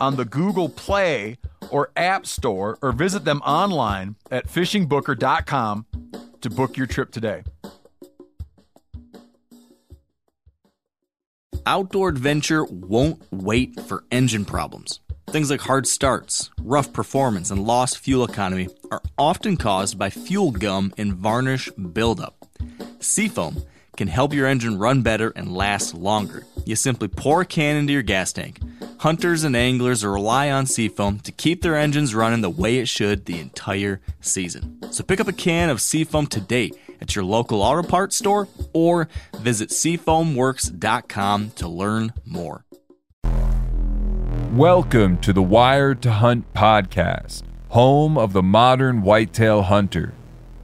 on the Google Play or App Store or visit them online at fishingbooker.com to book your trip today. Outdoor adventure won't wait for engine problems. Things like hard starts, rough performance, and lost fuel economy are often caused by fuel gum and varnish buildup. Seafoam can help your engine run better and last longer. You simply pour a can into your gas tank. Hunters and anglers rely on Seafoam to keep their engines running the way it should the entire season. So pick up a can of Seafoam today at your local auto parts store or visit seafoamworks.com to learn more. Welcome to the Wired to Hunt podcast, home of the modern whitetail hunter.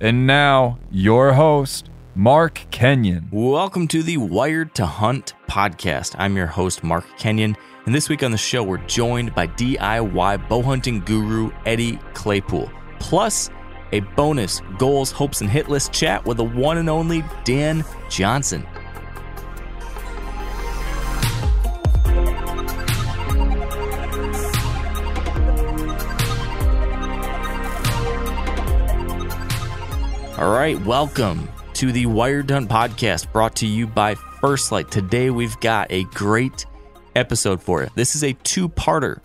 And now, your host, Mark Kenyon. Welcome to the Wired to Hunt podcast. I'm your host, Mark Kenyon. And this week on the show, we're joined by DIY bow hunting guru Eddie Claypool, plus a bonus goals, hopes, and hit list chat with the one and only Dan Johnson. All right, welcome to the Wired Hunt podcast brought to you by First Light. Today we've got a great episode for you. This is a two parter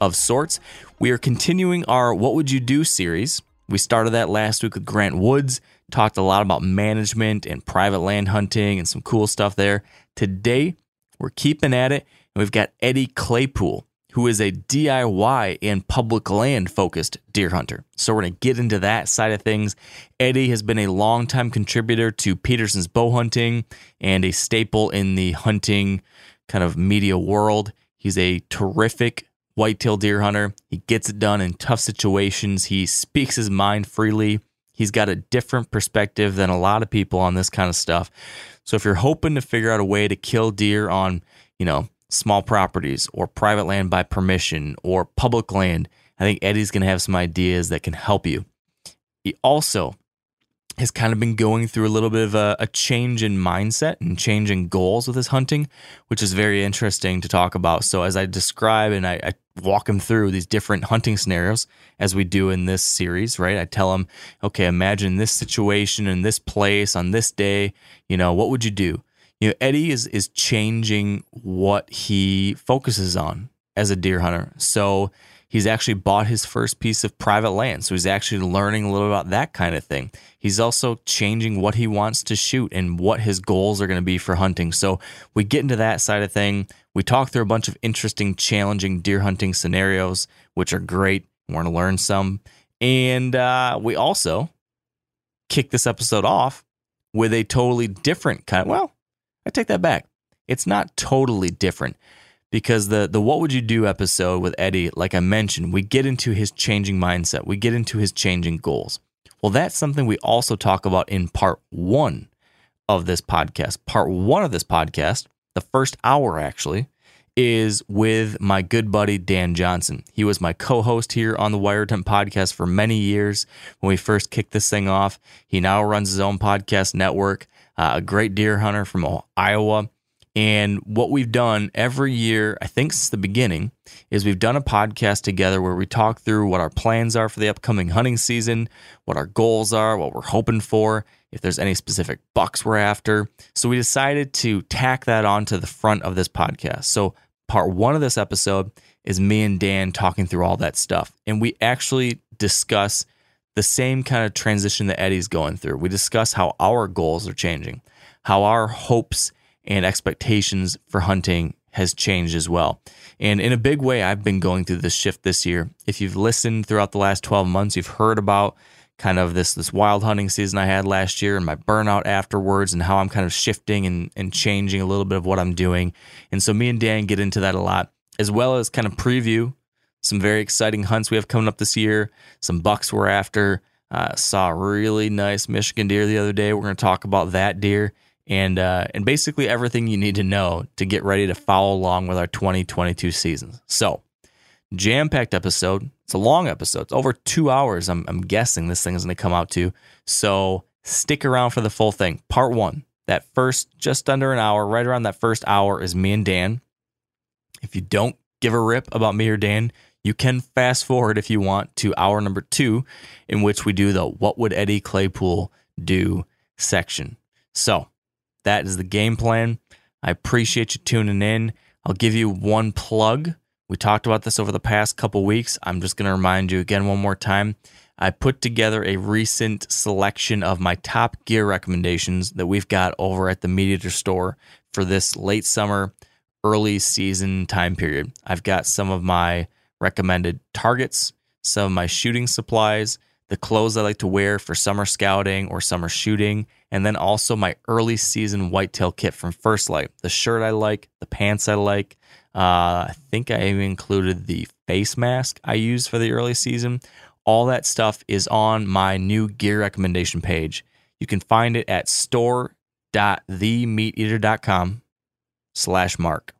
of sorts. We are continuing our What Would You Do series. We started that last week with Grant Woods, talked a lot about management and private land hunting and some cool stuff there. Today, we're keeping at it, and we've got Eddie Claypool, who is a DIY and public land focused deer hunter. So we're going to get into that side of things. Eddie has been a longtime contributor to Petersen's bow hunting and a staple in the hunting kind of media world. He's a terrific whitetail deer hunter. He gets it done in tough situations. He speaks his mind freely. He's got a different perspective than a lot of people on this kind of stuff. So if you're hoping to figure out a way to kill deer on, you know, small properties or private land by permission or public land, I think Eddie's going to have some ideas that can help you. He also has kind of been going through a little bit of a, a, change in mindset and change in goals with his hunting, which is very interesting to talk about. So, as I describe and I, I, walk him through these different hunting scenarios, as we do in this series, right? I tell him, okay, imagine this situation in this place on this day. You know, what would you do? You know, Eddie is is changing what he focuses on as a deer hunter. So He's actually bought his first piece of private land. So he's actually learning a little about that kind of thing. He's also changing what he wants to shoot and what his goals are going to be for hunting. So we get into that side of thing. We talk through a bunch of interesting, challenging deer hunting scenarios, which are great. We're going to learn some. And uh, we also kick this episode off with a totally different kind of, well, I take that back. It's not totally different because the the what would you do episode with Eddie, like I mentioned, we get into his changing mindset, we get into his changing goals. Well, that's something we also talk about in part 1 of this podcast. Part 1 of this podcast, the first hour actually, is with my good buddy Dan Johnson. He was my co-host here on the Hunt podcast for many years when we first kicked this thing off. He now runs his own podcast network, uh, a great deer hunter from Iowa. And what we've done every year, I think since the beginning, is we've done a podcast together where we talk through what our plans are for the upcoming hunting season, what our goals are, what we're hoping for, if there's any specific bucks we're after. So we decided to tack that onto the front of this podcast. So Part one of this episode is me and Dan talking through all that stuff. And we actually discuss the same kind of transition that Eddie's going through. We discuss how our goals are changing, how our hopes and expectations for hunting has changed as well. And in a big way, I've been going through this shift this year. If you've listened throughout the last 12 months, you've heard about kind of this this wild hunting season I had last year and my burnout afterwards and how I'm kind of shifting and, and changing a little bit of what I'm doing. And so me and Dan get into that a lot, as well as kind of preview some very exciting hunts we have coming up this year, some bucks we're after. Uh, saw a really nice Michigan deer the other day. We're going to talk about that deer and uh, and basically everything you need to know to get ready to follow along with our 2022 season. So, jam packed episode. It's a long episode. It's over two hours. I'm, I'm guessing this thing is going to come out to. So stick around for the full thing. Part one. That first, just under an hour, right around that first hour, is me and Dan. If you don't give a rip about me or Dan, you can fast forward if you want to hour number two, in which we do the What Would Eddie Claypool Do section. So that is the game plan. I appreciate you tuning in. I'll give you one plug. We talked about this over the past couple weeks. I'm just going to remind you again one more time. I put together a recent selection of my top gear recommendations that we've got over at the MeatEater store for this late summer, early season time period. I've got some of my recommended targets, some of my shooting supplies, the clothes I like to wear for summer scouting or summer shooting, and then also my early season whitetail kit from First Light The shirt I like, the pants I like. Uh, I think I even included the face mask I used for the early season. All that stuff is on my new gear recommendation page. You can find it at store.themeateater.com slash mark.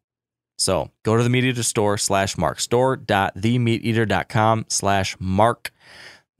So go to the MeatEater store slash mark, store.themeateater.com slash mark.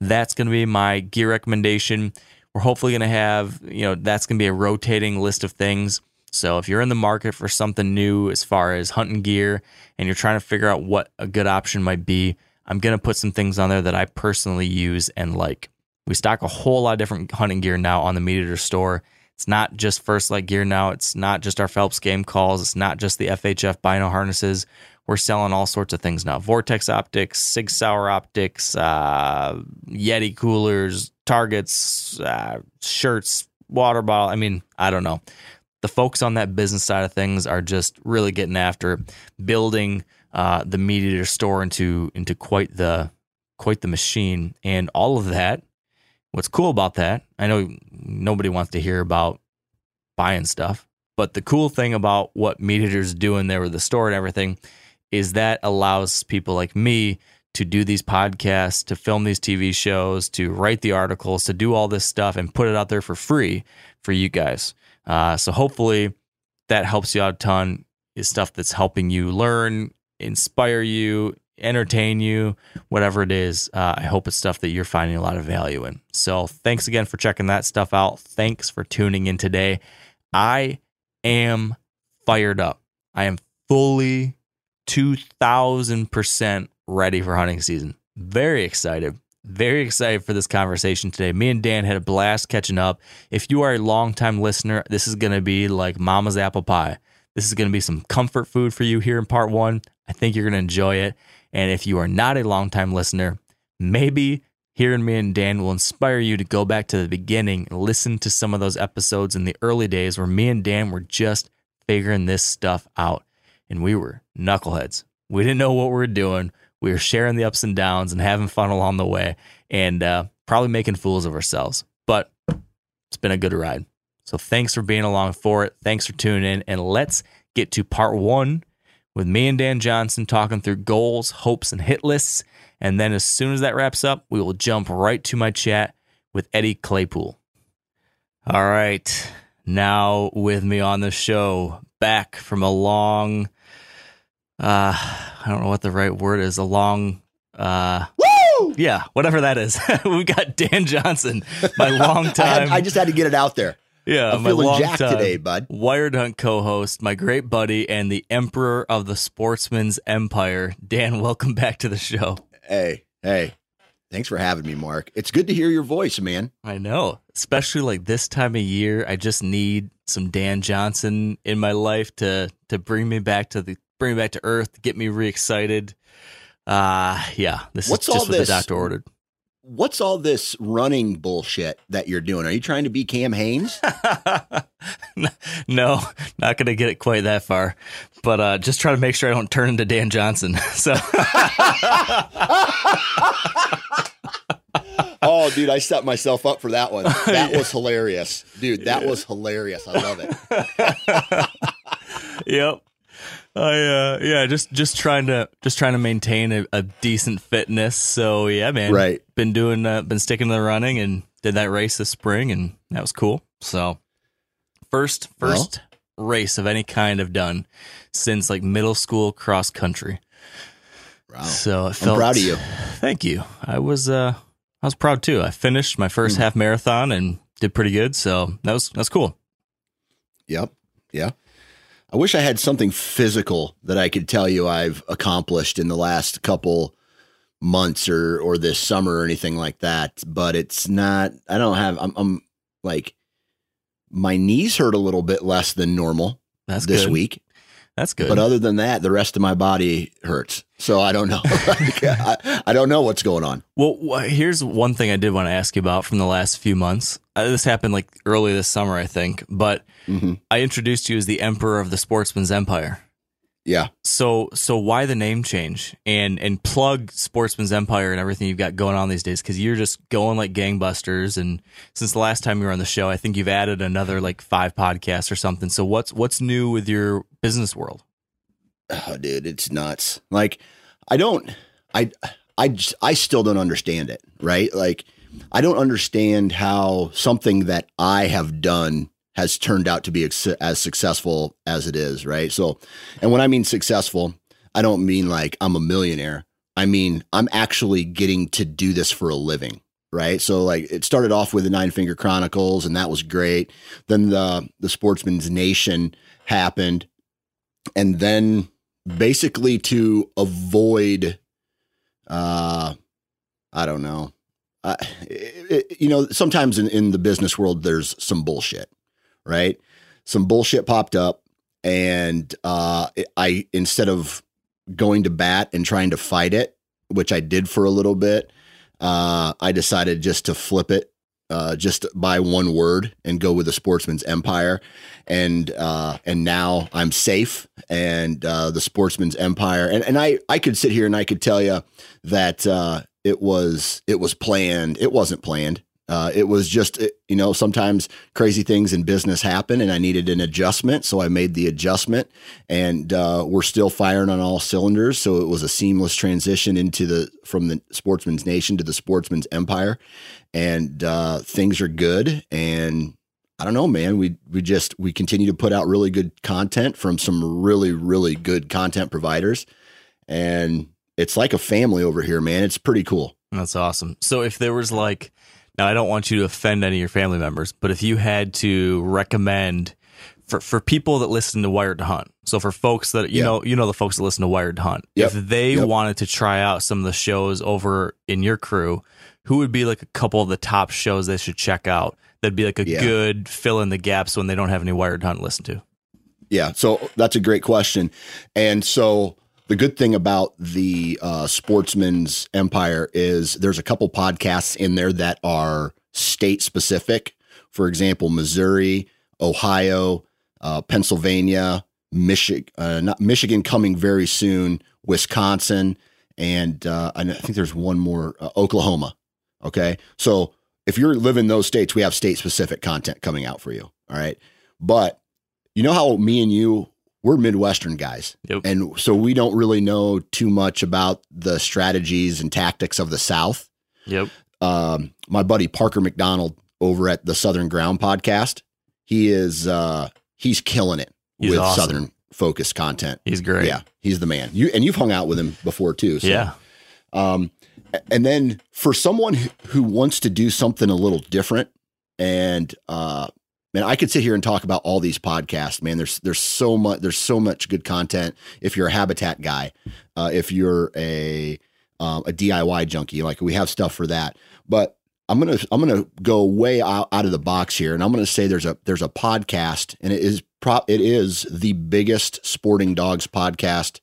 That's going to be my gear recommendation. We're hopefully going to have, you know, that's going to be a rotating list of things. So if you're in the market for something new as far as hunting gear and you're trying to figure out what a good option might be, I'm going to put some things on there that I personally use and like. We stock a whole lot of different hunting gear now on the MeatEater store. It's not just First Light gear now. It's not just our Phelps game calls. It's not just the FHF bino harnesses. We're selling all sorts of things now Vortex optics, Sig Sauer optics, uh, Yeti coolers, targets, uh, shirts, water bottle. I mean, I don't know. The folks on that business side of things are just really getting after building uh, the MeatEater store into into quite the quite the machine, and all of that. What's cool about that? I know nobody wants to hear about buying stuff, but the cool thing about what MeatEater's doing there with the store and everything is that allows people like me to do these podcasts, to film these TV shows, to write the articles, to do all this stuff and put it out there for free for you guys. Uh, so hopefully that helps you out a ton. Is stuff that's helping you learn, inspire you, entertain you, whatever it is. Uh, I hope it's stuff that you're finding a lot of value in. So thanks again for checking that stuff out. Thanks for tuning in today. I am fired up. I am fully 2000% ready for hunting season. Very excited. Very excited for this conversation today. Me and Dan had a blast catching up. If you are a longtime listener, this is going to be like mama's apple pie. This is going to be some comfort food for you here in part one. I think you're going to enjoy it. And if you are not a longtime listener, maybe hearing me and Dan will inspire you to go back to the beginning and listen to some of those episodes in the early days where me and Dan were just figuring this stuff out. And we were knuckleheads. We didn't know what we were doing. We were sharing the ups and downs and having fun along the way and uh, probably making fools of ourselves. But it's been a good ride. So thanks for being along for it. Thanks for tuning in. And let's get to part one with me and Dan Johnson talking through goals, hopes, and hit lists. And then as soon as that wraps up, we will jump right to my chat with Eddie Claypool. All right. Now with me on the show, back from a long uh I don't know what the right word is, a long uh Woo! yeah, whatever that is. We've got Dan Johnson, my long I, time had, I just had to get it out there. yeah, I'm my feeling jacked today, bud. Wired Hunt co-host, my great buddy and the emperor of the sportsman's empire. Dan, welcome back to the show. Hey, hey. Thanks for having me, Mark. It's good to hear your voice, man. I know, especially like this time of year, I just need some Dan Johnson in my life to to bring me back to the bring me back to earth, get me re excited. Uh yeah, this What's is just all what this? the doctor ordered. What's all this running bullshit that you're doing? Are you trying to be Cam Hanes? no, not gonna get it quite that far, but uh, just try to make sure I don't turn into Dan Johnson. So oh, dude, I set myself up for that one. That was hilarious, dude. That was hilarious. I love it. yep. I uh yeah, just just trying to just trying to maintain a, a decent fitness. So yeah, man. Right. Been doing uh, been sticking to the running and did that race this spring and that was cool. So first first race of any kind I've done since like middle school cross country. Wow. So I I'm felt proud of you. Thank you. I was uh I was proud too. I finished my first half marathon and did pretty good. So that was that's cool. Yep. Yeah. I wish I had something physical that I could tell you I've accomplished in the last couple months or or this summer or anything like that, but it's not I don't have I'm, I'm like my knees hurt a little bit less than normal That's this good. week, That's good. but other than that, the rest of my body hurts. So I don't know. Like, I, I don't know what's going on. Well, here's one thing I did want to ask you about from the last few months. Uh, this happened like early this summer, I think, but hmm I introduced you as the emperor of the sportsman's empire. Yeah. So, so why the name change and and plug Sportsman's Empire and everything you've got going on these days? Because you're just going like gangbusters. And since the last time you were on the show, I think you've added another like five podcasts or something. So what's what's new with your business world? oh, dude, it's nuts. Like, I don't, I, I, just, I still don't understand it. Right? Like, I don't understand how something that I have done has turned out to be ex- as successful as it is. Right? So, and when I mean successful, I don't mean like I'm a millionaire. I mean I'm actually getting to do this for a living. Right. So like it started off with the Nine Finger Chronicles, and that was great. Then the the Sportsman's Nation happened, and then basically to avoid uh i don't know uh, it, it- you know sometimes in, in the business world there's some bullshit right? Some bullshit popped up and uh i instead of going to bat and trying to fight it which i did for a little bit uh i decided just to flip it uh, just by one word and go with the sportsman's empire. And uh, and now I'm safe and uh, the sportsman's empire. And and I I could sit here and I could tell you that uh, it was it was planned. It wasn't planned uh, it was just it- you know sometimes crazy things in business happen and I needed an adjustment so I made the adjustment and uh, we're still firing on all cylinders so it was a seamless transition into the from the sportsman's nation to the sportsman's empire and uh, things are good and I don't know, man. We we just we continue to put out really good content from some really really good content providers, and it's like a family over here, man. It's pretty cool. That's awesome. So if there was like, now I don't want you to offend any of your family members, but if you had to recommend for for people that listen to Wired to Hunt, so for folks that you Yeah. know, you know the folks that listen to Wired to Hunt, Yep. if they Yep. wanted to try out some of the shows over in your crew, who would be like a couple of the top shows they should check out? That'd be like a Yeah. good fill in the gaps when they don't have any Wired to Hunt to listen to. Yeah, so that's a great question. And so the good thing about the uh, Sportsman's Empire is there's a couple podcasts in there that are state specific. For example, Missouri, Ohio, uh, Pennsylvania, Michigan, uh, not Michigan coming very soon, Wisconsin, and uh, I think there's one more, uh, Oklahoma. Okay, so if you're living in those states, we have state specific content coming out for you. All right, but you know how me and you we're midwestern guys Yep. and so we don't really know too much about the strategies and tactics of the south Yep. um, my buddy parker mcdonald over at the southern ground podcast he is uh, he's killing it He's with awesome. southern focused content He's great. yeah he's the man you and you've hung out with him before too so. Yeah. Um, and then for someone who- who wants to do something a little different, and uh, man, I could sit here and talk about all these podcasts. Man, there's there's so much there's so much good content. If you're a habitat guy, uh, if you're a um, a DIY junkie, like we have stuff for that. But I'm gonna I'm gonna go way out, out of the box here, and I'm gonna say there's a there's a podcast, and it is prop it is the biggest sporting dogs podcast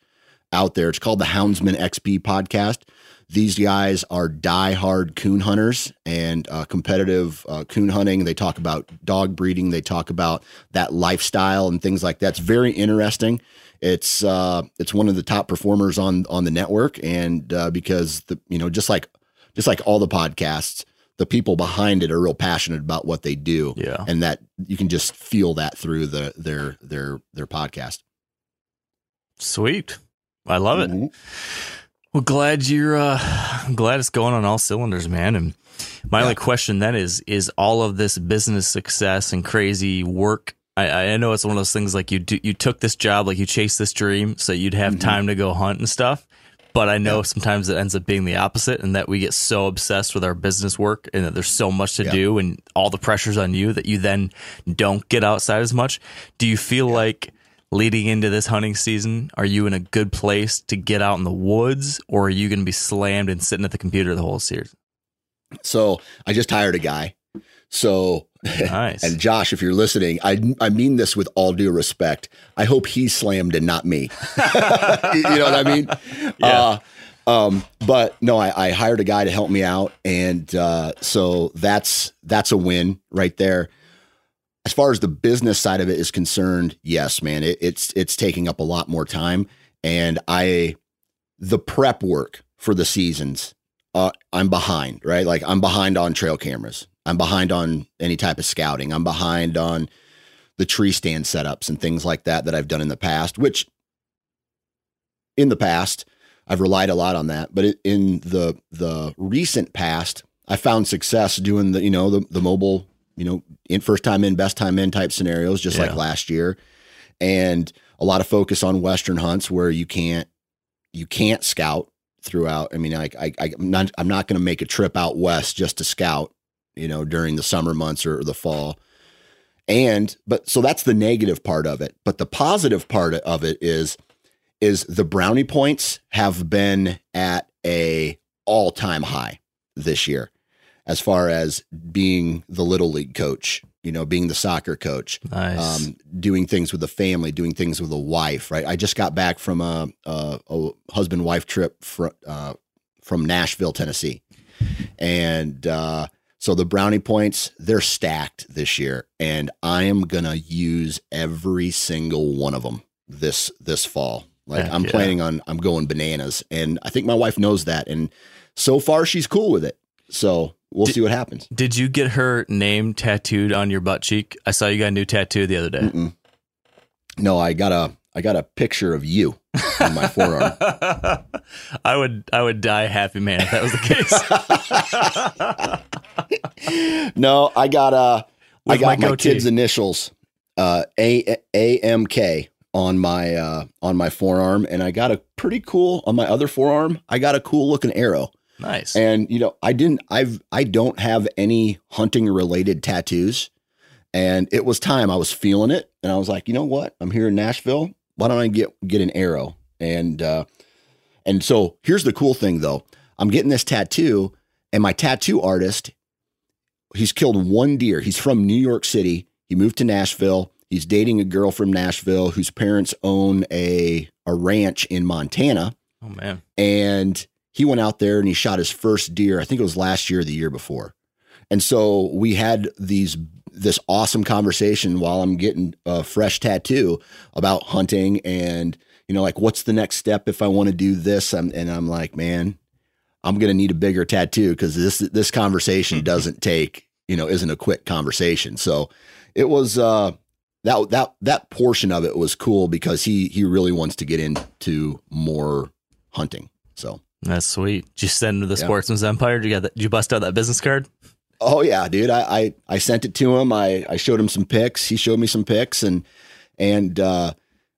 out there. It's called the Houndsman XP podcast. These guys are diehard coon hunters and uh, competitive uh, coon hunting. They talk about dog breeding. They talk about that lifestyle and things like that. It's very interesting. It's uh, it's one of the top performers on on the network, and uh, because the you know just like just like all the podcasts, the people behind it are real passionate about what they do. Yeah. and that you can just feel that through the their their their podcast. Sweet. I love it. Mhm. Well, glad you're uh I'm glad it's going on all cylinders, man. And my Yeah. only question then is is all of this business success and crazy work I, I know it's one of those things like you do, you took this job, like you chased this dream so you'd have Mhm. time to go hunt and stuff. But I know sometimes it ends up being the opposite and that we get so obsessed with our business work and that there's so much to Yeah. do and all the pressures on you that you then don't get outside as much. Do you feel like leading into this hunting season, are you in a good place to get out in the woods or are you going to be slammed and sitting at the computer the whole series? So I just hired a guy. So Nice. and Josh, if you're listening, I I mean this with all due respect. I hope he's slammed and not me. you know what I mean? Yeah. Uh, um, but no, I, I hired a guy to help me out, and uh, so that's that's a win right there. As far as the business side of it is concerned, yes, man, it, it's it's taking up a lot more time, and I the prep work for the seasons, uh, I'm behind, right? Like I'm behind on trail cameras. I'm behind on any type of scouting. I'm behind on the tree stand setups and things like that that I've done in the past, which in the past I've relied a lot on that, but in the the recent past, I found success doing the you know the the mobile you know in first time in best time in type scenarios just like last year, and a lot of focus on western hunts where you can't you can't scout throughout. I mean, like I I'm not I'm not going to make a trip out west just to scout, you know, during the summer months or the fall. And but so that's the negative part of it. But the positive part of it is is the brownie points have been at a all-time high this year as far as being the little league coach, you know, being the soccer coach Nice. um, doing things with the family, doing things with a wife. Right. I just got back from a, a, a husband wife trip fr- uh, from Nashville, Tennessee, and uh, so the brownie points they're stacked this year, and I am gonna use every single one of them this this fall. Like Heck I'm yeah. planning on I'm going bananas, and I think my wife knows that, and so far she's cool with it. So we'll Did- see what happens. Did you get her name tattooed on your butt cheek? I saw you got a new tattoo the other day. Mm-mm. No, I got a I got a picture of you on my forearm. I would I would die happy man if that was the case. no, I got uh I got my my, kid's initials, uh A A M K on my uh on my forearm, and I got a pretty cool on my other forearm. I got a cool looking arrow, nice. and you know I didn't I've I don't have any hunting related tattoos, and it was time. I was feeling it, and I was like, you know what? I'm here in Nashville. Why don't I get get an arrow? And uh, and so here's the cool thing though. I'm getting this tattoo, and my tattoo artist, he's killed one deer. He's from New York City. He moved to Nashville. He's dating a girl from Nashville whose parents own a a ranch in Montana. oh man. And he went out there and he shot his first deer. I think it was last year or the year before. And so we had these this awesome conversation while I'm getting a fresh tattoo about hunting and you know like what's the next step if I want to do this I'm, and I'm like man I'm going to need a bigger tattoo because this this conversation doesn't take you know isn't a quick conversation so it was uh that that that portion of it was cool because he he really wants to get into more hunting so That's sweet. Did you send him to the Yeah. Sportsman's Empire? Did you get that? Did you bust out that business card? Oh yeah, dude. I, I I sent it to him. I I showed him some pics. He showed me some pics, and and uh,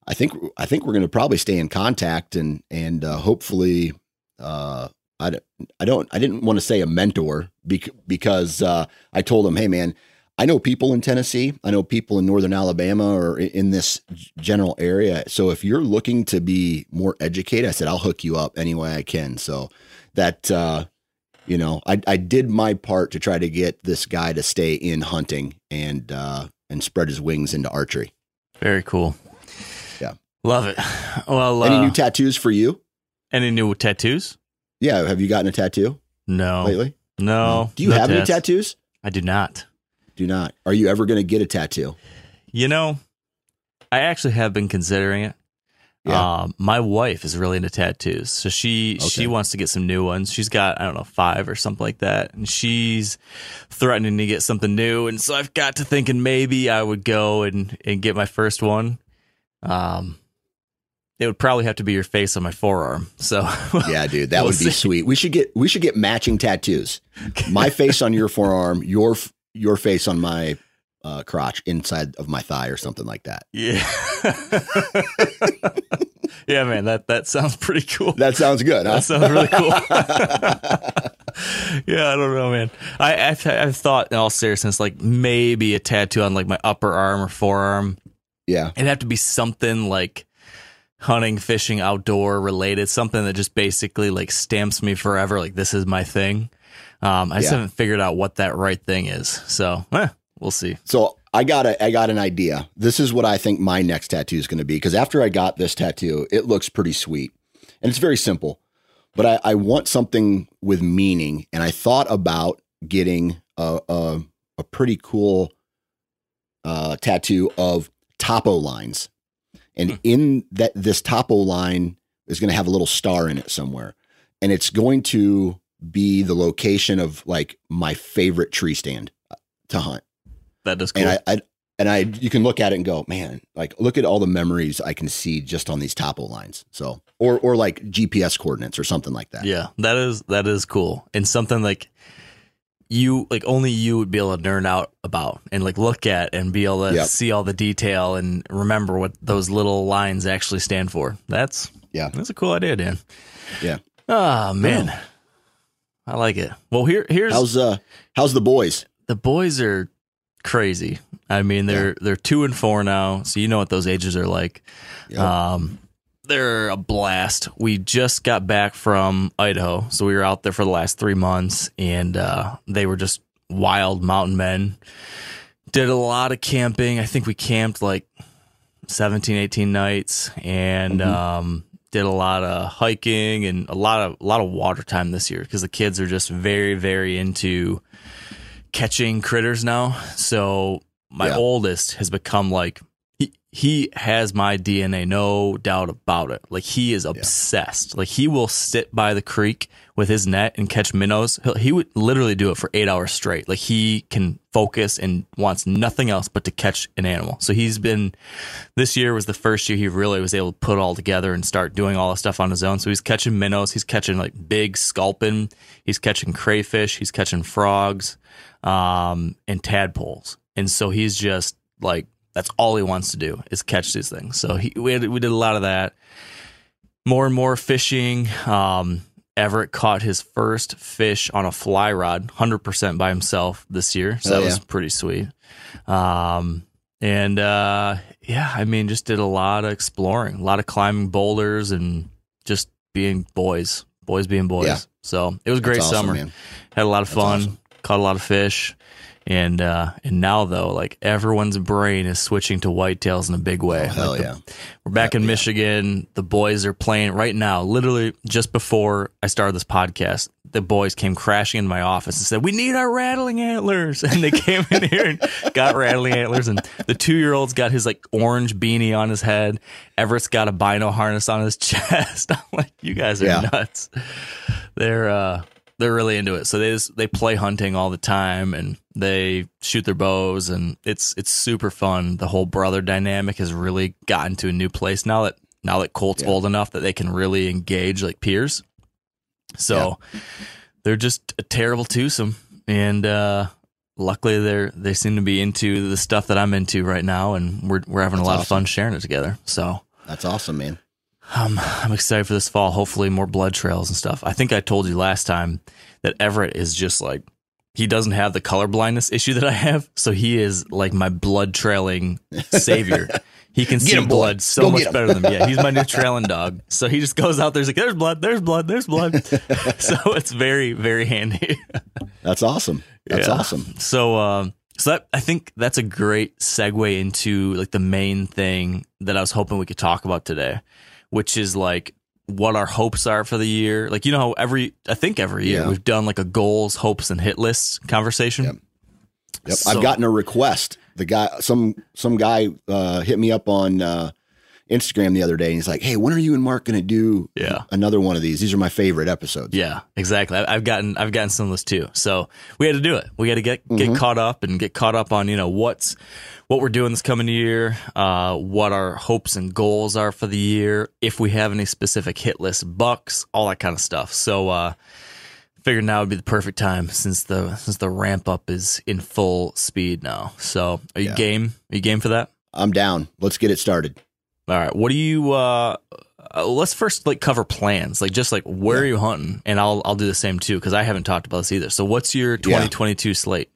I think I think we're going to probably stay in contact, and and uh, hopefully, uh, I don't I don't I didn't want to say a mentor bec- because uh, I told him, hey man, I know people in Tennessee, I know people in Northern Alabama or in this general area. So if you're looking to be more educated, I said I'll hook you up any way I can. So that uh, you know, I I did my part to try to get this guy to stay in hunting and uh and spread his wings into archery. Very cool. Yeah. Love it. Well, Any uh, new tattoos for you? any new tattoos? Yeah, have you gotten a tattoo No. lately? No. Do you no have any tattoos? I do not. Do not. Are you ever going to get a tattoo? You know, I actually have been considering it. Yeah. Um, my wife is really into tattoos, so she she wants to get some new ones. She's got I don't know five or something like that, and she's threatening to get something new. And so I've got to thinking maybe I would go and and get my first one. Um, it would probably have to be your face on my forearm. So Yeah, dude, that We'll would be see. sweet. We should get we should get matching tattoos. My face on your forearm, your your face on my uh, crotch, inside of my thigh, or something like that. yeah, yeah, man, that that sounds pretty cool. That sounds good. Huh? That sounds really cool. yeah, I don't know, man. I I've, I've thought in all seriousness, like maybe a tattoo on like my upper arm or forearm. yeah, It'd have to be something like hunting, fishing, outdoor related, something that just basically like stamps me forever. Like this is my thing. Um, I just Yeah. haven't figured out what that right thing is. So eh, we'll see. So I got a I got an idea. This is what I think my next tattoo is going to be because after I got this tattoo, it looks pretty sweet, and it's very simple. But I, I want something with meaning, and I thought about getting a a, a pretty cool uh, tattoo of topo lines, and in that this topo line is going to have a little star in it somewhere, and it's going to be the location of like my favorite tree stand uh, to hunt That is cool. and I, I and I you can look at it and go, man, like look at all the memories I can see just on these topo lines. So or or like GPS coordinates or something like that. Yeah, that is that is cool, and something like you like only you would be able to nerd out about and like look at and be able to Yep. see all the detail and remember what those little lines actually stand for. That's Yeah. that's a cool idea, Dan. Yeah. Oh man, I like it. Well, here here's How's uh how's the boys? the boys are crazy. I mean, they're they're two and four now, so you know what those ages are like. Yep. Um, they're a blast. We just got back from Idaho, so we were out there for the last three months, and uh, they were just wild mountain men. Did a lot of camping. I think we camped like 17, 18 nights, and Mhm. um, did a lot of hiking and a lot of a lot of water time this year because the kids are just very, very into catching critters now. So my Yeah. oldest has become like he, has my DNA, no doubt about it. Like he is obsessed. Like he will sit by the creek with his net and catch minnows. He'll, he would literally do it for eight hours straight. Like he can focus and wants nothing else but to catch an animal. So he's been this year was the first year he really was able to put all together and start doing all the stuff on his own. So he's catching minnows, he's catching like big sculpin, he's catching crayfish, he's catching frogs, um, and tadpoles. And so he's just like that's all he wants to do is catch these things. So he we had, we did a lot of that. More and more fishing. Um, Everett caught his first fish on a fly rod, hundred percent by himself this year. So Oh, that was pretty sweet. Um, and uh, yeah, I mean, just did a lot of exploring, a lot of climbing boulders, and just being boys, boys being boys. Yeah. So it was a great awesome, summer. man. Had a lot of That's fun, awesome. caught a lot of fish, and uh, and now though, like everyone's brain is switching to whitetails in a big way. Oh, hell Like, the- yeah. we're back in Yeah. Michigan. The boys are playing right now. Literally just before I started this podcast, the boys came crashing into my office and said, "We need our rattling antlers." And they came in here and got rattling antlers. And the two year old's got his like orange beanie on his head. Everett's got a bino harness on his chest. I'm like, you guys are Yeah. nuts. They're uh, they're really into it. So they just, they play hunting all the time and they shoot their bows and it's it's super fun. The whole brother dynamic has really gotten to a new place now that now that Colt's Yeah. old enough that they can really engage like peers. So they're just a terrible twosome and uh luckily they're they seem to be into the stuff that I'm into right now and we're we're having a That's lot of fun sharing it together. So That's awesome, man. Um, I'm excited for this fall. Hopefully, more blood trails and stuff. I think I told you last time that Everett is just like he doesn't have the color blindness issue that I have, so he is like my blood trailing savior. He can see him, boy. blood so Go much better than me. Yeah, he's my new trailing dog. So he just goes out there, he's like, "There's blood, there's blood, there's blood." so it's very, very handy. That's awesome. That's Yeah. awesome. So, um, so that I think that's a great segue into like the main thing that I was hoping we could talk about today, which is like what our hopes are for the year. Like you know how every I think every year Yeah. we've done like a goals, hopes, and hit lists conversation. Yep. Yep. So- I've gotten a request. The guy, some some guy, uh, hit me up on uh, Instagram the other day, and he's like, "Hey, when are you and Mark going to do Yeah. another one of these? These are my favorite episodes." Yeah, exactly. I've gotten I've gotten some of those too. So we had to do it. We had to get get Mm-hmm. caught up and get caught up on you know what's what we're doing this coming year, uh, what our hopes and goals are for the year, if we have any specific hit list bucks, all that kind of stuff. So uh, figured now would be the perfect time since the since the ramp up is in full speed now. So are you Yeah. game? Are you game for that? I'm down. Let's get it started. All right. What do you? Uh, uh, let's first like cover plans, like just like where are you hunting, and I'll I'll do the same too because I haven't talked about this either. So what's your 2022 slate?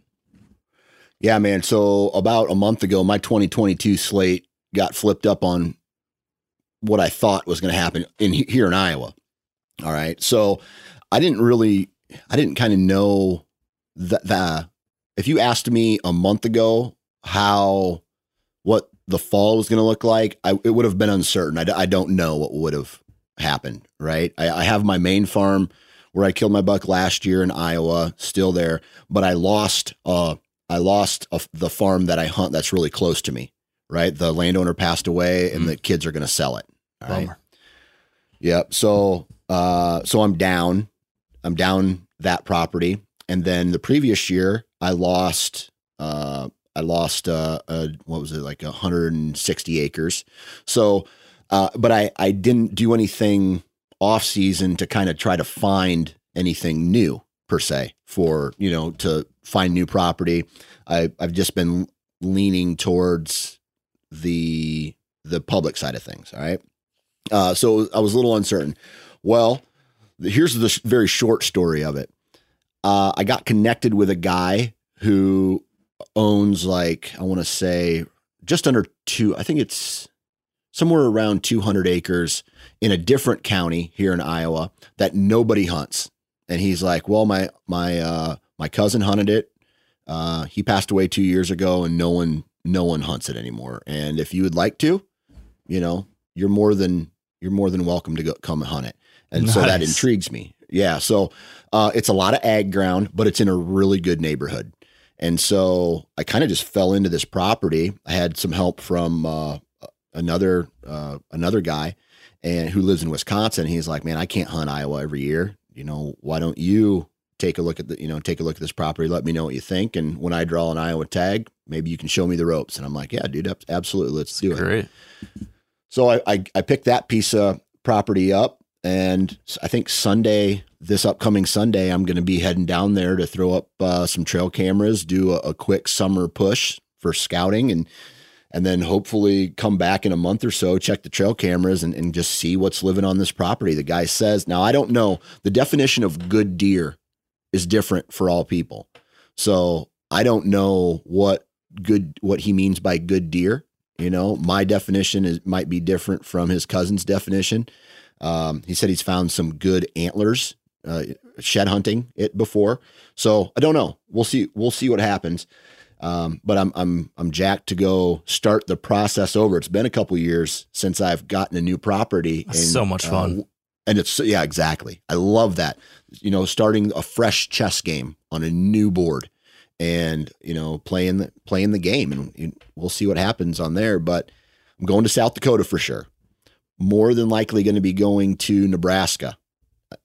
Yeah, man. So about a month ago, my 2022 slate got flipped up on what I thought was going to happen in here in Iowa. All right. So I didn't really, I didn't kind of know that. The, if you asked me a month ago how what the fall was going to look like, I, it would have been uncertain. I don't know what would have happened. Right. I, I have my main farm where I killed my buck last year in Iowa, still there, but I lost. Uh, I lost a, the farm that I hunt that's really close to me, right? The landowner passed away and Mm. the kids are going to sell it. all right? Bummer. Yep. So, uh, so I'm down. I'm down that property. And then the previous year, I lost, uh, I lost, uh, uh, what was it, like 160 acres. So, uh, but I, I didn't do anything off season to kind of try to find anything new per se for, you know, to find new property. I, I've just been leaning towards the, the public side of things. All right. Uh, so I was a little uncertain. Well, here's the sh- very short story of it. Uh, I got connected with a guy who owns like I want to say just under two. I think it's somewhere around 200 acres in a different county here in Iowa that nobody hunts. And he's like, "Well, my my uh, my cousin hunted it. Uh, he passed away two years ago, and no one no one hunts it anymore. And if you would like to, you know, you're more than you're more than welcome to go come hunt it. And so that intrigues me. Yeah. So uh, it's a lot of ag ground, but it's in a really good neighborhood. And so I kind of just fell into this property. I had some help from uh, another uh, another guy, and who lives in Wisconsin. He's like, "Man, I can't hunt Iowa every year. You know, why don't you take a look at the you know take a look at this property? Let me know what you think. And when I draw an Iowa tag, maybe you can show me the ropes." And I'm like, "Yeah, dude, absolutely, let's do it." Great. So I, I I picked that piece of property up, and I think Sunday, this upcoming Sunday, I'm going to be heading down there to throw up uh, some trail cameras, do a, a quick summer push for scouting, and and then hopefully come back in a month or so, check the trail cameras, and, and just see what's living on this property. The guy says, now I don't know the definition of good deer is different for all people, so I don't know what good what he means by good deer. You know, my definition is might be different from his cousin's definition. Um, he said he's found some good antlers, uh, shed hunting it before. So I don't know. We'll see. We'll see what happens. Um, but I'm I'm I'm jacked to go start the process over. It's been a couple years since I've gotten a new property. That's so much fun. and it's yeah, exactly. I love that. You know, starting a fresh chess game on a new board and you know playing the playing the game and you- we'll see what happens on there but i'm going to south dakota for sure more than likely going to be going to nebraska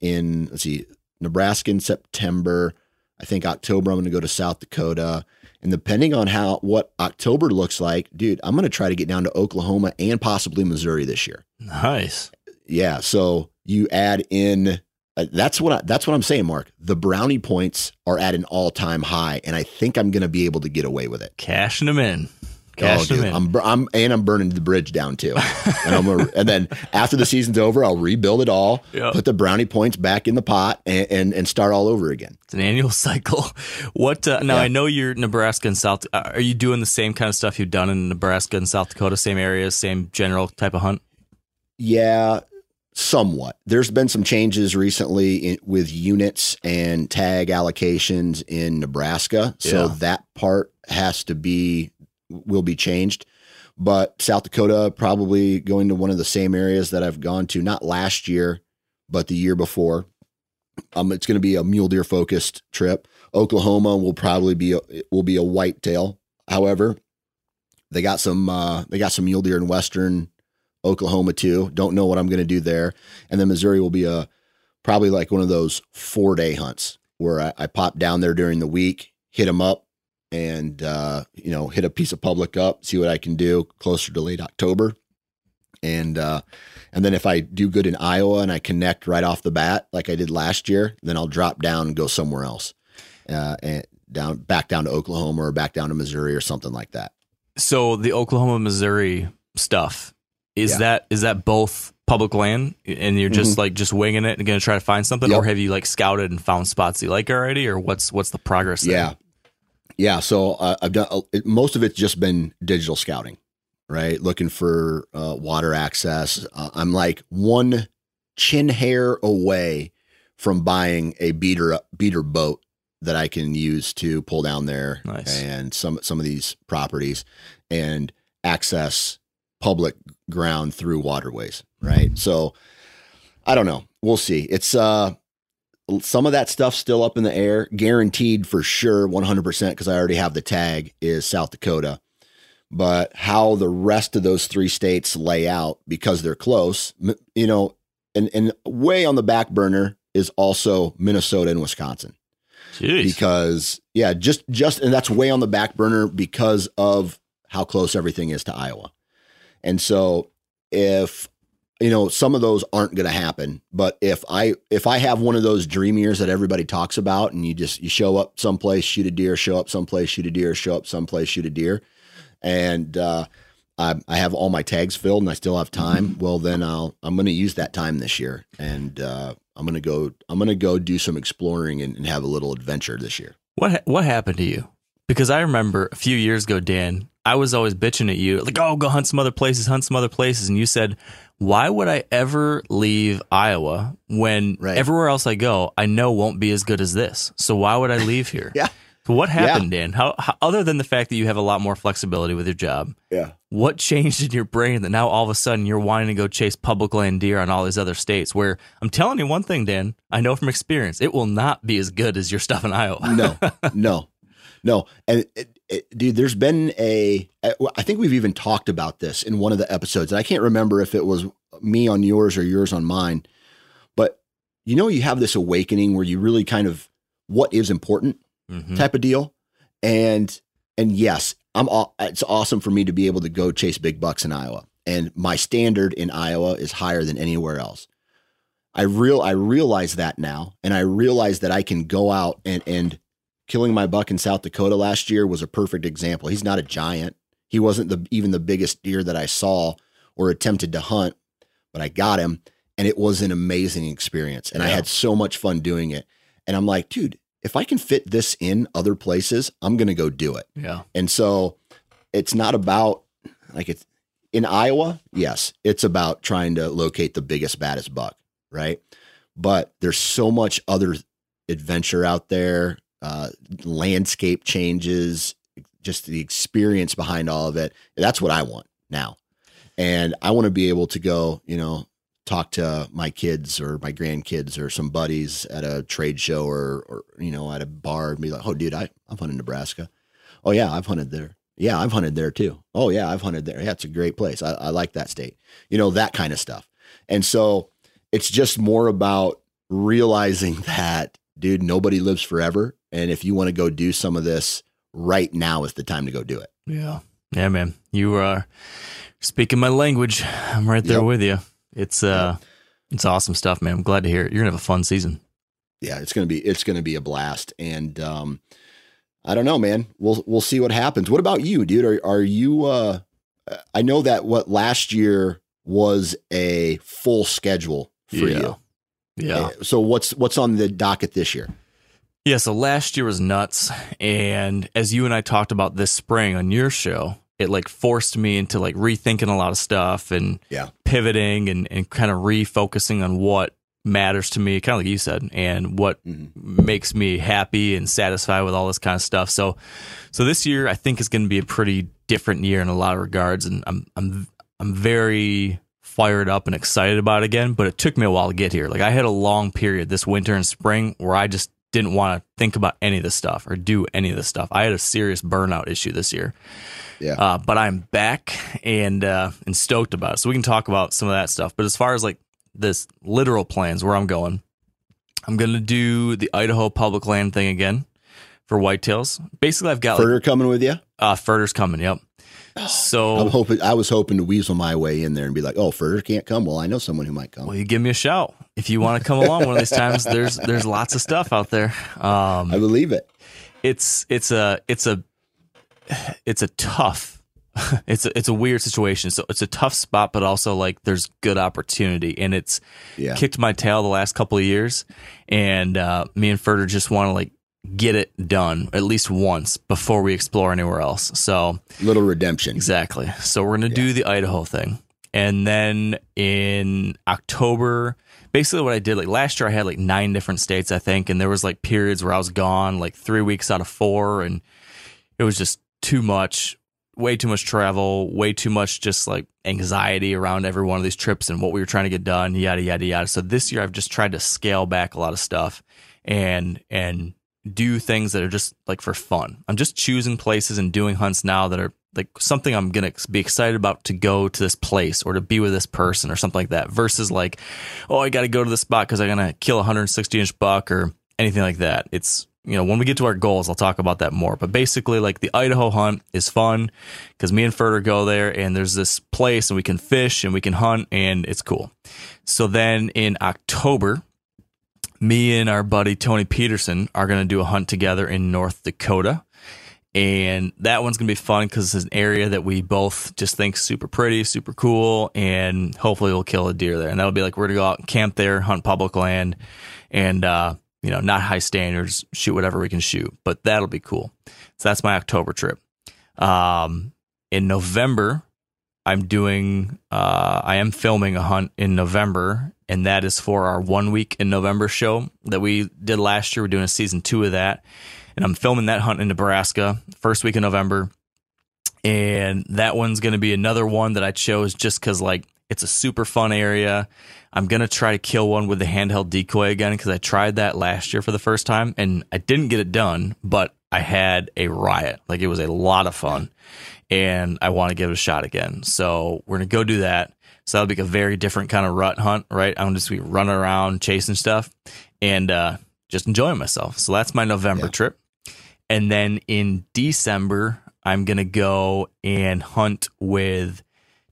in let's see nebraska in september i think october i'm going to go to south dakota and depending on how what october looks like dude i'm going to try to get down to oklahoma and possibly missouri this year Nice. yeah. So you add in. Uh, that's what I, that's what I'm saying, Mark. The brownie points are at an all time high, and I think I'm going to be able to get away with it. Cashing them in. Cash dude, in. I'm, I'm and I'm burning the bridge down too. and, I'm gonna, and then after the season's over, I'll rebuild it all, Yeah. put the brownie points back in the pot, and and, and start all over again. It's an annual cycle. What uh, now? Yeah. I know you're Nebraska and South. Uh, are you doing the same kind of stuff you've done in Nebraska and South Dakota? Same areas, same general type of hunt. Yeah, somewhat. There's been some changes recently in, with units and tag allocations in Nebraska, so Yeah. that part has to be will be changed. But South Dakota probably going to one of the same areas that I've gone to not last year, but the year before. Um, it's going to be a mule deer focused trip. Oklahoma will probably be a, will be a whitetail. However, they got some uh, they got some mule deer in western Oklahoma too. Don't know what I'm going to do there. And then Missouri will be a probably like one of those four day hunts where I, I pop down there during the week, hit them up, and uh, you know hit a piece of public up, see what I can do closer to late October, and uh, and then if I do good in Iowa and I connect right off the bat like I did last year, then I'll drop down and go somewhere else, uh, and down back down to Oklahoma or back down to Missouri or something like that. So the Oklahoma Missouri stuff is Yeah. that is that both public land and you're just like just winging it and going to try to find something, Yep. or have you like scouted and found spots you like already, or what's what's the progress? there? Yeah. Yeah. So uh, I've done it, most of it's just been digital scouting, right? Looking for uh, water access. Uh, I'm like one chin hair away from buying a beater beater boat that I can use to pull down there Nice. and some some of these properties and access public ground through waterways, right? So I don't know. We'll see. It's uh some of that stuff still up in the air. Guaranteed for sure, 100% because I already have the tag is South Dakota. But how the rest of those three states lay out because they're close, you know, and, and way on the back burner is also Minnesota and Wisconsin Jeez. because yeah, just just and that's way on the back burner because of how close everything is to Iowa. And so if you know some of those aren't going to happen, but if I if I have one of those dream years that everybody talks about and you just you show up someplace, shoot a deer, show up someplace, shoot a deer, show up someplace, shoot a deer, and uh I, I have all my tags filled and I still have time. Well, then I'll I'm going to use that time this year, and uh, I'm going to go I'm going to go do some exploring and, and have a little adventure this year. What ha- what happened to you? Because I remember a few years ago, Dan, I was always bitching at you, like, "Oh, go hunt some other places, hunt some other places," and you said, "Why would I ever leave Iowa when Right. everywhere else I go, I know won't be as good as this? So why would I leave here?" Yeah. So what happened, Dan? How, how other than the fact that you have a lot more flexibility with your job, Yeah. what changed in your brain that now all of a sudden you're wanting to go chase public land deer on all these other states? Where I'm telling you one thing, Dan, I know from experience, it will not be as good as your stuff in Iowa. No, no, no. And it, it, dude, there's been a. I think we've even talked about this in one of the episodes, and I can't remember if it was me on yours or yours on mine. But you know, you have this awakening where you really kind of what is important Mhm. type of deal, and and yes, I'm. aw- It's awesome for me to be able to go chase big bucks in Iowa, and my standard in Iowa is higher than anywhere else. I real I realize that now, and I realize that I can go out and and killing my buck in South Dakota last year was a perfect example. He's not a giant. He wasn't the even the biggest deer that I saw or attempted to hunt, but I got him, and it was an amazing experience, and I had so much fun doing it. And I'm like, dude, if I can fit this in other places, I'm gonna go do it. Yeah. And so it's not about like it's in Iowa, yes, it's about trying to locate the biggest, baddest buck, right? But there's so much other adventure out there, uh, landscape changes, just the experience behind all of it. That's what I want now. And I want to be able to go, you know, talk to my kids or my grandkids or some buddies at a trade show or, or you know, at a bar and be like, oh, dude, I, I've hunted Nebraska. Oh, yeah, I've hunted there. Yeah, I've hunted there too. Oh, yeah, I've hunted there. Yeah, it's a great place. I, I like that state. You know, that kind of stuff. And so it's just more about realizing that, dude, nobody lives forever. And if you want to go do some of this right now is the time to go do it. Yeah. Yeah, man. You are speaking my language. I'm right there Yep. with you. It's uh it's awesome stuff, man. I'm glad to hear it. You're gonna have a fun season. yeah, it's gonna be it's gonna be a blast. And um, I don't know, man. We'll we'll see what happens. What about you, dude? Are are you? uh I know that what last year was a full schedule for Yeah. you. Yeah. Uh, So what's what's on the docket this year? Yeah, so last year was nuts. And as you and I talked about this spring on your show, it like forced me into like rethinking a lot of stuff and Yeah. pivoting and, and kind of refocusing on what matters to me, kind of like you said, and what makes me happy and satisfied with all this kind of stuff. So so this year I think is gonna be a pretty different year in a lot of regards. And I'm I'm I'm very fired up and excited about it again, but it took me a while to get here. Like I had a long period this winter and spring where I just didn't want to think about any of this stuff or do any of this stuff. I had a serious burnout issue this year. Yeah. Uh, but I'm back and uh, and stoked about it. So we can talk about some of that stuff. But as far as like this literal plans where I'm going, I'm gonna do the Idaho public land thing again for whitetails. Basically, I've got like coming with you? uh, Furter's coming. Yep. I'm So hoping. I was hoping to weasel my way in there and be like, "Oh, Furter can't come." Well, I know someone who might come. well, you give me a shout if you want to come along one of these times. There's there's lots of stuff out there. Um, I believe it. it's it's a it's a it's a tough it's a it's a weird situation. So it's a tough spot, but also like there's good opportunity, and it's Yeah. kicked my tail the last couple of years, and uh, me and Furter just want to like get it done at least once before we explore anywhere else. So Little redemption. Exactly. So we're going to do the Idaho thing. And then in October, basically what I did like last year I had like nine different states I think and there was like periods where I was gone like 3 weeks out of 4 and it was just too much, way too much travel, way too much just like anxiety around every one of these trips and what we were trying to get done, yada yada yada. So this year I've just tried to scale back a lot of stuff and and do things that are just like for fun. I'm just choosing places and doing hunts now that are like something I'm gonna be excited about to go to this place or to be with this person or something like that. Versus like, oh, I got to go to this spot because I'm gonna kill a 160 inch buck or anything like that. It's you know when we get to our goals, I'll talk about that more. But basically, like the Idaho hunt is fun because me and Furter go there and there's this place and we can fish and we can hunt and it's cool. So then in October, me and our buddy Tony Peterson are going to do a hunt together in North Dakota. And that one's going to be fun because it's an area that we both just think super pretty, super cool, and hopefully we'll kill a deer there. And that'll be like we're going to go out and camp there, hunt public land, and, uh, you know, not high standards, shoot whatever we can shoot, but that'll be cool. So that's my October trip. Um, in November, I'm doing, uh, I am filming a hunt in November, and that is for our one week in November show that we did last year. We're doing a season two of that, and I'm filming that hunt in Nebraska, first week in November. And that one's going to be another one that I chose just because, like, it's a super fun area. I'm going to try to kill one with the handheld decoy again because I tried that last year for the first time and I didn't get it done, but I had a riot. Like, it was a lot of fun and I want to give it a shot again. So we're gonna go do that. So that'll be a very different kind of rut hunt, right? I'm just be running around chasing stuff and uh, just enjoying myself. So that's my November Yeah. trip. And then in December, I'm gonna go and hunt with.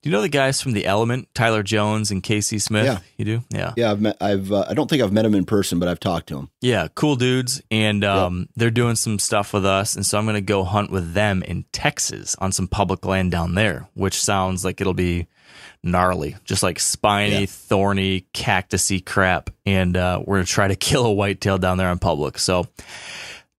Do you know the guys from The Element, Tyler Jones and Casey Smith? Yeah. You do? Yeah. Yeah, I've met. I've. Uh, I don't think I've met him in person, but I've talked to him. Yeah, cool dudes, and um, they're doing some stuff with us, and so I'm going to go hunt with them in Texas on some public land down there, which sounds like it'll be gnarly, just like spiny, Yeah. thorny, cactusy crap, and uh, we're to try to kill a whitetail down there in public. So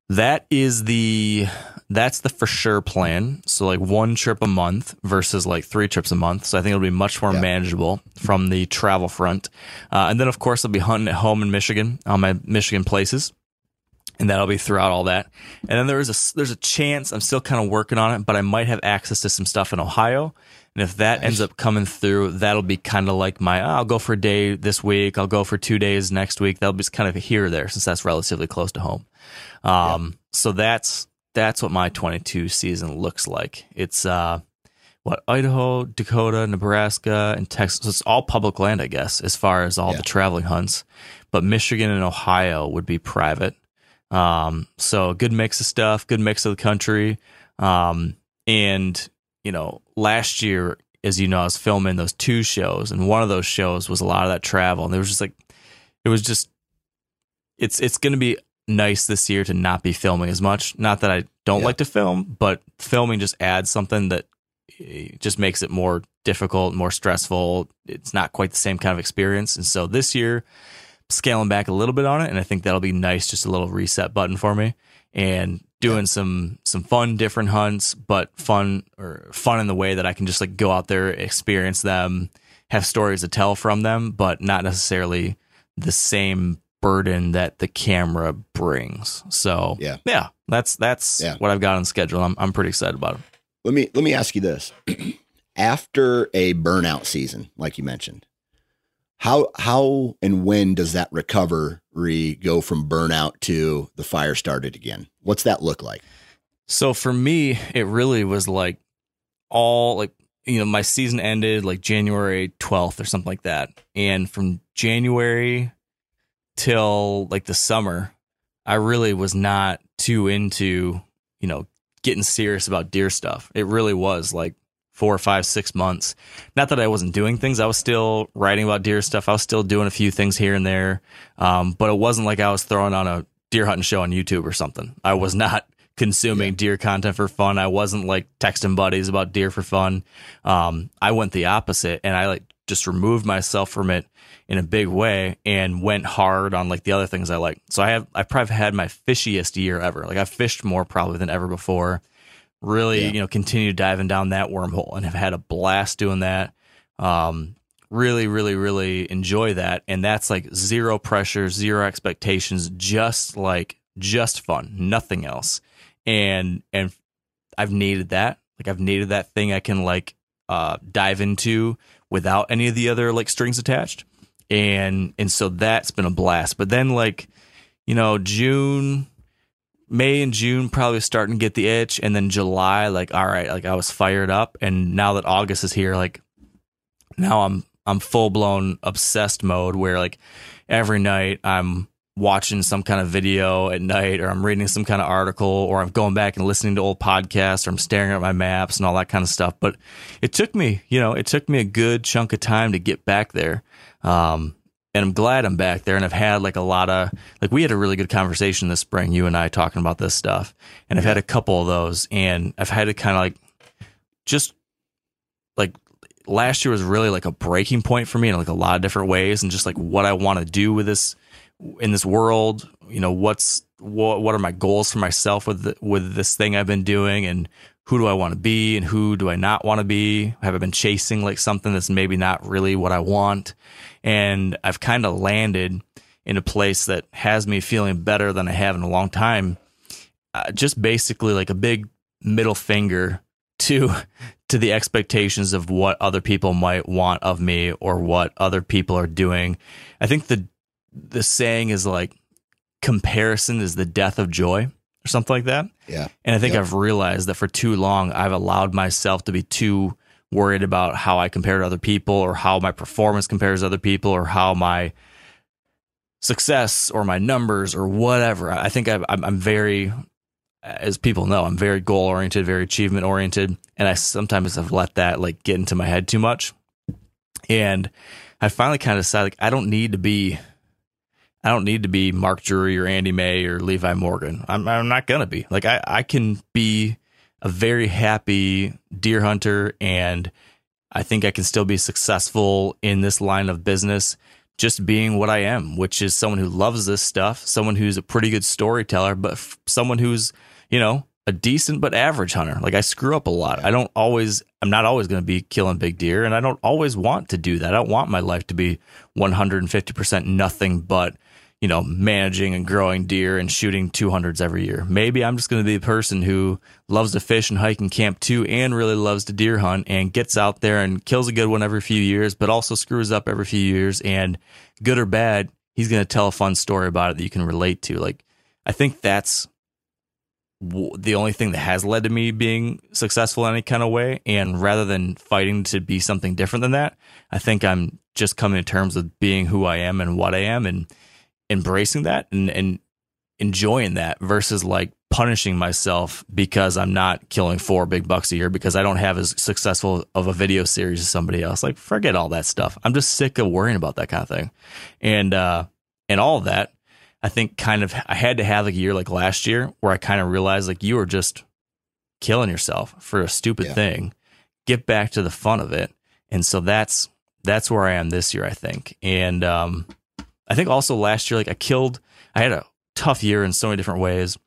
that is the that's the for sure plan. So like one trip a month versus like three trips a month. So I think it'll be much more Yeah. manageable from the travel front. Uh, and then of course I'll be hunting at home in Michigan on my Michigan places. And that'll be throughout all that. And then there is a there's a chance I'm still kind of working on it, but I might have access to some stuff in Ohio. And if that ends up coming through, that'll be kind of like my "Ah, I'll go for a day this week, I'll go for two days next week. That'll be kind of here or there since that's relatively close to home. Um, so that's that's what my 22 season looks like. It's uh, what Idaho, Dakota, Nebraska, and Texas. So it's all public land, I guess, as far as all Yeah. the traveling hunts. But Michigan and Ohio would be private. Um, so good mix of stuff, good mix of the country. Um, and you know, last year, as you know, I was filming those two shows, and one of those shows was a lot of that travel, and it was just like, it was just, it's it's going to be nice this year to not be filming as much. Not that I don't Yeah. like to film, but filming just adds something that eh, just makes it more difficult, more stressful. It's not quite the same kind of experience. And so this year, scaling back a little bit on it, and I think that'll be nice, just a little reset button for me, and doing some some fun, different hunts, but fun or fun in the way that I can just like go out there, experience them, have stories to tell from them, but not necessarily the same burden that the camera brings. So Yeah. yeah, that's that's Yeah. what I've got on schedule. I'm I'm pretty excited about it. Let me let me ask you this: After a burnout season, like you mentioned, how how and when does that recovery go from burnout to the fire started again? What's that look like? So for me, it really was like all like you know my season ended like January 12th or something like that, and from January till like the summer, I really was not too into you know getting serious about deer stuff. It really was like four or five, six months. Not that I wasn't doing things. I was still writing about deer stuff. I was still doing a few things here and there. Um, but it wasn't like I was throwing on a deer hunting show on YouTube or something. I was not consuming deer content for fun. I wasn't like texting buddies about deer for fun. Um, I went the opposite and I like just removed myself from it in a big way and went hard on like the other things I like. So I have I probably had my fishiest year ever. Like I've fished more probably than ever before. Really, Yeah. you know, continue diving down that wormhole and have had a blast doing that. Um, really, really, really enjoy that. And that's like zero pressure, zero expectations, just like just fun, nothing else. And and I've needed that. Like I've needed that thing I can like uh dive into without any of the other like strings attached. And and so that's been a blast. But then like, you know, June May and June probably starting to get the itch, and then July, like, all right, like I was fired up, and now that August is here, like now I'm I'm full blown obsessed mode where like every night I'm watching some kind of video at night or I'm reading some kind of article or I'm going back and listening to old podcasts or I'm staring at my maps and all that kind of stuff. But it took me, you know, it took me a good chunk of time to get back there. Um, and I'm glad I'm back there and I've had like a lot of like we had a really good conversation this spring, you and I talking about this stuff. And I've had a couple of those and I've had to kind of like just like last year was really like a breaking point for me in like a lot of different ways and just like what I want to do with this in this world, you know, what's what what are my goals for myself with the, with this thing I've been doing and who do I want to be and who do I not want to be? Have I been chasing like something that's maybe not really what I want? And I've kind of landed in a place that has me feeling better than I have in a long time. Uh, just basically like a big middle finger to to the expectations of what other people might want of me or what other people are doing. I think the the saying is like comparison is the death of joy or something like that. Yeah. And I think Yep. I've realized that for too long I've allowed myself to be too worried about how I compare to other people or how my performance compares to other people or how my success or my numbers or whatever. I think I've, I'm, I'm very, as people know, I'm very goal oriented, very achievement oriented. And I sometimes have let that like get into my head too much. And I finally kind of decided like, I don't need to be I don't need to be Mark Drury or Andy May or Levi Morgan. I'm I'm not gonna be. Like I, I can be a very happy deer hunter and I think I can still be successful in this line of business just being what I am, which is someone who loves this stuff, someone who's a pretty good storyteller, but f- someone who's, you know, a decent but average hunter. Like I screw up a lot. I don't always I'm not always going to be killing big deer and I don't always want to do that. I don't want my life to be 150% nothing but you know, managing and growing deer and shooting 200s every year. Maybe I'm just going to be a person who loves to fish and hike and camp too and really loves to deer hunt and gets out there and kills a good one every few years, but also screws up every few years. And good or bad, he's going to tell a fun story about it that you can relate to. Like, I think that's the only thing that has led to me being successful in any kind of way. And rather than fighting to be something different than that, I think I'm just coming to terms with being who I am and what I am and embracing that and, and enjoying that versus like punishing myself because I'm not killing four big bucks a year because I don't have as successful of a video series as somebody else. Like forget all that stuff. I'm just sick of worrying about that kind of thing. And uh and all of that, I think kind of I had to have like a year like last year where I kind of realized like you were just killing yourself for a stupid Yeah. thing. Get back to the fun of it. And so that's that's where I am this year, I think. And um I think also last year like I killed I had a tough year in so many different ways.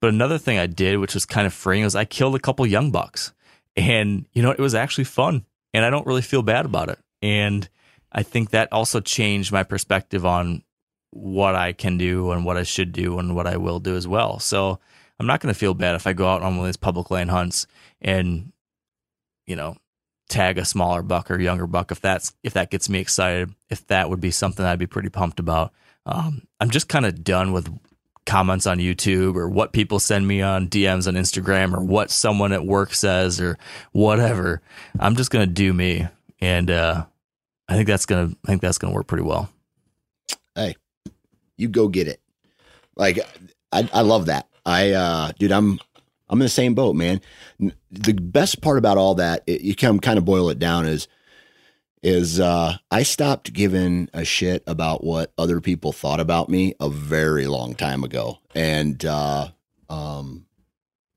But another thing I did, which was kind of freeing, was I killed a couple young bucks. And you know, it was actually fun. And I don't really feel bad about it. And I think that also changed my perspective on what I can do and what I should do and what I will do as well. So I'm not going to feel bad if I go out on one of these public land hunts and, you know, tag a smaller buck or younger buck if that's if that gets me excited. If that would be something I'd be pretty pumped about. Um, I'm just kind of done with comments on YouTube or what people send me on DMs on Instagram or what someone at work says or whatever. I'm just gonna do me, and uh, I think that's gonna I think that's gonna work pretty well. Hey you go get it. Like I, I love that. I, uh, dude, I'm, I'm in the same boat, man. The best part about all that, it, you can kind of boil it down is, is, uh, I stopped giving a shit about what other people thought about me a very long time ago. And, uh, um,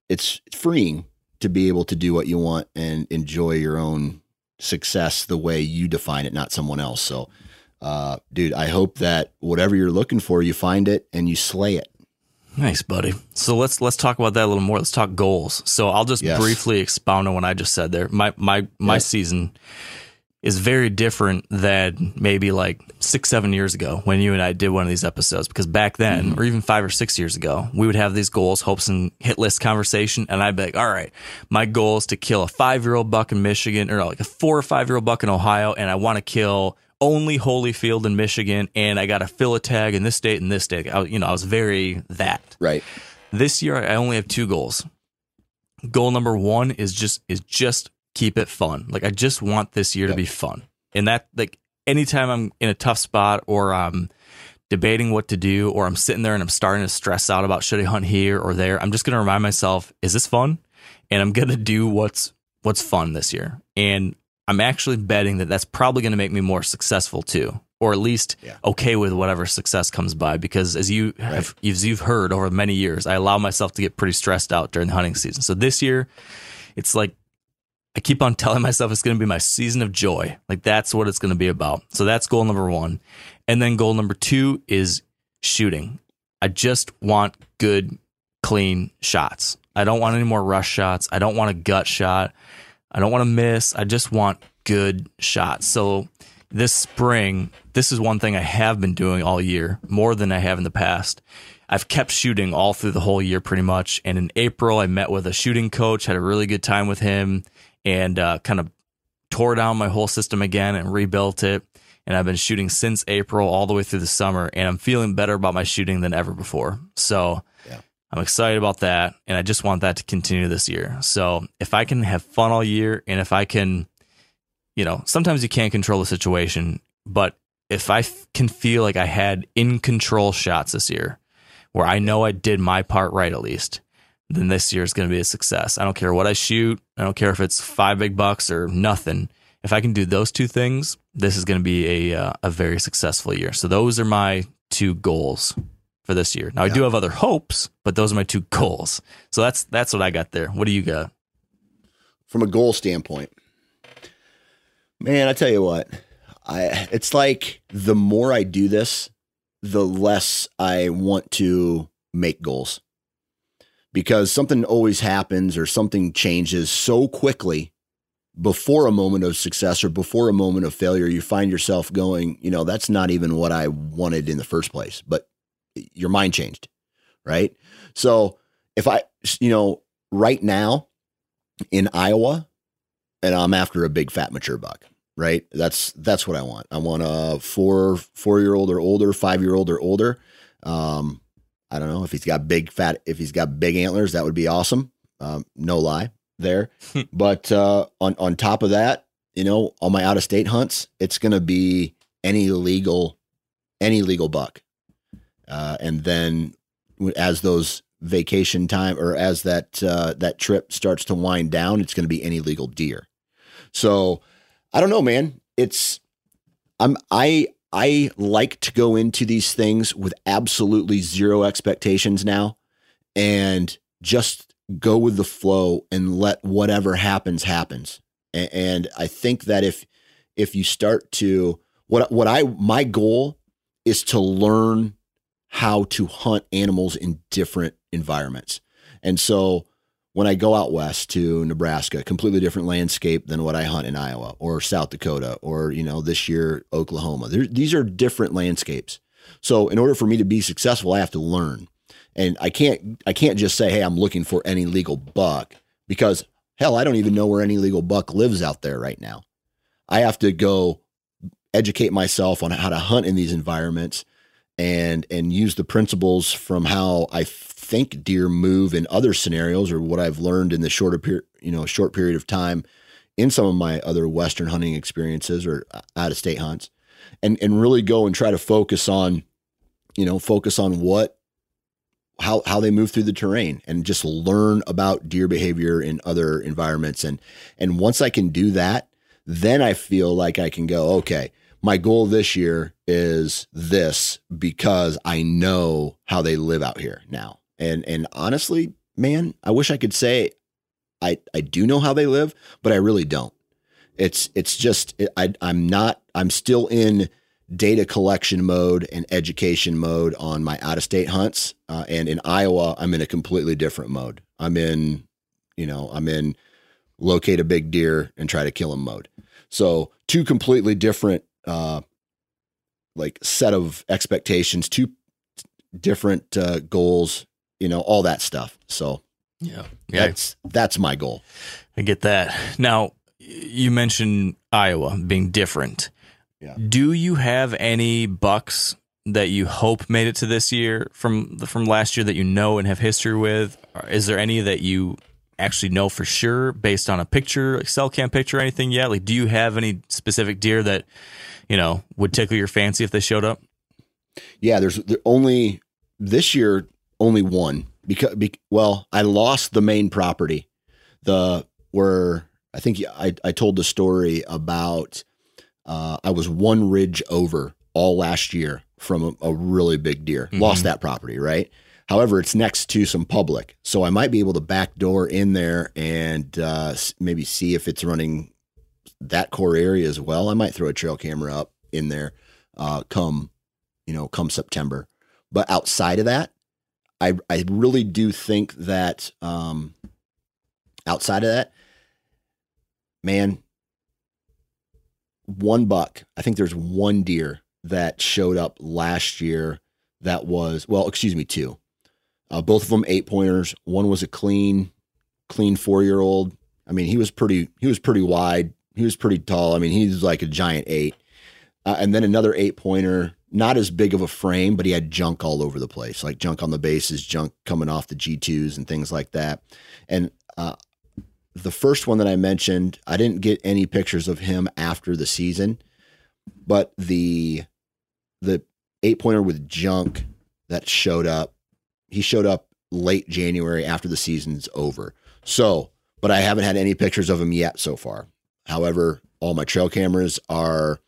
it's freeing to be able to do what you want and enjoy your own success the way you define it, not someone else. So, uh, dude, I hope that whatever you're looking for, you find it and you slay it. Nice, buddy. So let's let's talk about that a little more. Let's talk goals. So I'll just Yes. briefly expound on what I just said there. My my my Yeah. season is very different than maybe like six, seven years ago when you and I did one of these episodes. Because back then, mm-hmm. or even five or six years ago, we would have these goals, hopes, and hit list conversation. And I'd be like, all right, my goal is to kill a five year old buck in Michigan or like a four or five year old buck in Ohio. And I want to kill only Holyfield in Michigan. And I got to fill a tag in this state and this state. I, you know, I was very that. Right. This year I only have two goals. Goal number one is just is just keep it fun. Like I just want this year to be fun. And that like anytime I'm in a tough spot or I'm debating what to do or I'm sitting there and I'm starting to stress out about should I hunt here or there, I'm just gonna remind myself, is this fun? And I'm gonna do what's what's fun this year. And I'm actually betting that that's probably gonna make me more successful too. Or at least Yeah. okay with whatever success comes by because as you have as you've heard over many years i allow myself to get pretty stressed out during the hunting season. So this year it's like i keep on telling myself it's going to be my season of joy. Like that's what it's going to be about. So that's goal number one. And then goal number two is shooting. I just want good clean shots. I don't want any more rush shots. I don't want a gut shot I don't want to miss. I just want good shots. So this spring, this is one thing I have been doing all year, more than I have in the past. I've kept shooting all through the whole year pretty much. And in April, I met with a shooting coach, had a really good time with him, and uh, kind of tore down my whole system again and rebuilt it. And I've been shooting since April all the way through the summer, and I'm feeling better about my shooting than ever before. So. I'm excited about that, and I just want that to continue this year. So if I can have fun all year, and if I can, you know, sometimes you can't control the situation, but if I f- can feel like I had in control shots this year, where I know I did my part right at least, then this year is going to be a success. I don't care what I shoot. I don't care if it's five big bucks or nothing. If I can do those two things, this is going to be a uh, a very successful year. So those are my two goals for this year. Now I do have other hopes, but those are my two goals. So that's that's what I got there. What do you got? From a goal standpoint, man, I tell you what, I it's like the more I do this, the less I want to make goals because something always happens or something changes so quickly before a moment of success or before a moment of failure you find yourself going you know that's not even what i wanted in the first place but your mind changed right? So if i you know right now in iowa and i'm after a big fat mature buck right? That's that's what i want. I want a four four year old or older five year old or older. Um i don't know if he's got big fat if he's got big antlers that would be awesome. Um, no lie there. But uh on on top of that you know on my out of state hunts it's gonna be any legal any legal buck uh and then as those vacation time or as that uh that trip starts to wind down it's going to be any legal deer so i don't know man it's i'm i I like to go into these things with absolutely zero expectations now and just go with the flow and let whatever happens happens. A- And I think that if if you start to what what I my goal is to learn how to hunt animals in different environments. And so when I go out west to Nebraska, completely different landscape than what I hunt in Iowa or South Dakota or you know this year Oklahoma. There, these are different landscapes. So in order for me to be successful, I have to learn, and I can't I can't just say, hey, I'm looking for any legal buck because hell, I don't even know where any legal buck lives out there right now. I have to go educate myself on how to hunt in these environments and and use the principles from how I think deer move in other scenarios or what I've learned in the shorter period, you know, short period of time in some of my other western hunting experiences or out of state hunts and and really go and try to focus on you know, focus on what how how they move through the terrain and just learn about deer behavior in other environments. And and once I can do that, then I feel like I can go, okay, my goal this year is this because I know how they live out here now. And and honestly, man, I wish I could say I I do know how they live, but I really don't. It's it's just I I'm not I'm still in data collection mode and education mode on my out of state hunts. Uh, and in Iowa, I'm in a completely different mode. I'm in, you know, I'm in locate a big deer and try to kill him mode. So two completely different, uh, like set of expectations, two different uh, goals, you know, all that stuff. So Yeah. Yeah. that's that's my goal. I get that. Now, you mentioned Iowa being different. Yeah. Do you have any bucks that you hope made it to this year from from last year that you know and have history with? Or Is there any that you actually know for sure based on a picture, like cell cam picture, or anything yet? Like, do you have any specific deer that you know would tickle your fancy if they showed up? Yeah, there's there only this year only one because be, well, I lost the main property, the where I think I I told the story about uh, I was one ridge over all last year from a, a really big deer. Lost that property, right? However, it's next to some public, so I might be able to backdoor in there and uh, maybe see if it's running that core area as well. I might throw a trail camera up in there uh, come you know, come September. But outside of that, I I really do think that um outside of that, man, one buck. I think there's one deer that showed up last year that was well, excuse me, two. Uh, both of them eight pointers. One was a clean, clean four year old. I mean, he was pretty. He was pretty wide. He was pretty tall. I mean, he's like a giant eight. Uh, and then another eight pointer, not as big of a frame, but he had junk all over the place, like junk on the bases, junk coming off the G2s and things like that. And uh, the first one that I mentioned, I didn't get any pictures of him after the season, but the the eight pointer with junk that showed up, he showed up late January after the season's over. So, but I haven't had any pictures of him yet so far. However, all my trail cameras are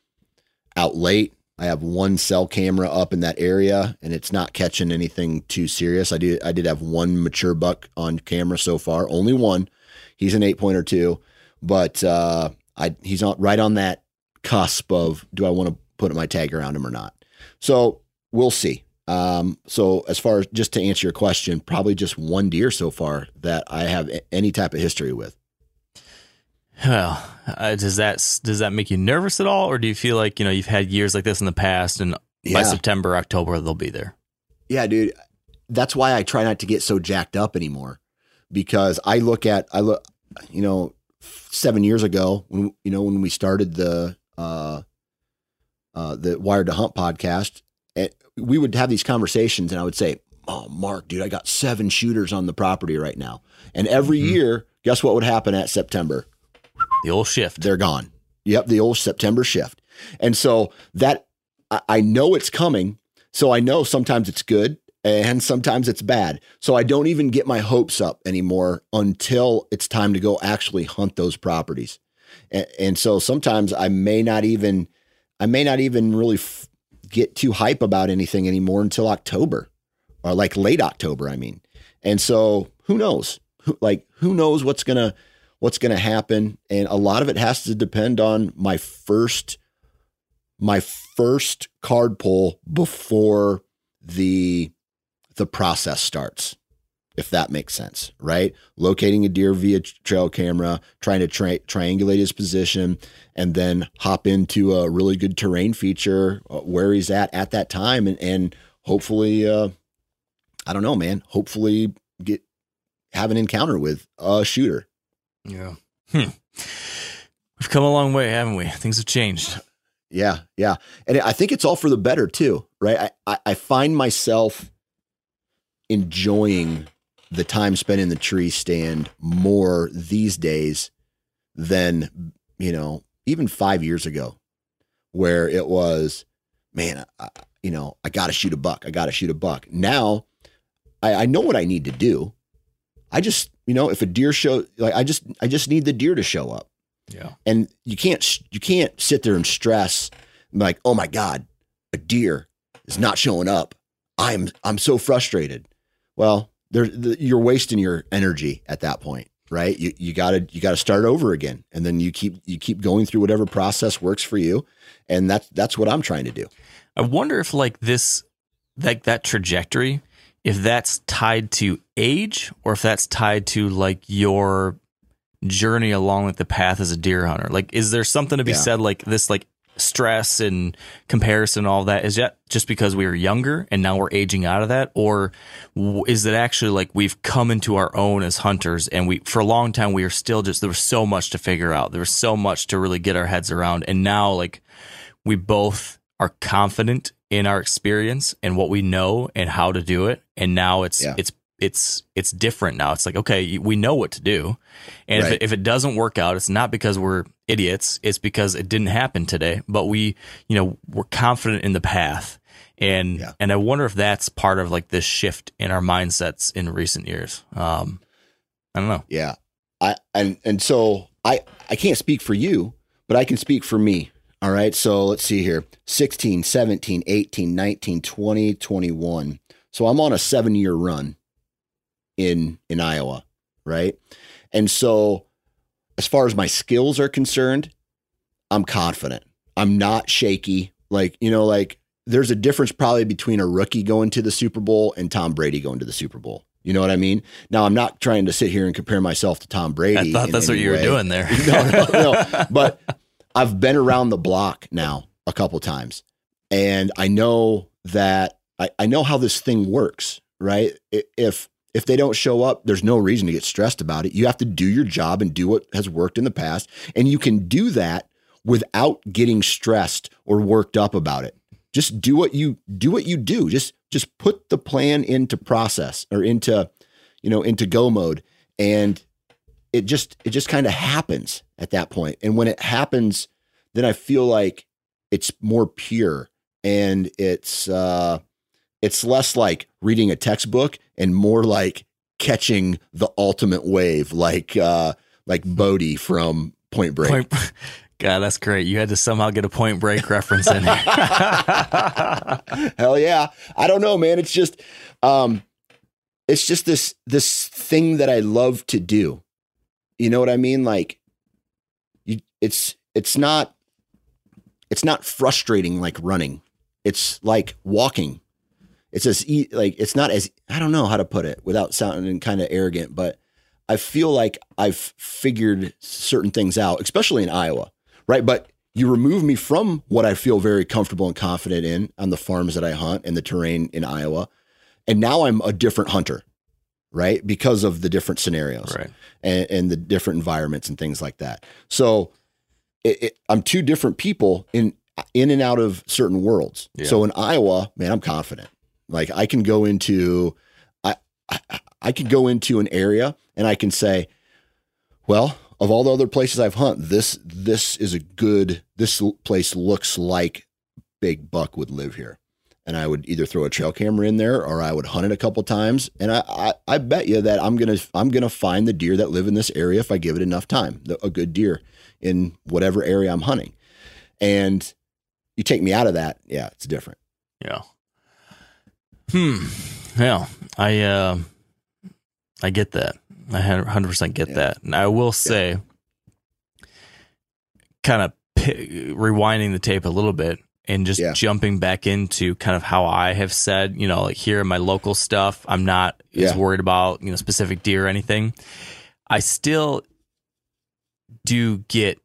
out late. I have one cell camera up in that area and it's not catching anything too serious. I did I did have one mature buck on camera so far, only one. He's an eight pointer too, but uh, I he's on right on that cusp of do I want to put my tag around him or not. So we'll see. Um, so as far as just to answer your question, probably just one deer so far that I have any type of history with. Well, uh, does that does that make you nervous at all, or do you feel like you know you've had years like this in the past, and by September, October, they'll be there? Yeah, dude. That's why I try not to get so jacked up anymore because I look at I look you know 7 years ago when you know when we started the uh uh the Wired to Hunt podcast eh, we would have these conversations and I would say, "Oh, Mark, dude, I got 7 shooters on the property right now." And every mm-hmm. year, guess what would happen at September? The old shift. they're gone. Yep, the old September shift. And so that I, know it's coming. So I know sometimes it's good and sometimes it's bad. So I don't even get my hopes up anymore until it's time to go actually hunt those properties. And, and so sometimes I may not even I may not even really get too hype about anything anymore until October or like late October, I mean. And so who knows? Like who knows what's going to what's going to happen and a lot of it has to depend on my first my first card pull before the the process starts if that makes sense, right? Locating a deer via trail camera, trying to tri- triangulate his position, and then hop into a really good terrain feature uh, where he's at at that time, and, and hopefully, uh, I don't know, man. Hopefully, get have an encounter with a shooter. Yeah. Hmm. We've come a long way, haven't we? Things have changed. Yeah, yeah, and I think it's all for the better too, right? I, I, I find myself enjoying the time spent in the tree stand more these days than you know even five years ago, where it was, man, I, you know, I got to shoot a buck. I got to shoot a buck. Now, I, I know what I need to do. I just, you know, if a deer show, like I just, I just need the deer to show up. Yeah. And you can't, you can't sit there and stress like, oh my god, a deer is not showing up. I'm, I'm so frustrated. Well, there you're wasting your energy at that point right? You you got to you got to start over again. And then you keep you keep going through whatever process works for you. And that's that's what I'm trying to do. I wonder if like this like that trajectory if that's tied to age or if that's tied to like your journey along like the path as a deer hunter. Like is there something to be Yeah. said like this like stress and comparison and all that is that just because we were younger and now we're aging out of that? Or is it actually like we've come into our own as hunters and we for a long time we were still just there was so much to figure out. There was so much to really get our heads around. And now like we both are confident in our experience and what we know and how to do it. And now it's Yeah. it's it's it's different now. It's like okay we know what to do. And if, it, if it doesn't work out it's not because we're idiots. It's because it didn't happen today but we you know we're confident in the path. And Yeah. and i wonder if that's part of like this shift in our mindsets in recent years. Um i don't know. Yeah. I and and so I I can't speak for you but I can speak for me. All right. So let's see here. 16 17 18 19 20 21 so I'm on a 7 year run in in Iowa right and so as far as my skills are concerned I'm confident I'm not shaky like you know like there's a difference probably between a rookie going to the Super Bowl and Tom Brady going to the Super Bowl you know what I mean now I'm not trying to sit here and compare myself to Tom Brady i thought that's what you were doing there no, no, no. But I've been around the block now a couple times, and I know that I, I know how this thing works. Right? If if they don't show up, there's no reason to get stressed about it. You have to do your job and do what has worked in the past, and you can do that without getting stressed or worked up about it. Just do what you do what you do. Just just put the plan into process or into you know into go mode and it just it just kind of happens at that point. and when it happens then i feel like it's more pure and it's uh it's less like reading a textbook and more like catching the ultimate wave like uh like Bodhi from point break Point, God, that's great. You had to somehow get a point break reference in here. Hell yeah. I don't know, man. It's just um it's just this this thing that I love to do. You know what I mean? Like you it's it's not it's not frustrating like running. It's like walking. It's as e- like it's not as I don't know how to put it without sounding kind of arrogant, but I feel like I've figured certain things out, especially in Iowa, right? But you remove me from what I feel very comfortable and confident in on the farms that I hunt and the terrain in Iowa. And now I'm a different hunter, right? Because of the different scenarios right. and, and the different environments and things like that. So it, it, I'm two different people in in and out of certain worlds. Yeah. So in Iowa, man, I'm confident. Like I can go into I, I I could go into an area and I can say, well, of all the other places I've hunt, this this is a good. This place looks like big buck would live here, and I would either throw a trail camera in there or I would hunt it a couple times, and I I, I bet you that I'm gonna I'm gonna find the deer that live in this area if I give it enough time, a good deer in whatever area I'm hunting, and you take me out of that, yeah, it's different. Yeah. Hmm. Yeah. I uh, I get that. I 100% get Yeah. that. And I will say, kind of p- rewinding the tape a little bit and just Yeah. jumping back into kind of how I have said, you know, like here in my local stuff, I'm not as worried about, you know, specific deer or anything. I still do get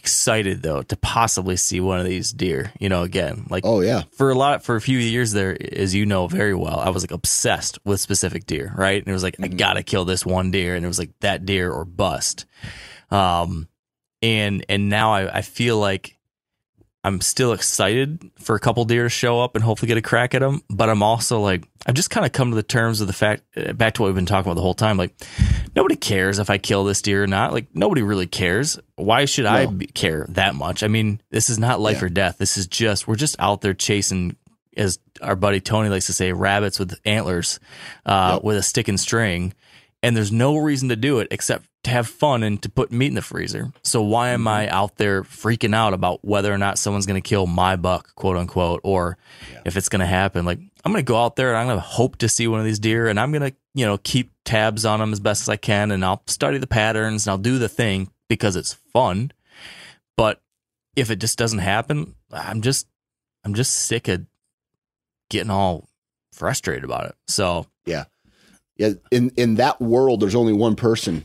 excited though to possibly see one of these deer, you know, again, like Oh yeah, for a lot for a few years there as you know very well i was like obsessed with specific deer right? And it was like i Mhm. gotta kill this one deer and it was like that deer or bust. Um and and now i, I feel like i'm still excited for a couple deer to show up and hopefully get a crack at them but i'm also like i've just kind of come to the terms of the fact uh, back to what we've been talking about the whole time like nobody cares if i kill this deer or not like nobody really cares. Why should i be, care that much? I mean this is not life Yeah. or death. This is just we're just out there chasing as our buddy tony likes to say rabbits with antlers uh, Yep. with a stick and string and there's no reason to do it except to have fun and to put meat in the freezer. So why am i mm-hmm. out there freaking out about whether or not someone's going to kill my buck quote unquote or if it's going to happen? Like i'm going to go out there and i'm going to hope to see one of these deer and i'm going to you know keep tabs on them as best as i can and i'll study the patterns and i'll do the thing because it's fun. But if it just doesn't happen i'm just i'm just sick of getting all frustrated about it. So yeah. In in that world, there's only one person.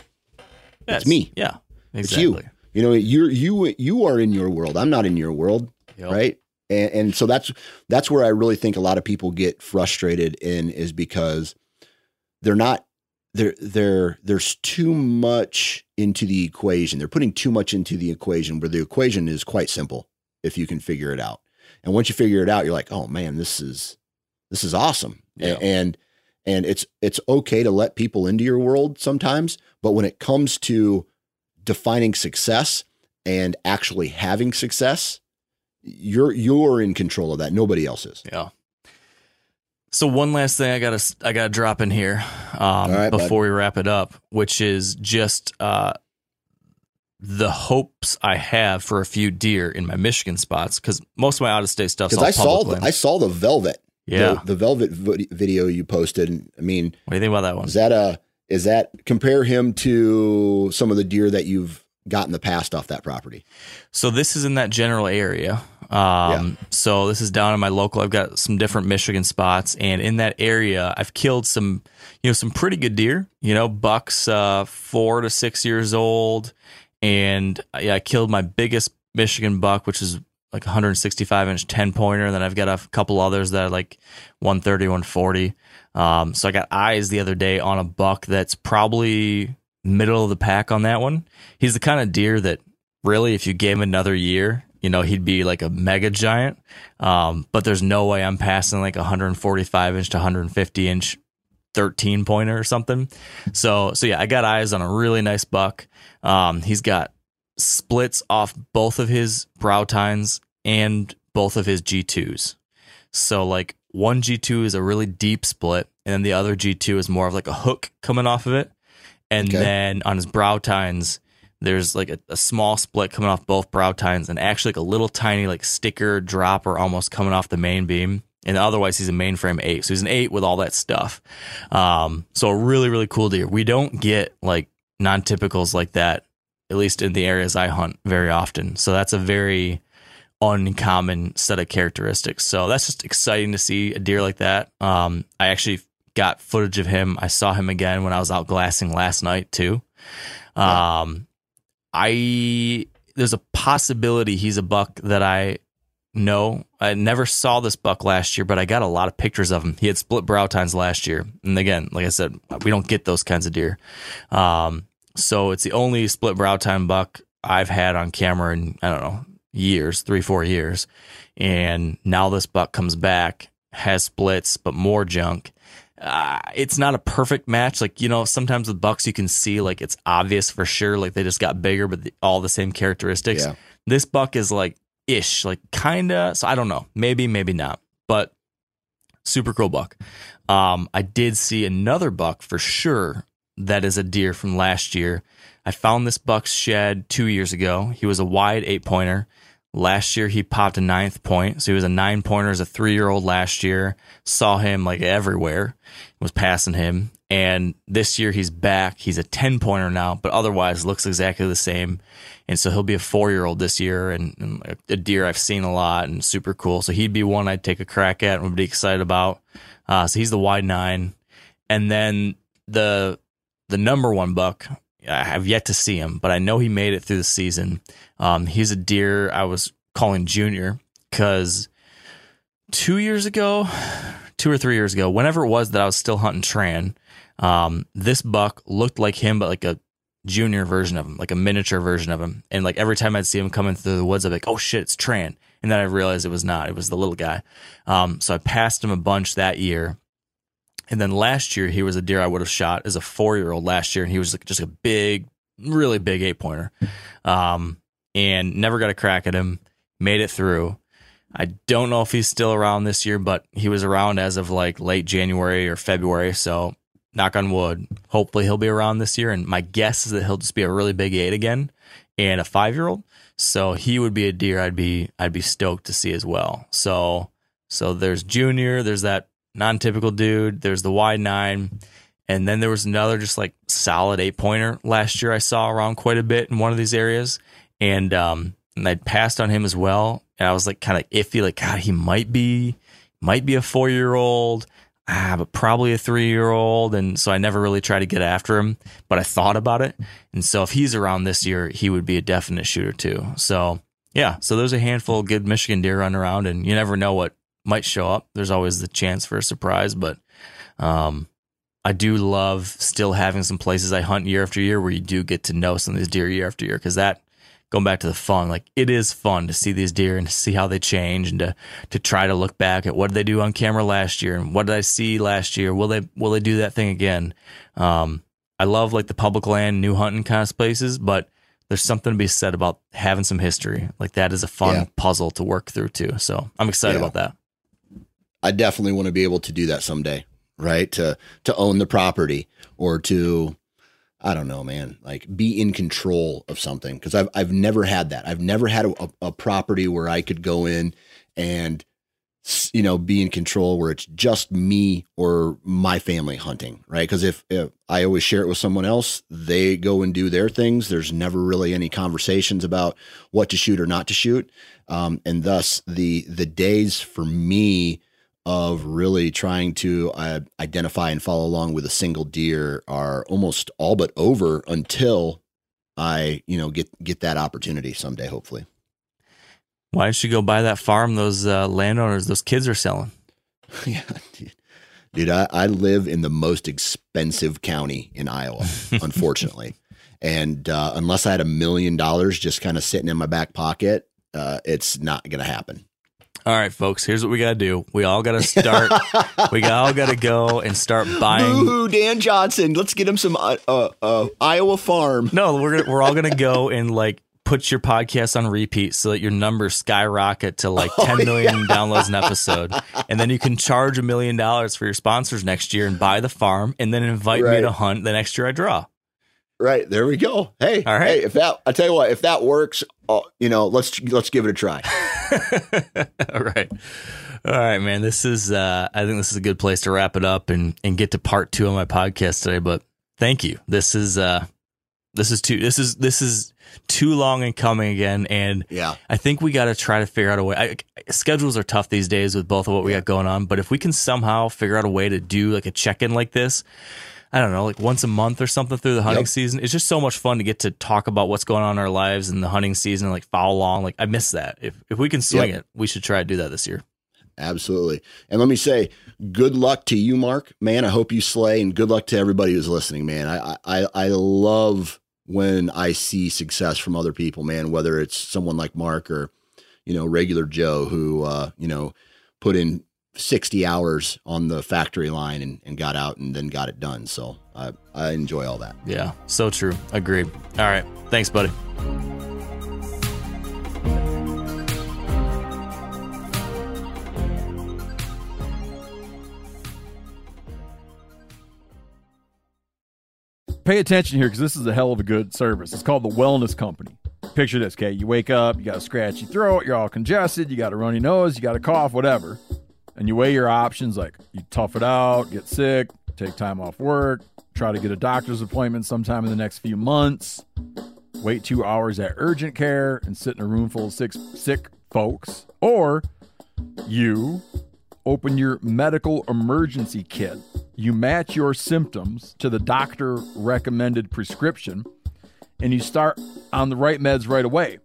yeah, It's me. yeah It's you. You know, you're you you are in your world. I'm not in your world. Yep. right and, and so that's that's where i really think a lot of people get frustrated in is because they're not there there there's too much into the equation they're putting too much into the equation where the equation is quite simple if you can figure it out and once you figure it out you're like oh man this is this is awesome Yeah. and and it's it's okay to let people into your world sometimes but when it comes to defining success and actually having success you're you're in control of that nobody else is Yeah. So one last thing I gotta I gotta drop in here um, right, bud. before we wrap it up, which is just uh, the hopes I have for a few deer in my Michigan spots because most of my out of state stuff. because i saw the, i saw the velvet yeah. the, the velvet vid- video you posted and i mean what do you think about that one? is that a is that compare him to some of the deer that you've got in the past off that property So this is in that general area. Um, So this is down in my local. I've got some different Michigan spots, and in that area, I've killed some, you know, some pretty good deer. You know, bucks uh, four to six years old, and uh, yeah, I killed my biggest Michigan buck, which is like 165 inch 10 pointer. And then I've got a couple others that are like 130, 140. Um, so I got eyes the other day on a buck that's probably middle of the pack on that one. He's the kind of deer that really, if you gave him another year, you know, he'd be like a mega giant. Um, but there's no way I'm passing like 145 inch to 150 inch 13 pointer or something. So, so yeah, I got eyes on a really nice buck. Um, he's got splits off both of his brow tines and both of his G2s. So like one G2 is a really deep split and then the other G2 is more of like a hook coming off of it. And Okay. then on his brow tines, there's like a, a small split coming off both brow tines and actually like a little tiny like sticker dropper almost coming off the main beam. And otherwise he's a mainframe eight. So he's an eight with all that stuff. Um, so a really, really cool deer. We don't get like non-typicals like that, at least in the areas I hunt very often. So that's a very uncommon set of characteristics. So that's just exciting to see a deer like that. Um, I actually got footage of him. I saw him again when I was out glassing last night too. Um, I there's a possibility he's a buck that I know. I never saw this buck last year, but I got a lot of pictures of him. He had split brow tines last year, and again, like I said, we don't get those kinds of deer. Um, so it's the only split brow tine buck I've had on camera in I don't know years, three four years, and now this buck comes back, has splits, but more junk. Uh, it's not a perfect match. Like, you know, sometimes with bucks, you can see like it's obvious for sure. Like they just got bigger, but the, all the same characteristics. Yeah. This buck is like ish, like kind of. So I don't know. Maybe, maybe not. But super cool buck. Um, I did see another buck for sure that is a deer from last year. I found this buck's shed two years ago. He was a wide eight pointer, Last year he popped a ninth point, so he was a nine pointer as a three year old last year. Saw him like everywhere, was passing him, and this year he's back. He's a ten pointer now, but otherwise looks exactly the same. And so he'll be a four year old this year, and, and a deer I've seen a lot and super cool. So he'd be one I'd take a crack at and would be excited about. Uh, so he's the wide nine, and then the the number one buck. I have yet to see him, but I know he made it through the season. Um, he's a deer I was calling junior because two years ago, two or three years ago, whenever it was that I was still hunting Tran, um, this buck looked like him, but like a junior version of him, like a miniature version of him. And like every time I'd see him coming through the woods, I'd be like, oh shit, it's Tran. And then I realized it was not, it was the little guy. Um, so I passed him a bunch that year. And then last year, he was a deer I would have shot as a four year old last year. And he was just a big, really big eight pointer. Um, and never got a crack at him, made it through. I don't know if he's still around this year, but he was around as of like late January or February. So knock on wood, hopefully he'll be around this year. And my guess is that he'll just be a really big eight again and a five year old. So he would be a deer I'd be I'd be stoked to see as well. So so there's Junior, there's that non-typical dude, there's the wide nine, and then there was another just like solid eight pointer last year I saw around quite a bit in one of these areas, and um and I'd passed on him as well, and I was like kind of iffy, like God, he might be might be a four year old ah, but probably a three year old. And so I never really tried to get after him, but I thought about it. And so if he's around this year, he would be a definite shooter too. So yeah, so there's a handful of good Michigan deer running around, and you never know what might show up. There's always the chance for a surprise, but um, I do love still having some places I hunt year after year where you do get to know some of these deer year after year because that going back to the fun, like it is fun to see these deer and to see how they change and to to try to look back at what did they do on camera last year and what did I see last year? Will they will they do that thing again? Um, I love like the public land, new hunting kind of places, but there's something to be said about having some history. Like that is a fun Yeah. puzzle to work through too. So I'm excited Yeah. about that. I definitely want to be able to do that someday, right? To to own the property or to I don't know, man, like be in control of something because I've I've never had that. I've never had a, a, property where I could go in and you know be in control where it's just me or my family hunting, right? Because if, if I always share it with someone else, they go and do their things. There's never really any conversations about what to shoot or not to shoot, um, and thus the the days for me of really trying to uh, identify and follow along with a single deer are almost all but over until I, you know, get get that opportunity someday, hopefully. Why don't you go buy that farm those uh, landowners, those kids are selling? yeah, dude. Dude, I, I live in the most expensive county in Iowa, unfortunately. And uh, unless I had a million dollars just kind of sitting in my back pocket, uh, it's not going to happen. All right, folks, here's what we got to do. We all got to start. we all got to go and start buying. Boo, Dan Johnson. Let's get him some uh, uh, uh, Iowa farm. No, we're gonna, we're all gonna go and like put your podcast on repeat so that your numbers skyrocket to like 10 million downloads an episode, and then you can charge a million dollars for your sponsors next year and buy the farm, and then invite me to hunt the next year I draw. Right there we go. Hey, All right. Hey, if that I tell you what, if that works, uh, you know, let's let's give it a try. all right. All right, man. This is uh I think this is a good place to wrap it up and and get to part 2 of my podcast today, but thank you. This is uh this is too this is this is too long and coming again and Yeah, I think we got to try to figure out a way. I, schedules are tough these days with both of what we got going on, but if we can somehow figure out a way to do like a check in like this, I don't know, like once a month or something through the hunting Yep. season, it's just so much fun to get to talk about what's going on in our lives in the hunting season, like follow along. Like I miss that. If if we can swing Yep. it, we should try to do that this year. absolutely. And let me say, good luck to you, Mark. Man, I hope you slay, and good luck to everybody who's listening. Man, I I I love when I see success from other people. Man, whether it's someone like Mark or you know regular Joe who uh, you know put in 60 hours on the factory line and, and got out and then got it done. So I, I enjoy all that. Yeah, so true. Agreed. All right, thanks, buddy. Pay attention here because this is a hell of a good service. It's called the Wellness Company. picture this, okay? You wake up, you got a scratchy throat, you're all congested, you got a runny nose, you got a cough, whatever. And you weigh your options like you tough it out, get sick, take time off work, try to get a doctor's appointment sometime in the next few months, wait two hours at urgent care and sit in a room full of six sick folks, or you open your medical emergency kit. You match your symptoms to the doctor recommended prescription and you start on the right meds right away.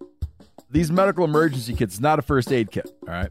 These medical emergency kits not a first aid kit, all right?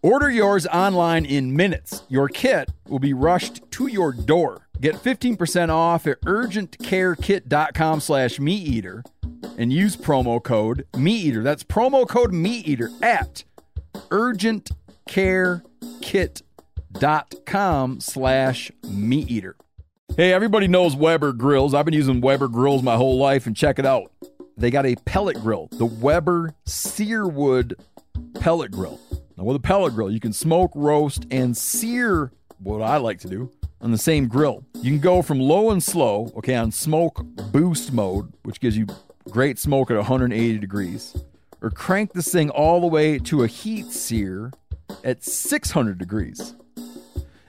Order yours online in minutes. Your kit will be rushed to your door. Get 15% off at urgentcarekit.com slash meateater and use promo code meateater. That's promo code meateater at urgentcarekit.com slash meateater. Hey, everybody knows Weber grills. I've been using Weber grills my whole life, and check it out. They got a pellet grill, the Weber Searwood pellet grill. Now, with a pellet grill, you can smoke, roast, and sear what I like to do on the same grill. You can go from low and slow, okay, on smoke boost mode, which gives you great smoke at 180 degrees, or crank this thing all the way to a heat sear at 600 degrees.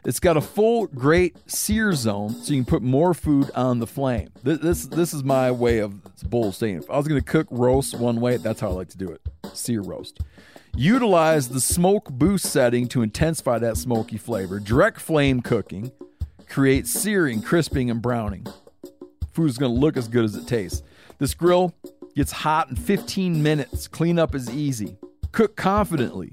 It's got a full great sear zone, so you can put more food on the flame. This this, this is my way of bull saying. If I was going to cook roast one way, that's how I like to do it: sear roast. Utilize the smoke boost setting to intensify that smoky flavor. Direct flame cooking creates searing, crisping, and browning. Food is going to look as good as it tastes. This grill gets hot in 15 minutes. Cleanup is easy. Cook confidently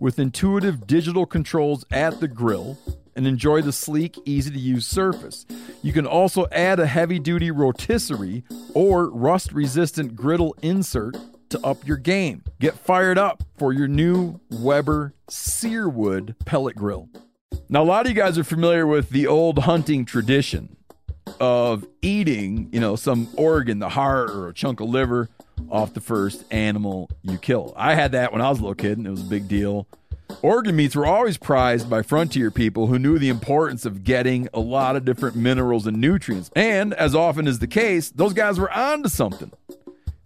with intuitive digital controls at the grill and enjoy the sleek, easy to use surface. You can also add a heavy duty rotisserie or rust resistant griddle insert to up your game. Get fired up for your new Weber Searwood pellet grill. Now, a lot of you guys are familiar with the old hunting tradition of eating, you know, some organ, the heart or a chunk of liver off the first animal you kill. I had that when I was a little kid, and it was a big deal. Organ meats were always prized by frontier people who knew the importance of getting a lot of different minerals and nutrients. And as often is the case, those guys were onto something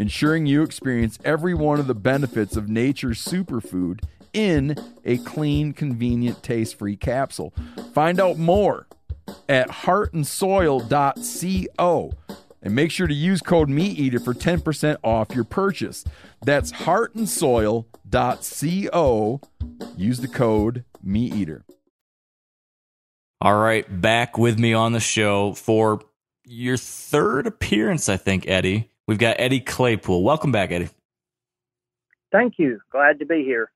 ensuring you experience every one of the benefits of nature's superfood in a clean, convenient, taste free capsule. Find out more at heartandsoil.co and make sure to use code MeatEater for 10% off your purchase. That's heartandsoil.co. Use the code MeatEater. All right, back with me on the show for your third appearance, I think, Eddie. We've got Eddie Claypool. Welcome back, Eddie. Thank you. Glad to be here.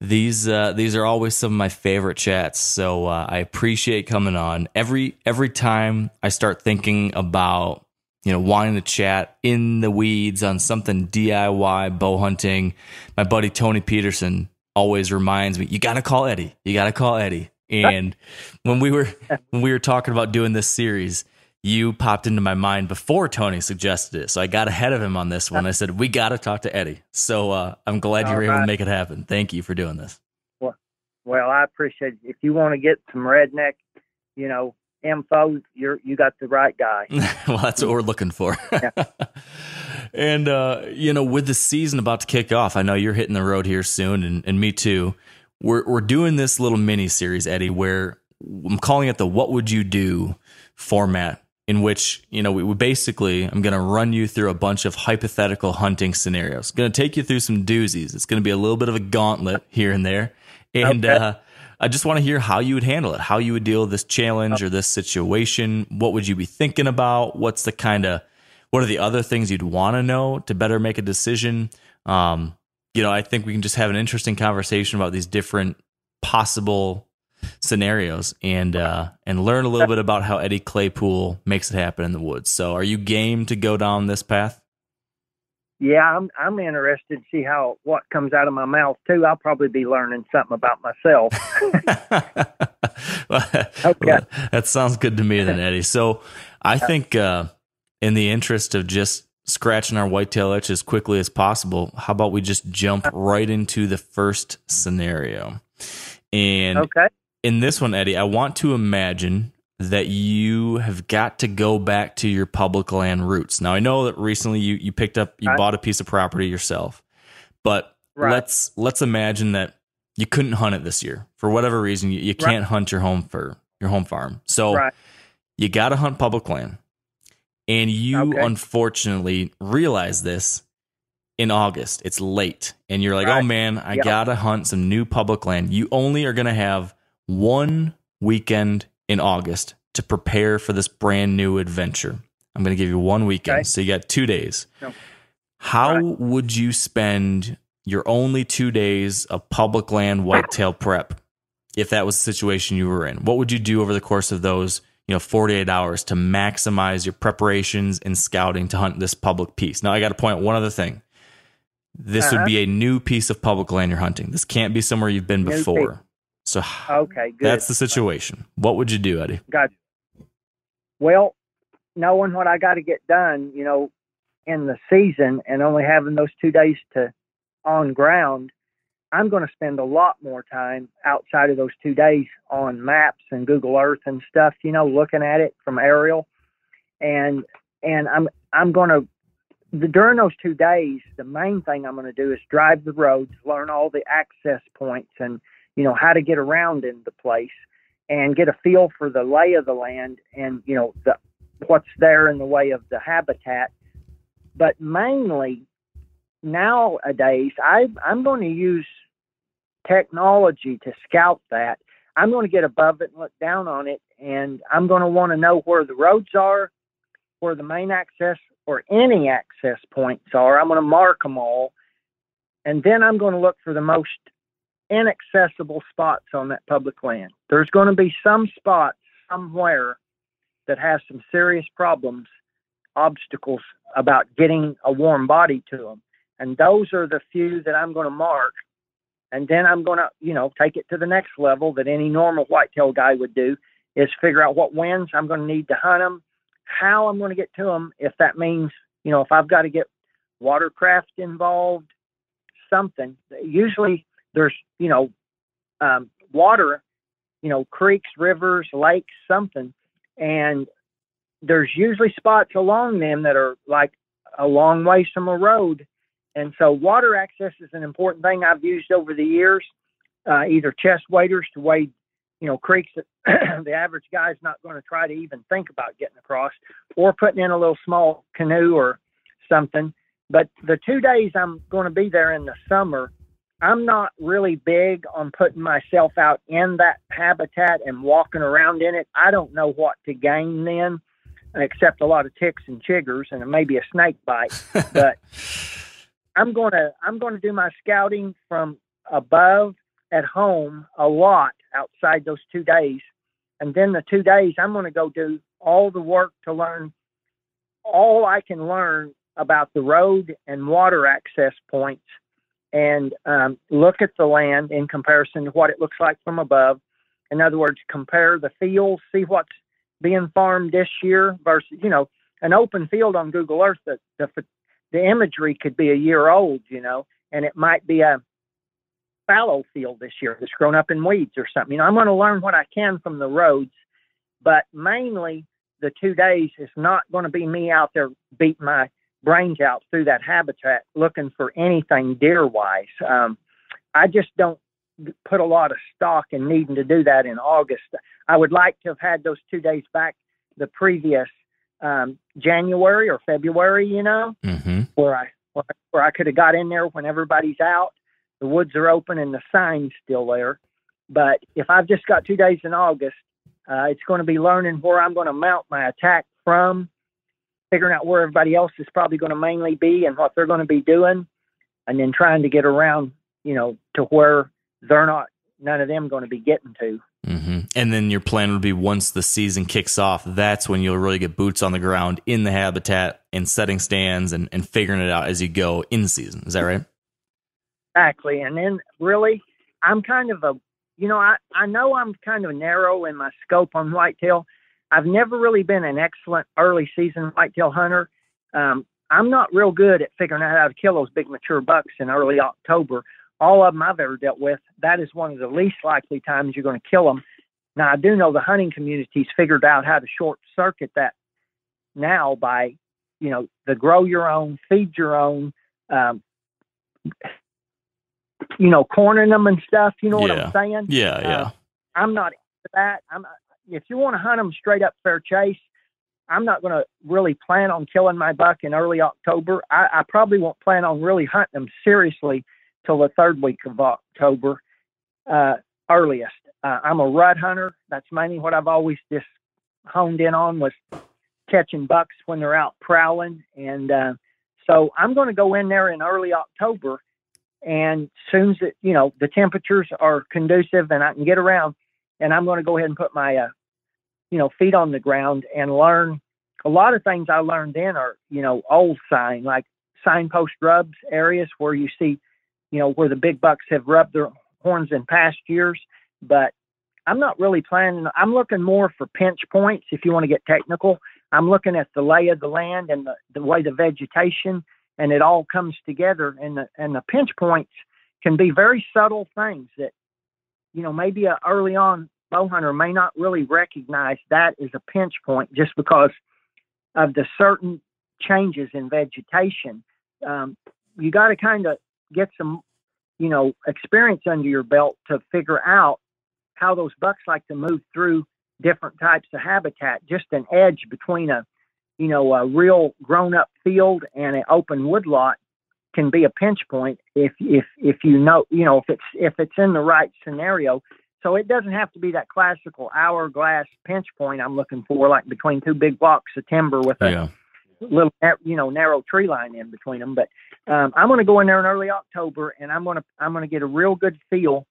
These uh, these are always some of my favorite chats, so uh, I appreciate coming on. Every every time I start thinking about you know wanting to chat in the weeds on something DIY bow hunting, my buddy Tony Peterson always reminds me, you got to call Eddie. You got to call Eddie. And when we were when we were talking about doing this series, you popped into my mind before Tony suggested it. So I got ahead of him on this one. I said, we got to talk to Eddie. So uh, I'm glad you were able to make it happen. Thank you for doing this. Well, well, I appreciate it. If you want to get some redneck, you know, info, you're, you got the right guy. well, that's what we're looking for. and, uh, you know, with the season about to kick off, I know you're hitting the road here soon and, and me too. We're, we're doing this little mini series, Eddie, where I'm calling it the What Would You Do format in which you know we, basically I'm going to run you through a bunch of hypothetical hunting scenarios. Going to take you through some doozies. It's going to be a little bit of a gauntlet here and there, and okay. uh, I just want to hear how you would handle it, how you would deal with this challenge or this situation. What would you be thinking about? What's the kind of, what are the other things you'd want to know to better make a decision? Um, you know, I think we can just have an interesting conversation about these different possible scenarios and uh, and learn a little bit about how Eddie Claypool makes it happen in the woods. So, are you game to go down this path? Yeah, I'm I'm interested to see how what comes out of my mouth too. I'll probably be learning something about myself. well, okay. Well, that sounds good to me then, Eddie. So I think uh, in the interest of just scratching our whitetail itch as quickly as possible, how about we just jump right into the first scenario? And okay. In this one, Eddie, I want to imagine that you have got to go back to your public land roots. Now I know that recently you, you picked up you right. bought a piece of property yourself. But right. let's let's imagine that you couldn't hunt it this year. For whatever reason, you, you can't right. hunt your home for your home farm. So you gotta hunt public land. And you okay. unfortunately realize this in August. It's late. And you're like, oh man, I yep. gotta hunt some new public land. You only are gonna have one weekend in August to prepare for this brand new adventure. I'm going to give you one weekend. Okay. So you got two days. No. How right. would you spend your only two days of public land whitetail prep if that was the situation you were in? What would you do over the course of those, you know, 48 hours to maximize your preparations and scouting to hunt this public piece? Now, I got to point out one other thing. This uh-huh. would be a new piece of public land you're hunting. This can't be somewhere you've been before. So okay, good. That's the situation. What would you do, Eddie? Got. Well, knowing what I got to get done, you know, in the season, and only having those two days to on ground, I'm going to spend a lot more time outside of those two days on maps and Google Earth and stuff. You know, looking at it from aerial, and and I'm I'm going to the, during those two days, the main thing I'm going to do is drive the roads, learn all the access points, and you know, how to get around in the place and get a feel for the lay of the land and, you know, the, what's there in the way of the habitat. But mainly nowadays, I, I'm going to use technology to scout that. I'm going to get above it and look down on it, and I'm going to want to know where the roads are, where the main access or any access points are. I'm going to mark them all, and then I'm going to look for the most inaccessible spots on that public land. There's going to be some spots somewhere that have some serious problems, obstacles about getting a warm body to them. And those are the few that I'm going to mark. And then I'm going to, you know, take it to the next level that any normal whitetail guy would do is figure out what winds I'm going to need to hunt them, how I'm going to get to them. If that means, you know, if I've got to get watercraft involved, something. Usually there's you know um, water, you know creeks, rivers, lakes, something, and there's usually spots along them that are like a long ways from a road, and so water access is an important thing I've used over the years. Uh, either chest waders to wade, you know, creeks that the average guy's not going to try to even think about getting across, or putting in a little small canoe or something. But the two days I'm going to be there in the summer, I'm not really big on putting myself out in that habitat and walking around in it. I don't know what to gain then, except a lot of ticks and chiggers and maybe a snake bite. but I'm gonna I'm gonna do my scouting from above at home a lot outside those two days, and then the two days I'm gonna go do all the work to learn all I can learn about the road and water access points and um, look at the land in comparison to what it looks like from above. In other words, compare the fields, see what's being farmed this year versus, you know, an open field on Google Earth. The, the the imagery could be a year old, you know, and it might be a fallow field this year that's grown up in weeds or something. You know, I'm going to learn what I can from the roads, but mainly the two days is not going to be me out there beating my brains out through that habitat looking for anything deer wise. Um, I just don't put a lot of stock in needing to do that in August. I would like to have had those two days back the previous um, January or February, you know, mm-hmm. where I where I could have got in there when everybody's out, the woods are open and the sign's still there. But if I've just got two days in August, uh, it's going to be learning where I'm going to mount my attack from, figuring out where everybody else is probably going to mainly be and what they're going to be doing, and then trying to get around, you know, to where they're not, none of them going to be getting to. Mm-hmm. And then your plan would be once the season kicks off, that's when you'll really get boots on the ground in the habitat and setting stands and, and figuring it out as you go in season. Is that right? Exactly. And then really, I'm kind of a, you know, I, I know I'm kind of narrow in my scope on whitetail. I've never really been an excellent early season whitetail hunter. Um, I'm not real good at figuring out how to kill those big mature bucks in early October. All of them I've ever dealt with, that is one of the least likely times you're going to kill them. Now, I do know the hunting community's figured out how to short circuit that now by, you know, the grow your own, feed your own, um, you know, cornering them and stuff. You know what Yeah. I'm saying? Yeah, yeah. Uh, I'm not into that. I'm if you want to hunt them straight up fair chase, I'm not going to really plan on killing my buck in early October. I, I probably won't plan on really hunting them seriously till the third week of October, uh, earliest. Uh, I'm a rut hunter. That's mainly what I've always just honed in on was catching bucks when they're out prowling, and uh, so I'm going to go in there in early October and soon as it, you know the temperatures are conducive and I can get around, and I'm going to go ahead and put my uh, you know feet on the ground and learn a lot of things I learned then are you know old sign like signpost rubs areas where you see you know where the big bucks have rubbed their horns in past years, but I'm not really planning. I'm looking more for pinch points if you want to get technical. I'm looking at the lay of the land and the, the way the vegetation and it all comes together and the and the pinch points can be very subtle things that you know maybe a early on bow hunter may not really recognize that as a pinch point just because of the certain changes in vegetation um, you got to kind of get some you know experience under your belt to figure out how those bucks like to move through different types of habitat just an edge between a you know, a real grown up field and an open woodlot can be a pinch point if if if you know you know if it's if it's in the right scenario. So it doesn't have to be that classical hourglass pinch point I'm looking for, like between two big blocks of timber with a Yeah. little you know narrow tree line in between them. But um, I'm going to go in there in early October, and I'm going to I'm going to get a real good feel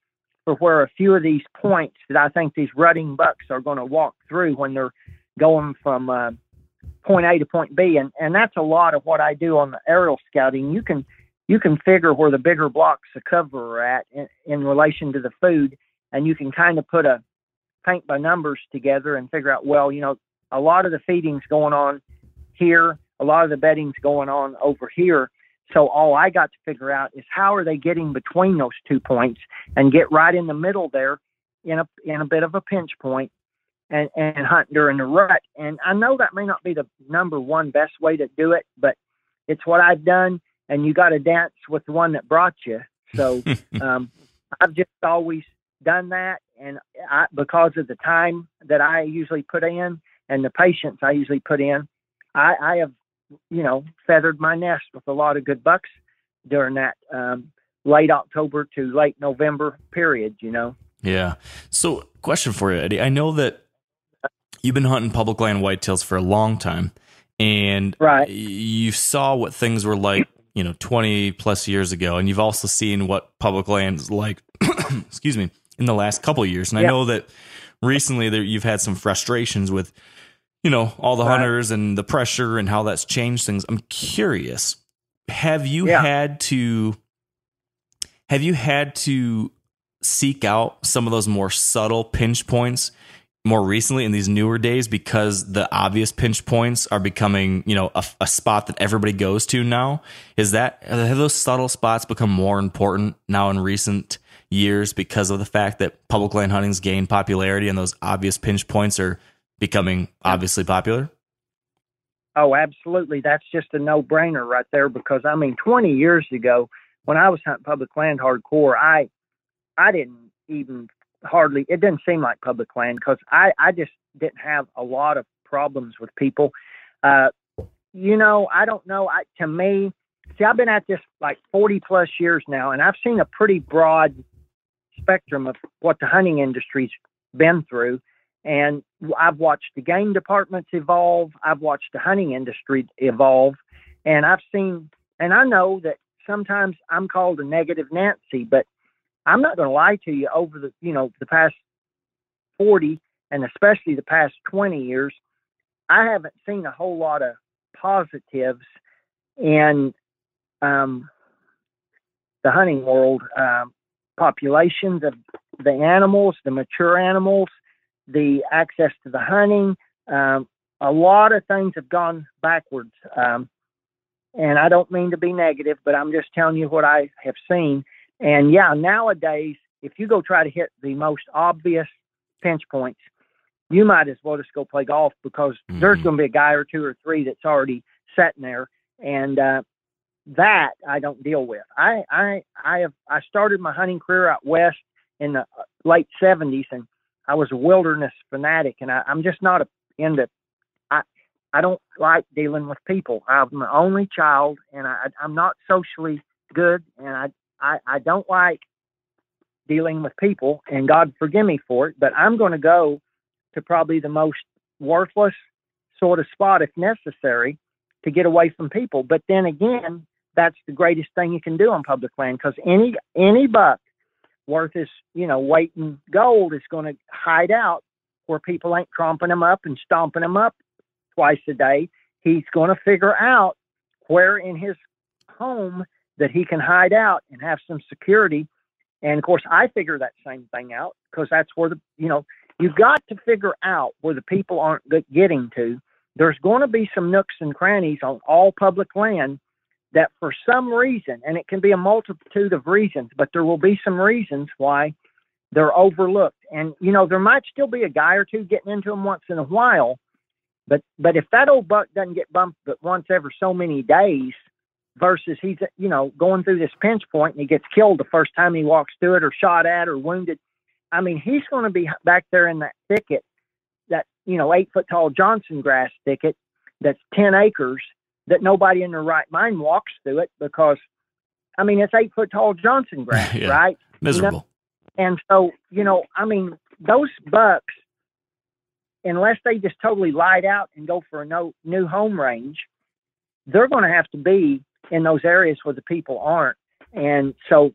for where a few of these points that I think these rutting bucks are going to walk through when they're going from uh, point A to point B, and and that's a lot of what I do on the aerial scouting. You can you can figure where the bigger blocks of cover are at in, in relation to the food, and you can kind of put a paint by numbers together and figure out well, you know, a lot of the feeding's going on here, a lot of the bedding's going on over here. So all I got to figure out is how are they getting between those two points and get right in the middle there in a in a bit of a pinch point and, and hunt during the rut. And I know that may not be the number one best way to do it, but it's what I've done. And you got to dance with the one that brought you. So um, I've just always done that, and I, because of the time that I usually put in and the patience I usually put in, I, I have, you know, feathered my nest with a lot of good bucks during that um, late October to late November period. You know. Yeah. So, question for you, Eddie. I know that you've been hunting public land whitetails for a long time, and Right. you saw what things were like, you know, 20 plus years ago, and you've also seen what public land is like, excuse me, in the last couple of years. And I know that recently there, you've had some frustrations with, you know, all the Right. hunters and the pressure and how that's changed things. I'm curious, have you Yeah. had to, have you had to seek out some of those more subtle pinch points more recently in these newer days because the obvious pinch points are becoming you know a, a spot that everybody goes to now is that have those subtle spots become more important now in recent years because of the fact that public land hunting's gained popularity and those obvious pinch points are becoming obviously popular Oh, absolutely. That's just a no brainer right there because I mean, 20 years ago, when I was hunting public land hardcore, I, I didn't even hardly, it didn't seem like public land because I, I just didn't have a lot of problems with people. Uh, you know, I don't know. I, to me, see, I've been at this like 40 plus years now and I've seen a pretty broad spectrum of what the hunting industry's been through. And I've watched the game departments evolve. I've watched the hunting industry evolve. And I've seen, and I know that sometimes I'm called a negative Nancy, but I'm not going to lie to you over the, you know, the past 40 and especially the past 20 years, I haven't seen a whole lot of positives in um, the hunting world. Um, populations of the animals, the mature animals, the access to the hunting. Um, a lot of things have gone backwards. Um, and I don't mean to be negative, but I'm just telling you what I have seen. And yeah, nowadays, if you go try to hit the most obvious pinch points, you might as well just go play golf because mm-hmm. there's going to be a guy or two or three that's already sitting there. And uh, that I don't deal with. I I I have I started my hunting career out west in the uh, late '70s, and I was a wilderness fanatic, and I, I'm just not a, into. I I don't like dealing with people. I'm the only child, and I I'm not socially good, and I I I don't like dealing with people. And God forgive me for it, but I'm going to go to probably the most worthless sort of spot if necessary to get away from people. But then again, that's the greatest thing you can do on public land because any any buck worth his you know weight in gold is going to hide out where people ain't tromping him up and stomping him up twice a day. He's going to figure out where in his home that he can hide out and have some security. And of course, I figure that same thing out because that's where the you know you've got to figure out where the people aren't getting to. There's going to be some nooks and crannies on all public land that for some reason, and it can be a multitude of reasons, but there will be some reasons why they're overlooked. And you know, there might still be a guy or two getting into them once in a while, but but if that old buck doesn't get bumped but once every so many days, versus he's you know going through this pinch point and he gets killed the first time he walks through it or shot at or wounded. I mean, he's going to be back there in that thicket, that you know eight foot tall Johnson grass thicket that's ten acres that nobody in their right mind walks through it because, I mean, it's eight foot tall Johnson grass, yeah. right? Miserable. You know? And so, you know, I mean, those bucks, unless they just totally light out and go for a no, new home range, they're going to have to be in those areas where the people aren't. And so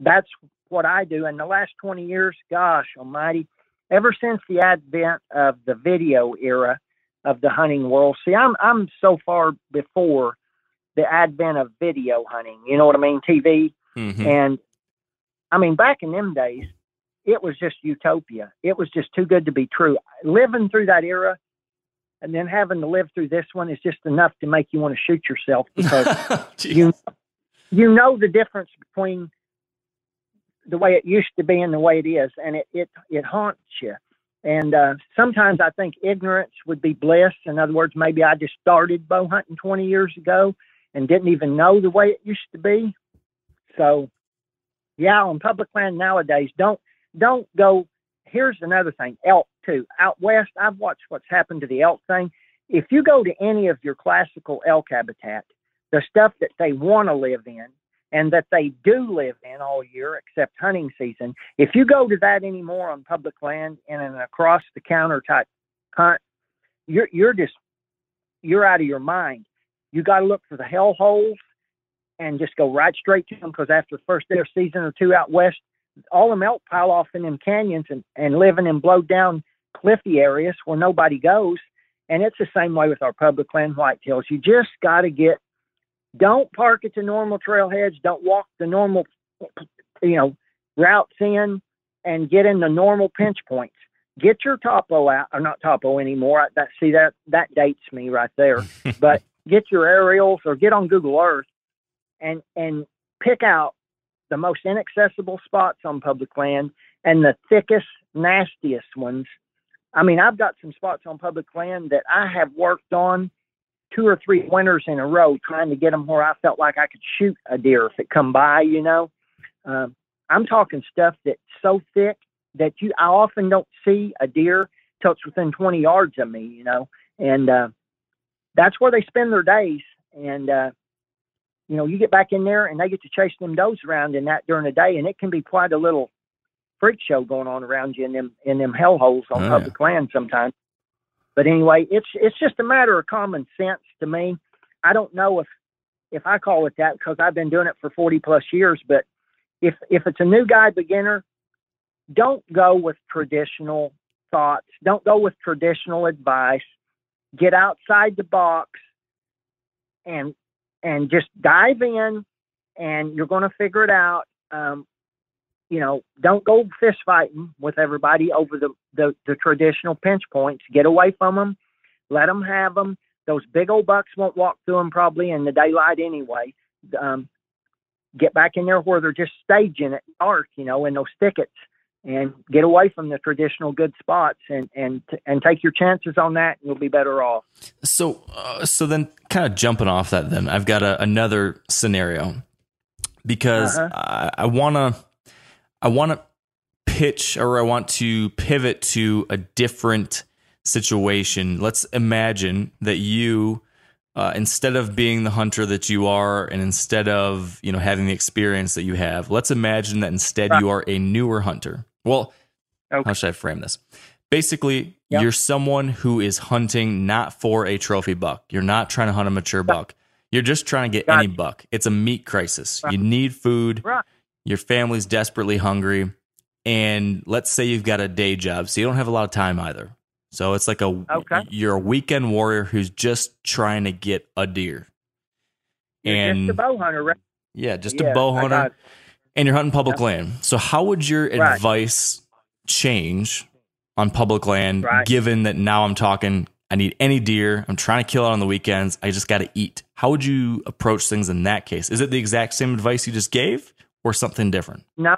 that's what I do. In the last 20 years, gosh almighty, ever since the advent of the video era, of the hunting world. See, I'm I'm so far before the advent of video hunting. You know what I mean? TV. Mm-hmm. And I mean, back in them days, it was just utopia. It was just too good to be true. Living through that era and then having to live through this one is just enough to make you want to shoot yourself because you you know the difference between the way it used to be and the way it is, and it it it haunts you. And uh, sometimes I think ignorance would be bliss. In other words, maybe I just started bow hunting 20 years ago and didn't even know the way it used to be. So, yeah, on public land nowadays, don't don't go. Here's another thing: elk too. Out west, I've watched what's happened to the elk thing. If you go to any of your classical elk habitat, the stuff that they want to live in, and that they do live in all year except hunting season. If you go to that anymore on public land in an across the counter type hunt, you're you're just you're out of your mind. You got to look for the hell holes and just go right straight to them because after the first day of season or two out west, all the elk pile off in them canyons and, and living in blowed down cliffy areas where nobody goes. And it's the same way with our public land whitetails. You just got to get don't park at the normal trailheads. Don't walk the normal, you know, routes in and get in the normal pinch points. Get your topo out, or not topo anymore. That see that that dates me right there. but get your aerials or get on Google Earth and and pick out the most inaccessible spots on public land and the thickest, nastiest ones. I mean, I've got some spots on public land that I have worked on two or three winters in a row trying to get them where I felt like I could shoot a deer if it come by, you know. Um, I'm talking stuff that's so thick that you I often don't see a deer till it's within 20 yards of me, you know, and uh, that's where they spend their days. And uh, you know, you get back in there and they get to chase them does around in that during the day, and it can be quite a little freak show going on around you in them in them hell holes on Oh, public land sometimes. But anyway, it's it's just a matter of common sense to me. I don't know if if I call it that because I've been doing it for 40 plus years, but if if it's a new guy beginner, don't go with traditional thoughts. Don't go with traditional advice. Get outside the box and and just dive in and you're going to figure it out. Um, you know, don't go fist fighting with everybody over the, the, the traditional pinch points. Get away from them. Let them have them. Those big old bucks won't walk through them probably in the daylight anyway. Um, get back in there where they're just staging it dark, you know, in those thickets, and get away from the traditional good spots and and and take your chances on that. And you'll be better off. So, uh, so then, kind of jumping off that, then I've got a, another scenario because Uh-huh. I, I want to, I want to pitch or I want to pivot to a different situation. Let's imagine that you, uh, instead of being the hunter that you are, and instead of you know having the experience that you have, let's imagine that instead you are a newer hunter. Well, Okay. how should I frame this? Basically, Yep. you're someone who is hunting not for a trophy buck. You're not trying to hunt a mature buck. You're just trying to get any buck. It's a meat crisis. Right. You need food. Right. Your family's desperately hungry. And let's say you've got a day job, so you don't have a lot of time either. So it's like a Okay. you're a weekend warrior who's just trying to get a deer. You're and just a bow hunter, right? yeah, just Yeah, a bow hunter and you're hunting public land. So how would your Right. advice change on public land Right. given that now I'm talking I need any deer, I'm trying to kill it on the weekends, I just got to eat. How would you approach things in that case? Is it the exact same advice you just gave or something different? No,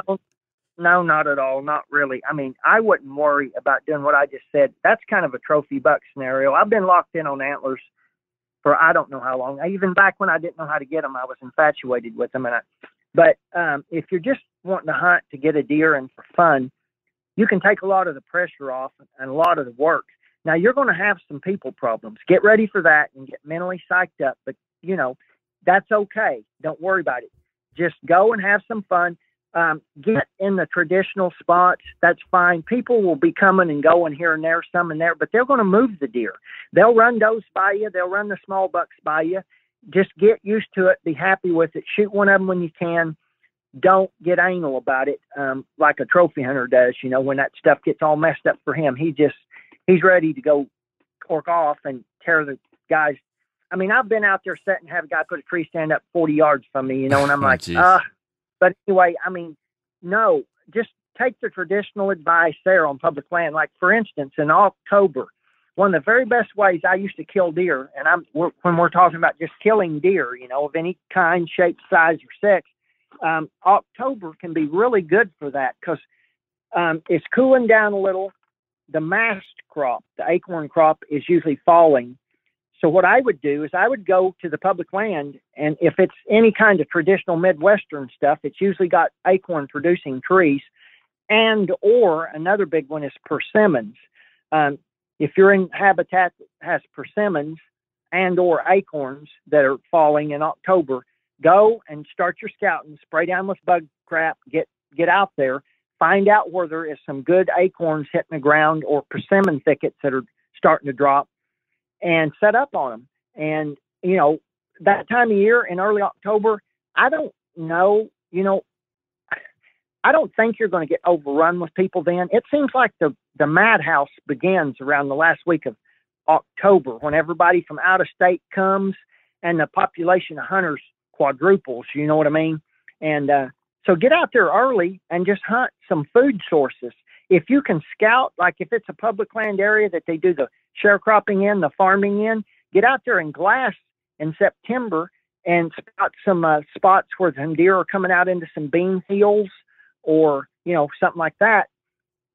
no, not at all. Not really. I mean, I wouldn't worry about doing what I just said. That's kind of a trophy buck scenario. I've been locked in on antlers for I don't know how long. I, Even back when I didn't know how to get them, I was infatuated with them. And I, but um, if you're just wanting to hunt to get a deer and for fun, you can take a lot of the pressure off and a lot of the work. Now you're going to have some people problems. Get ready for that and get mentally psyched up. But you know that's okay. Don't worry about it. Just go and have some fun. Um, get in the traditional spots. That's fine. People will be coming and going here and there, some and there, but they're going to move the deer. They'll run those by you. They'll run the small bucks by you. Just get used to it. Be happy with it. Shoot one of them when you can. Don't get anal about it um, like a trophy hunter does. You know, when that stuff gets all messed up for him, he just he's ready to go cork off and tear the guys. I mean, I've been out there sitting, have a guy put a tree stand up 40 yards from me, you know, and I'm Oh, like, uh, but anyway, I mean, no, just take the traditional advice there on public land. Like, for instance, in October, one of the very best ways I used to kill deer, and I'm we're, when we're talking about just killing deer, you know, of any kind, shape, size, or sex, um, October can be really good for that because um, it's cooling down a little. The mast crop, the acorn crop, is usually falling. So what I would do is I would go to the public land, and if it's any kind of traditional Midwestern stuff, it's usually got acorn producing trees, and or another big one is persimmons. Um, if you're in habitat that has persimmons and or acorns that are falling in October, go and start your scouting, spray down with bug crap, get get out there, find out where there is some good acorns hitting the ground or persimmon thickets that are starting to drop, and set up on them. And you know that time of year in early October, I don't know, you know, I don't think you're going to get overrun with people then. It seems like the the madhouse begins around the last week of October when everybody from out of state comes and the population of hunters quadruples, you know what I mean? And uh so get out there early and just hunt some food sources. If you can scout, like if it's a public land area that they do the sharecropping in, the farming in, get out there and glass in September and spot some uh, spots where some deer are coming out into some bean fields or you know something like that.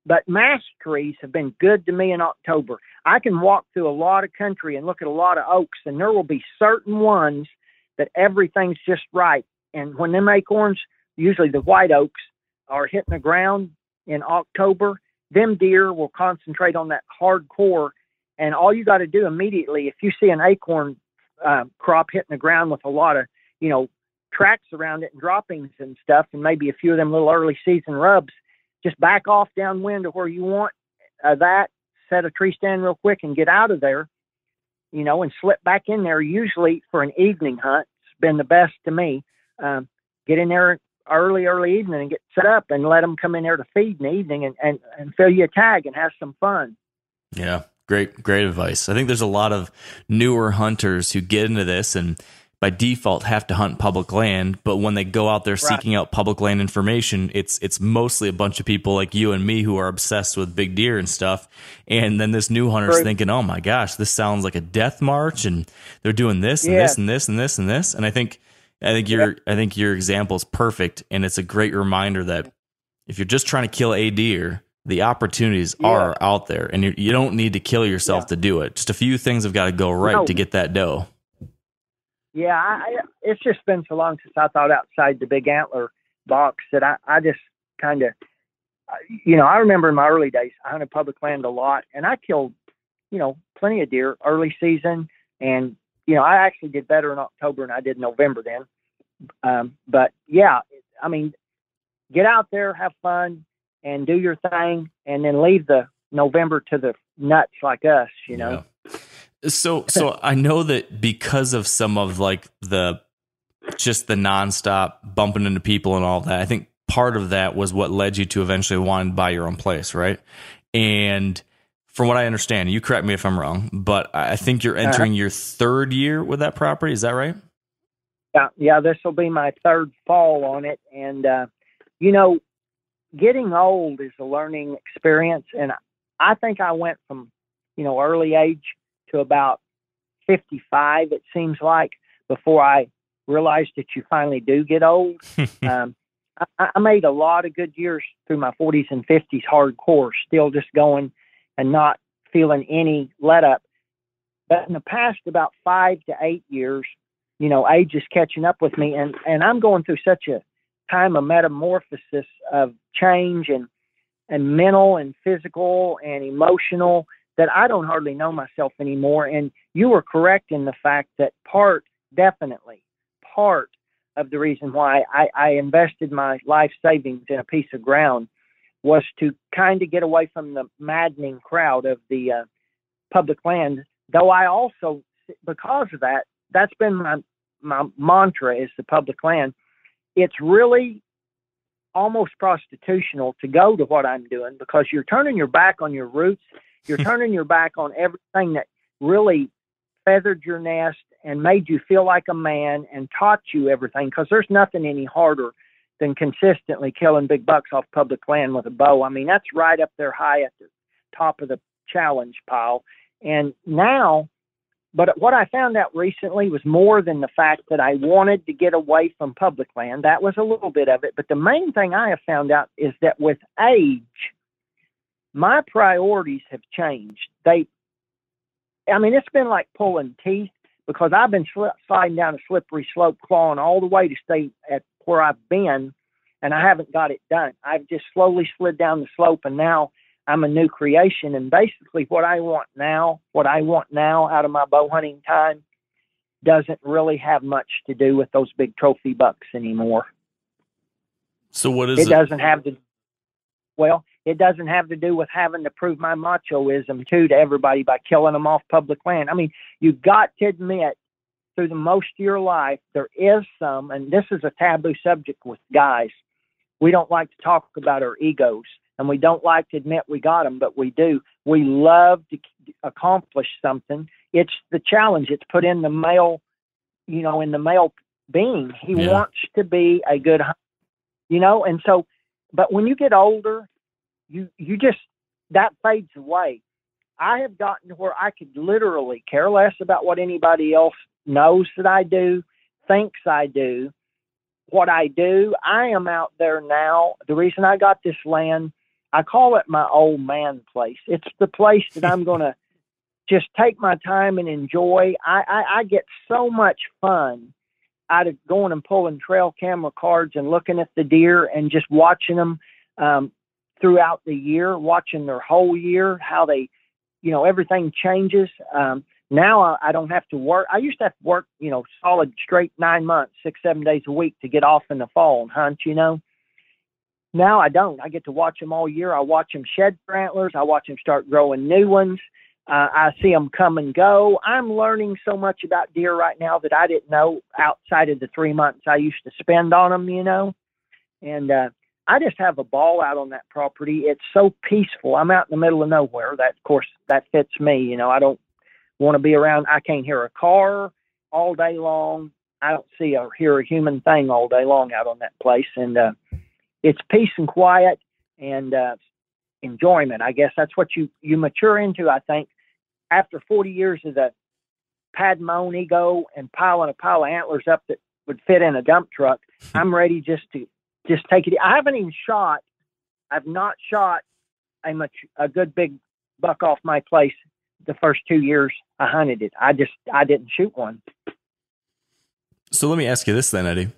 But mast trees have been good to me in October. I can walk through a lot of country and look at a lot of oaks, and there will be certain ones that everything's just right. And when them acorns, usually the white oaks, are hitting the ground in October, them deer will concentrate on that hardcore. And all you got to do immediately, if you see an acorn uh, crop hitting the ground with a lot of, you know, tracks around it and droppings and stuff, and maybe a few of them little early season rubs, just back off downwind to where you want uh, that, set a tree stand real quick and get out of there, you know, and slip back in there. Usually for an evening hunt, it's been the best to me. Um, get in there early, early evening and get set up and let them come in there to feed in the evening and, and, and fill you a tag and have some fun. Yeah. Great, great advice. I think there's a lot of newer hunters who get into this and by default have to hunt public land, but when they go out there right. seeking out public land information, it's it's mostly a bunch of people like you and me who are obsessed with big deer and stuff. And then this new hunter's right. thinking, "Oh my gosh, this sounds like a death march and they're doing this and yeah. this and this and this and this." And I think I think your. I think your example is perfect, and it's a great reminder that if you're just trying to kill a deer, the opportunities yeah. are out there, and you don't need to kill yourself yeah. to do it. Just a few things have got to go right no. to get that doe. Yeah, I, it's just been so long since I thought outside the big antler box that I, I just kind of, you know, I remember in my early days, I hunted public land a lot, and I killed, you know, plenty of deer early season, and you know, I actually did better in October than I did in November then. Um, but yeah, I mean, get out there, have fun, and do your thing, and then leave the November to the nuts like us, you know. Yeah. So, so I know that because of some of like the just the nonstop bumping into people and all that, I think part of that was what led you to eventually want to buy your own place, right? And from what I understand, you correct me if I'm wrong, but I think you're uh-huh. entering uh-huh. your third year with that property. Is that right? Yeah, yeah. This will be my third fall on it, and uh, you know, getting old is a learning experience, and I think I went from you know early age to about 55. It seems like before I realized that you finally do get old. um, I, I made a lot of good years through my 40s and 50s hardcore, still just going and not feeling any let up. But in the past about five to eight years, you know, age is catching up with me and, and I'm going through such a time of metamorphosis of change and and mental and physical and emotional that I don't hardly know myself anymore. And you were correct in the fact that part, definitely, part of the reason why I, I invested my life savings in a piece of ground was to kind of get away from the maddening crowd of the uh, public land. Though I also, because of that, that's been my my mantra is the public land. It's really almost prostitutional to go to what I'm doing because you're turning your back on your roots. You're hmm. turning your back on everything that really feathered your nest and made you feel like a man and taught you everything because there's nothing any harder than consistently killing big bucks off public land with a bow. I mean, that's right up there high at the top of the challenge pile. And now, but what I found out recently was more than the fact that I wanted to get away from public land. That was a little bit of it. But the main thing I have found out is that with age, my priorities have changed. They, I mean, it's been like pulling teeth because I've been sliding down a slippery slope, clawing all the way to stay at where I've been, and I haven't got it done. I've just slowly slid down the slope, and now I'm a new creation. And basically, what I want now, what I want now out of my bow hunting time, doesn't really have much to do with those big trophy bucks anymore. So what is it? It doesn't have to. Well, it doesn't have to do with having to prove my machoism too to everybody by killing them off public land. I mean, you've got to admit through the most of your life, there is some, and this is a taboo subject with guys. We don't like to talk about our egos, and we don't like to admit we got them, but we do. We love to accomplish something. It's the challenge. It's put in the male, you know, in the male being. He yeah. wants to be a good, you know, and so. But when you get older, you you just that fades away. I have gotten to where I could literally care less about what anybody else knows that I do, thinks I do, what I do. I am out there now. The reason I got this land, I call it my old man place. It's the place that I'm going to just take my time and enjoy. I, I, I get so much fun out of going and pulling trail camera cards and looking at the deer and just watching them um, throughout the year, watching their whole year, how they, you know, everything changes. Um, now I, I don't have to work. I used to have to work, you know, solid straight nine months, six, seven days a week to get off in the fall and hunt, you know. Now I don't. I get to watch them all year. I watch them shed their antlers. I watch them start growing new ones. Uh, I see them come and go. I'm learning so much about deer right now that I didn't know outside of the three months I used to spend on them, you know. And uh, I just have a ball out on that property. It's so peaceful. I'm out in the middle of nowhere. That, of course, that fits me. You know, I don't want to be around. I can't hear a car all day long. I don't see or hear a human thing all day long out on that place. And uh, it's peace and quiet and uh, enjoyment. I guess that's what you you mature into. I think after 40 years of the pad my own ego and piling a pile of antlers up that would fit in a dump truck, I'm ready just to just take it. I haven't even shot. I've not shot a much a good big buck off my place the first two years I hunted it. I just I didn't shoot one. So let me ask you this then, Eddie.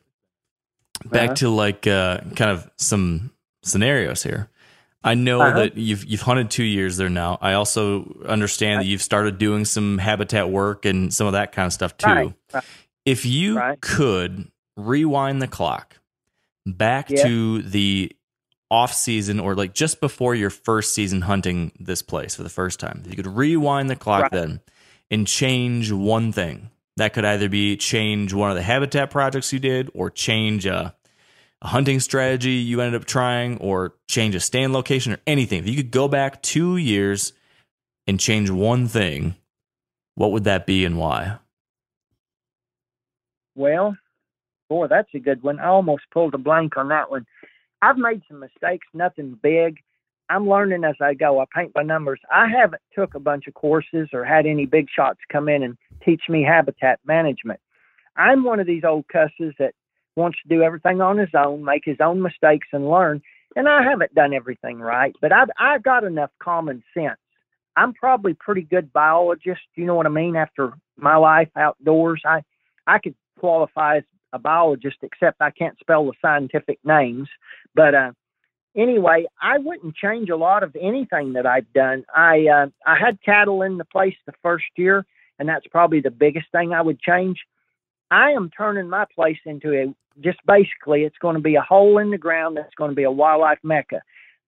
Back Uh-huh. to like uh, kind of some scenarios here. I know Uh-huh. that you've you've hunted two years there now. I also understand that you've started doing some habitat work and some of that kind of stuff too. Right, right. If you Right. could rewind the clock back Yeah. to the off season or like just before your first season hunting this place for the first time, if you could rewind the clock Right. then and change one thing. That could either be change one of the habitat projects you did or change a, a hunting strategy you ended up trying or change a stand location or anything. If you could go back two years and change one thing, what would that be and why? Well, boy, that's a good one. I almost pulled a blank on that one. I've made some mistakes, nothing big. I'm learning as I go. I paint by numbers. I haven't took a bunch of courses or had any big shots come in and teach me habitat management. I'm one of these old cusses that wants to do everything on his own, make his own mistakes and learn. And I haven't done everything right, but I've I've got enough common sense. I'm probably pretty good biologist, you know what I mean, after my life outdoors. I I could qualify as a biologist, except I can't spell the scientific names. But uh, anyway, I wouldn't change a lot of anything that I've done. I uh, I had cattle in the place the first year, and that's probably the biggest thing I would change. I am turning my place into a just basically it's going to be a hole in the ground that's going to be a wildlife mecca.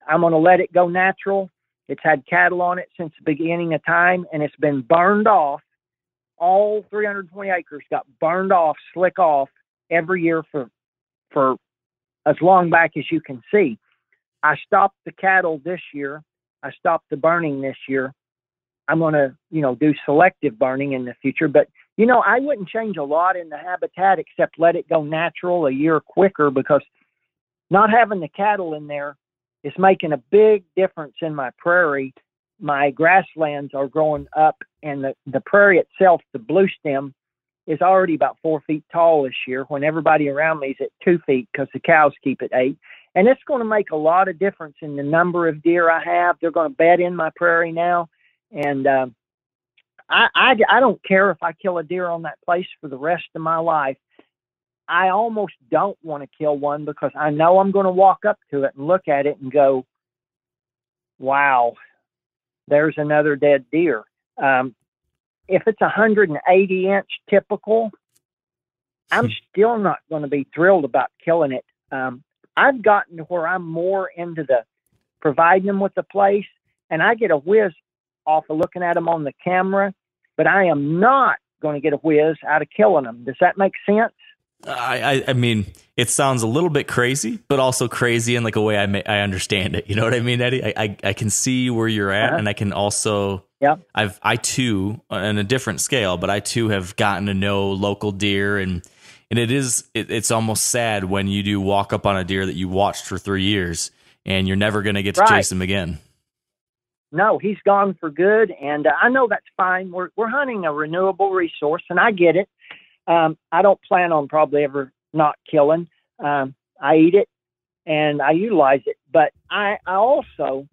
I'm going to let it go natural. It's had cattle on it since the beginning of time, and it's been burned off. All 320 acres got burned off, slick off every year for for as long back as you can see. I stopped the cattle this year. I stopped the burning this year. I'm going to, you know, do selective burning in the future, but you know, I wouldn't change a lot in the habitat except let it go natural a year quicker because not having the cattle in there is making a big difference in my prairie. My grasslands are growing up, and the, the prairie itself, the blue stem, is already about four feet tall this year when everybody around me is at two feet because the cows keep it eight. And it's going to make a lot of difference in the number of deer I have. They're going to bed in my prairie now. And um, I, I, I don't care if I kill a deer on that place for the rest of my life. I almost don't want to kill one because I know I'm going to walk up to it and look at it and go, wow, there's another dead deer. Um, if it's a 180 inch typical, I'm still not going to be thrilled about killing it. Um, I've gotten to where I'm more into the providing them with the place, and I get a whiz off of looking at them on the camera, but I am not going to get a whiz out of killing them. Does that make sense? I, I, I mean, it sounds a little bit crazy, but also crazy in like a way I may, I understand it. You know what I mean, Eddie? I, I, I can see where you're at, Uh-huh. and I can also, Yep. I've, I too, on a different scale, but I too have gotten to know local deer, and and it is, it, it's almost sad when you do walk up on a deer that you watched for three years, and you're never going to get to Right. chase him again. No, he's gone for good, and uh, I know that's fine. We're we're hunting a renewable resource, and I get it. Um, I don't plan on probably ever not killing. Um, I eat it and I utilize it, but I I also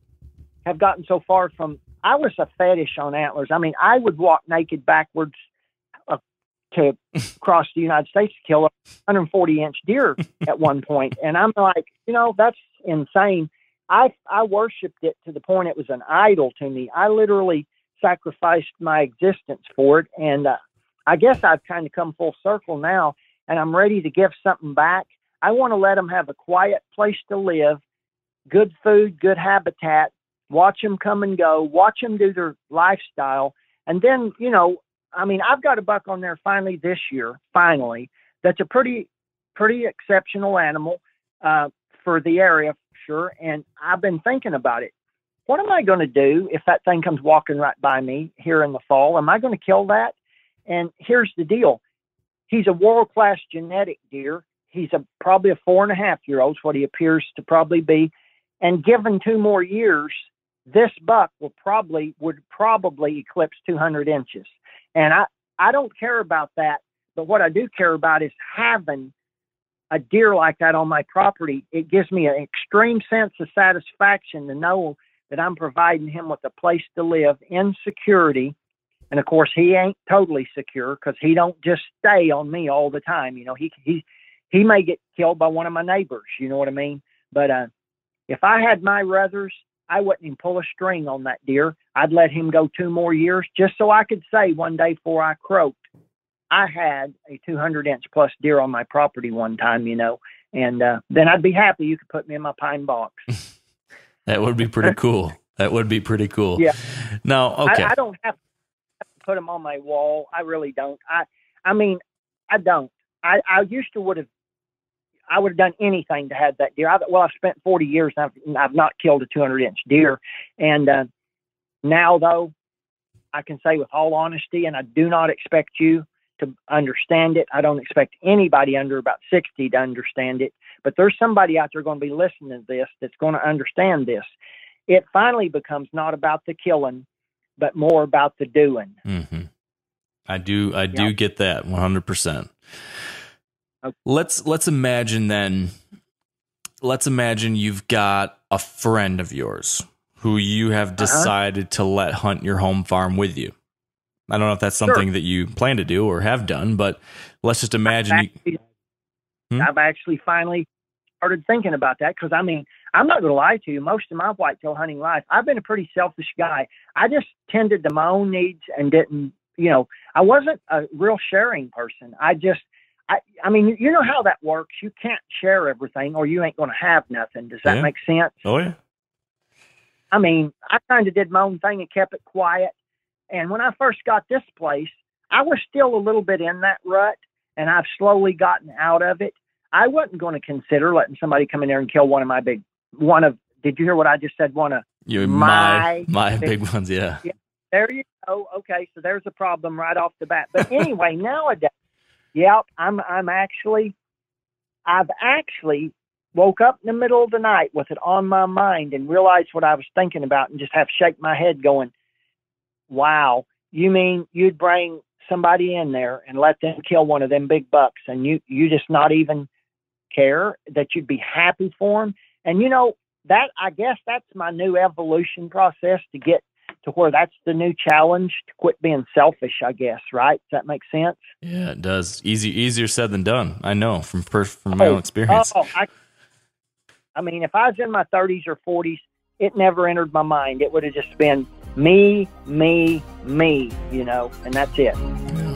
have gotten so far from. I was a fetish on antlers. I mean, I would walk naked backwards uh, to cross the United States to kill a 140 inch deer at one point, and I'm like, you know, that's insane. I I worshipped it to the point it was an idol to me. I literally sacrificed my existence for it, and uh, I guess I've kind of come full circle now, and I'm ready to give something back. I want to let them have a quiet place to live good food, good habitat, watch them come and go, watch them do their lifestyle. And then, you know, I mean, I've got a buck on there finally this year, finally, that's a pretty, pretty exceptional animal uh, for the area, sure. And I've been thinking about it. What am I going to do if that thing comes walking right by me here in the fall? Am I going to kill that? And here's the deal he's a world class genetic deer. He's a probably a four and a half year old, what he appears to probably be. And given two more years, this buck will probably would probably eclipse 200 inches. And I I don't care about that, but what I do care about is having a deer like that on my property. It gives me an extreme sense of satisfaction to know that I'm providing him with a place to live in security. And of course, he ain't totally secure because he don't just stay on me all the time. You know, he he he may get killed by one of my neighbors. You know what I mean? But uh, if I had my ruthers, I wouldn't even pull a string on that deer. I'd let him go two more years just so I could say one day before I croaked, I had a 200 inch plus deer on my property one time, you know, and uh, then I'd be happy you could put me in my pine box. that would be pretty cool. That would be pretty cool. Yeah. Now, okay. I, I don't have to put them on my wall. I really don't. I, I mean, I don't. I, I used to would have I would have done anything to have that deer. I, well, I've spent 40 years and I've, I've not killed a 200 inch deer. And uh, now, though, I can say with all honesty, and I do not expect you to understand it. I don't expect anybody under about 60 to understand it. But there's somebody out there going to be listening to this that's going to understand this. It finally becomes not about the killing, but more about the doing. Mm-hmm. I do. I do get that 100. Let's let's imagine then. Let's imagine you've got a friend of yours who you Uh-huh. have decided to let hunt your home farm with you. I don't know if that's Sure. something that you plan to do or have done, but let's just imagine you. actually, Hmm? I've actually finally started thinking about that because I mean, I'm not going to lie to you. Most of my whitetail hunting life, I've been a pretty selfish guy. I just tended to my own needs and didn't, you know, I wasn't a real sharing person. I just, I, I mean, you know how that works. You can't share everything or you ain't going to have nothing. Does that Yeah. make sense? Oh yeah. I mean, I kind of did my own thing and kept it quiet. And when I first got this place, I was still a little bit in that rut, and I've slowly gotten out of it. I wasn't going to consider letting somebody come in there and kill one of my big, one of. Did you hear what I just said? One of. You my My my big- big ones, yeah. There you go. Okay, so there's a problem right off the bat. But anyway, nowadays, yep, I'm I'm actually, I've actually woke up in the middle of the night with it on my mind and realized what I was thinking about and just have shake my head going, wow, you mean you'd bring somebody in there and let them kill one of them big bucks and you, you just not even care that you'd be happy for them? And you know, that, I guess that's my new evolution process to get to where that's the new challenge to quit being selfish, I guess, right? Does that make sense? Yeah, it does. Easy easier said than done. I know from per, from my oh, own experience. Oh, I, I mean, if I was in my 30s or 40s, it never entered my mind. It would have just been me, me, me, you know, and that's it. Yeah.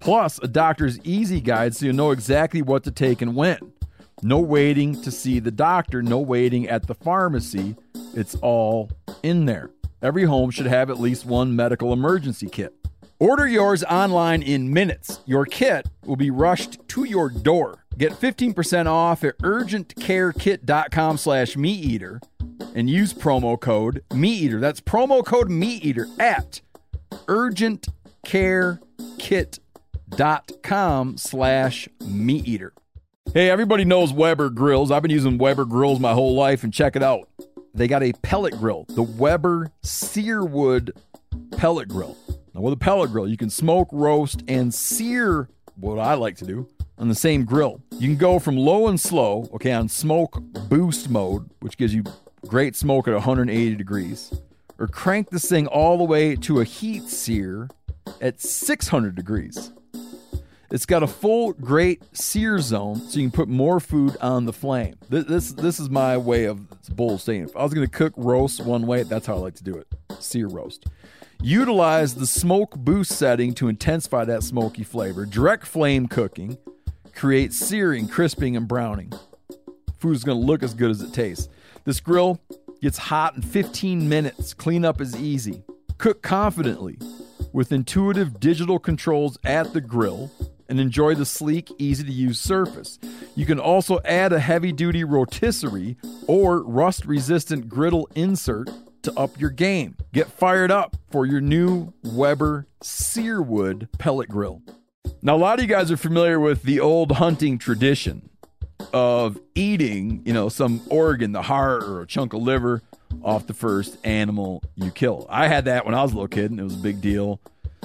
Plus, a doctor's easy guide so you know exactly what to take and when. No waiting to see the doctor, no waiting at the pharmacy. It's all in there. Every home should have at least one medical emergency kit. Order yours online in minutes. Your kit will be rushed to your door. Get 15% off at urgentcarekit.com slash meateater and use promo code meateater. That's promo code meateater at urgentcarekit.com slash meateater. Hey, everybody knows Weber grills. I've been using Weber grills my whole life, and check it out. They got a pellet grill, the Weber Searwood pellet grill. Now, with a pellet grill, you can smoke, roast, and sear what I like to do on the same grill. You can go from low and slow, okay, on smoke boost mode, which gives you great smoke at 180 degrees, or crank this thing all the way to a heat sear at 600 degrees. It's got a full great sear zone, so you can put more food on the flame. This this, this is my way of bull saying. If I was going to cook roast one way, that's how I like to do it: sear roast. Utilize the smoke boost setting to intensify that smoky flavor. Direct flame cooking creates searing, crisping, and browning. Food is going to look as good as it tastes. This grill gets hot in 15 minutes. Cleanup is easy. Cook confidently with intuitive digital controls at the grill and enjoy the sleek, easy to use surface. You can also add a heavy duty rotisserie or rust resistant griddle insert to up your game. Get fired up for your new Weber Searwood pellet grill. Now, a lot of you guys are familiar with the old hunting tradition of eating, you know, some organ, the heart or a chunk of liver off the first animal you kill. I had that when I was a little kid, and it was a big deal.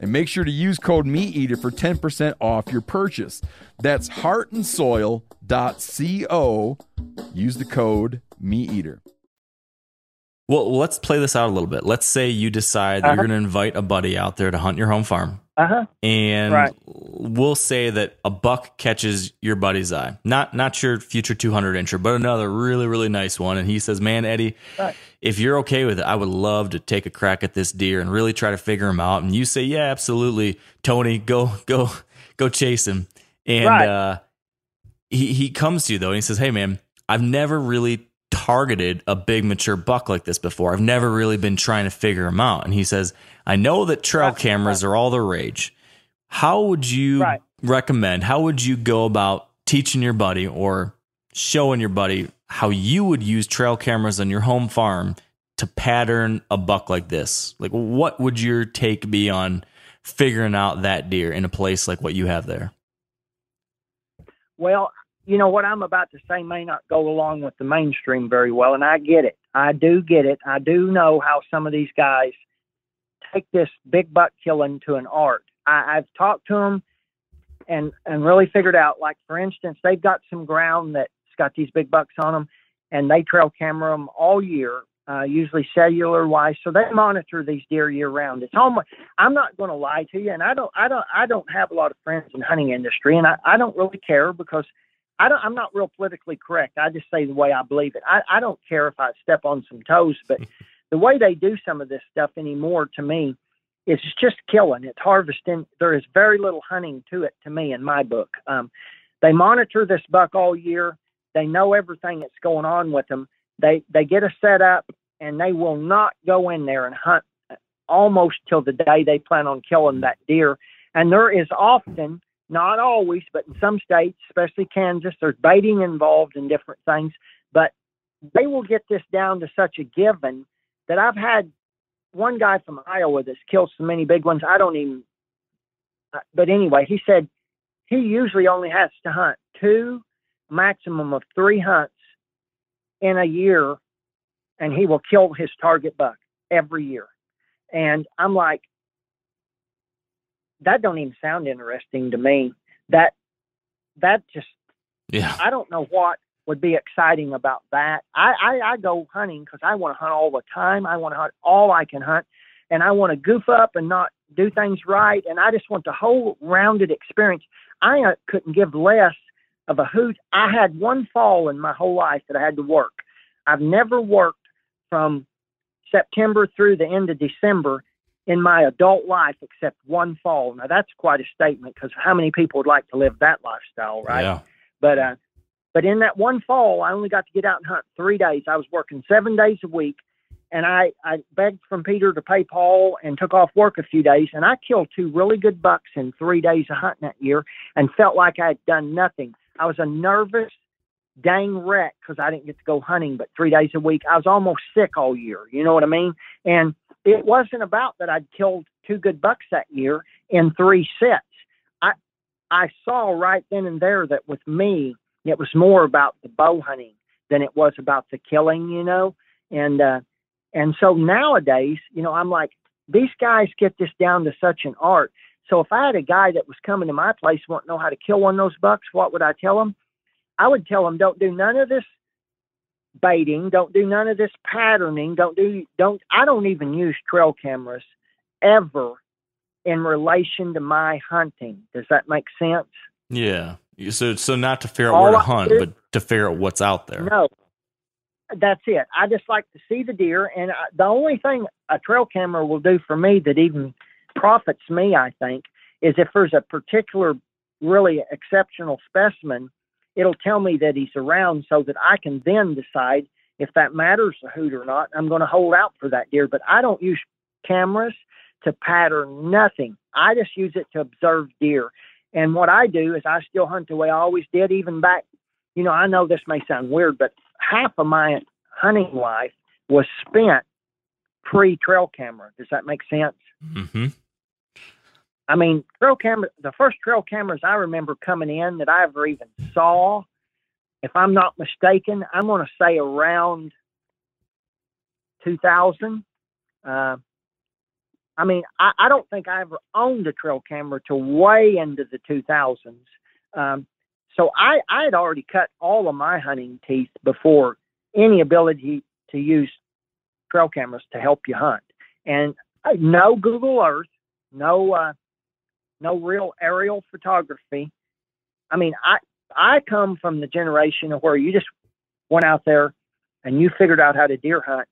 and make sure to use code MeatEater for 10% off your purchase. That's heartandsoil.co. Use the code MeatEater. Well, let's play this out a little bit. Let's say you decide Uh-huh. you're going to invite a buddy out there to hunt your home farm. Uh huh. and Right. we'll say that a buck catches your buddy's eye not not your future 200 incher but another really really nice one and he says man eddie Right. if you're okay with it i would love to take a crack at this deer and really try to figure him out and you say yeah absolutely tony go go go chase him and Right. uh he he comes to you though and he says hey man i've never really targeted a big mature buck like this before. I've never really been trying to figure him out. And he says i know that trail Right. cameras are all the rage. How would you Right. recommend how would you go about teaching your buddy or showing your buddy how you would use trail cameras on your home farm to pattern a buck like this? Like what would your take be on figuring out that deer in a place like what you have there? Well, you know what I'm about to say may not go along with the mainstream very well, and I get it. I do get it. I do know how some of these guys take this big buck killing to an art. I, I've talked to them and and really figured out. Like for instance, they've got some ground that's got these big bucks on them, and they trail camera them all year, uh, usually cellular wise. So they monitor these deer year round. It's almost. I'm not going to lie to you, and I don't. I don't. I don't have a lot of friends in hunting industry, and I, I don't really care because I don't. I'm not real politically correct. I just say the way I believe it. I, I don't care if I step on some toes, but the way they do some of this stuff anymore, to me, it's just killing. It's harvesting. There is very little hunting to it, to me, in my book. Um, they monitor this buck all year. They know everything that's going on with them. They they get a setup, and they will not go in there and hunt almost till the day they plan on killing that deer. And there is often, not always, but in some states, especially Kansas, there's baiting involved in different things. But they will get this down to such a given that I've had one guy from Iowa that's killed so many big ones. I don't even. uh, But anyway, he said he usually only has to hunt two, maximum of three hunts in a year, and he will kill his target buck. every year. And I'm like, that don't even sound interesting to me. That that just Yeah. I don't know what would be exciting about that. I I, I go hunting because I want to hunt all the time. I want to hunt all I can hunt, and I want to goof up and not do things right. And I just want the whole rounded experience. I uh, couldn't give less of a hoot. I had one fall in my whole life that I had to work. I've never worked from September through the end of December in my adult life except one fall. Now that's quite a statement because how many people would like to live that lifestyle, right? Yeah. But uh, but in that one fall, I only got to get out and hunt three days. I was working seven days a week, and I I begged from Peter to pay Paul and took off work a few days, and I killed two really good bucks in three days of hunting that year, and felt like I had done nothing. I was a nervous dang wreck because I didn't get to go hunting, but three days a week. I was almost sick all year. You know what I mean? And it wasn't about that I'd killed two good bucks that year in three sets. I I saw right then and there that with me it was more about the bow hunting than it was about the killing, you know. And uh and so nowadays, you know, I'm like, these guys get this down to such an art. So if I had a guy that was coming to my place wanting to know how to kill one of those bucks, what would I tell him? I would tell them don't do none of this baiting, don't do none of this patterning, don't do don't I don't even use trail cameras ever in relation to my hunting. Does that make sense? Yeah. So so not to figure out where to I hunt, do- but to figure out what's out there. No. That's it. I just like to see the deer, and I, the only thing a trail camera will do for me that even profits me, I think, is if there's a particular really exceptional specimen, it'll tell me that he's around, so that I can then decide if that matters a hoot or not. I'm going to hold out for that deer, but I don't use cameras to pattern nothing. I just use it to observe deer. And what I do is I still hunt the way I always did, even back. You know, I know this may sound weird, but half of my hunting life was spent pre trail camera. Does that make sense? Mm-hmm. I mean, trail camera, the first trail cameras I remember coming in that I ever even saw, if I'm not mistaken, I'm going to say around 2000. Uh, I mean, I, I don't think I ever owned a trail camera till way into the 2000s. Um, so I, I had already cut all of my hunting teeth before any ability to use trail cameras to help you hunt. And uh, no Google Earth, no uh, no real aerial photography. I mean, I I come from the generation where you just went out there and you figured out how to deer hunt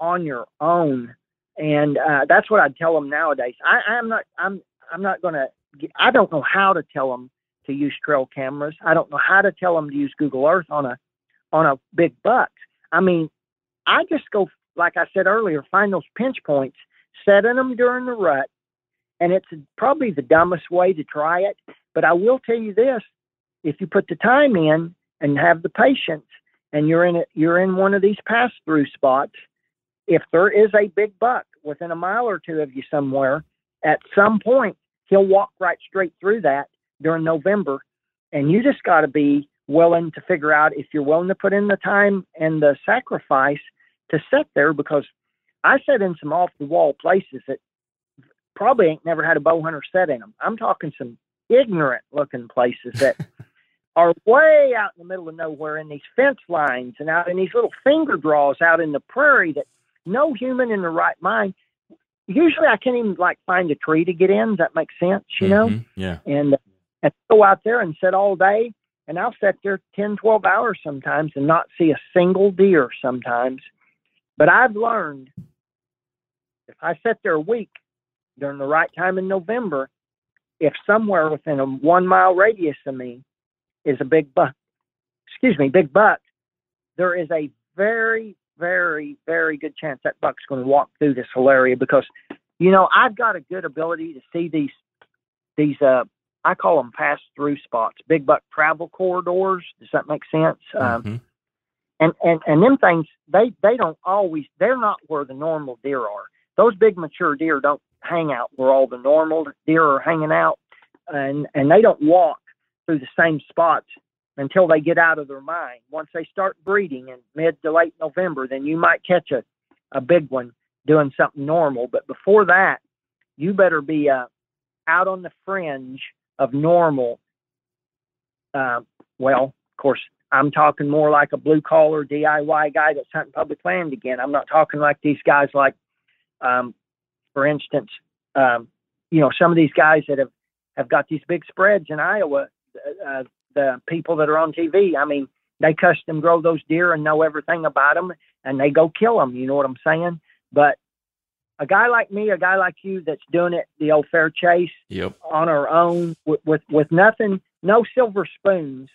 on your own, and uh, that's what I'd tell them nowadays. I, I'm not I'm I'm not to I don't know how to tell them to use trail cameras. I don't know how to tell them to use Google Earth on a on a big buck. I mean, I just go like I said earlier, find those pinch points, setting them during the rut, and it's probably the dumbest way to try it. But I will tell you this: if you put the time in and have the patience, and you're in it, you're in one of these pass through spots. If there is a big buck within a mile or two of you somewhere, at some point he'll walk right straight through that during November, and you just got to be willing to figure out if you're willing to put in the time and the sacrifice to sit there because I sat in some off the wall places that probably ain't never had a bow hunter set in them. I'm talking some ignorant looking places that are way out in the middle of nowhere in these fence lines and out in these little finger draws out in the prairie that no human in the right mind. Usually I can't even like find a tree to get in. Does that make sense? You know? Mhm. Yeah. and and go out there and sit all day and I'll sit there 10, 12 hours sometimes and not see a single deer sometimes. But I've learned if I sit there a week during the right time in November, if somewhere within a one mile radius of me is a big buck, excuse me, big buck, there is a very, very, very good chance that buck's going to walk through this whole area because, you know, I've got a good ability to see these, these, uh, I call them pass through spots, big buck travel corridors. Does that make sense? Um, Mhm. and and and them things they they don't always they're not where the normal deer are those big mature deer don't hang out where all the normal deer are hanging out and and they don't walk through the same spots until they get out of their mind once they start breeding in mid to late november then you might catch a a big one doing something normal. But before that, you better be uh, out on the fringe of normal. Uh, well, of course, I'm talking more like a blue collar DIY guy that's hunting public land again. I'm not talking like these guys like, um, for instance, um, you know, some of these guys that have, have got these big spreads in Iowa, uh, the people that are on TV. I mean, they custom grow those deer and know everything about them and they go kill them. You know what I'm saying? But a guy like me, a guy like you that's doing it the old fair chase Yep. on our own with, with, with nothing, no silver spoons.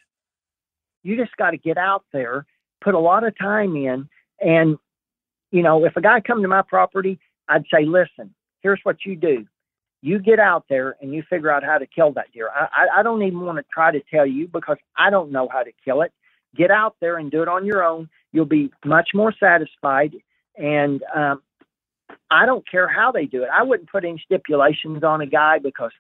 You just got to get out there, put a lot of time in. And, you know, if a guy come to my property, I'd say, listen, here's what you do. You get out there and you figure out how to kill that deer. I, I, I don't even want to try to tell you because I don't know how to kill it. Get out there and do it on your own. You'll be much more satisfied. And um, I don't care how they do it. I wouldn't put any stipulations on a guy because,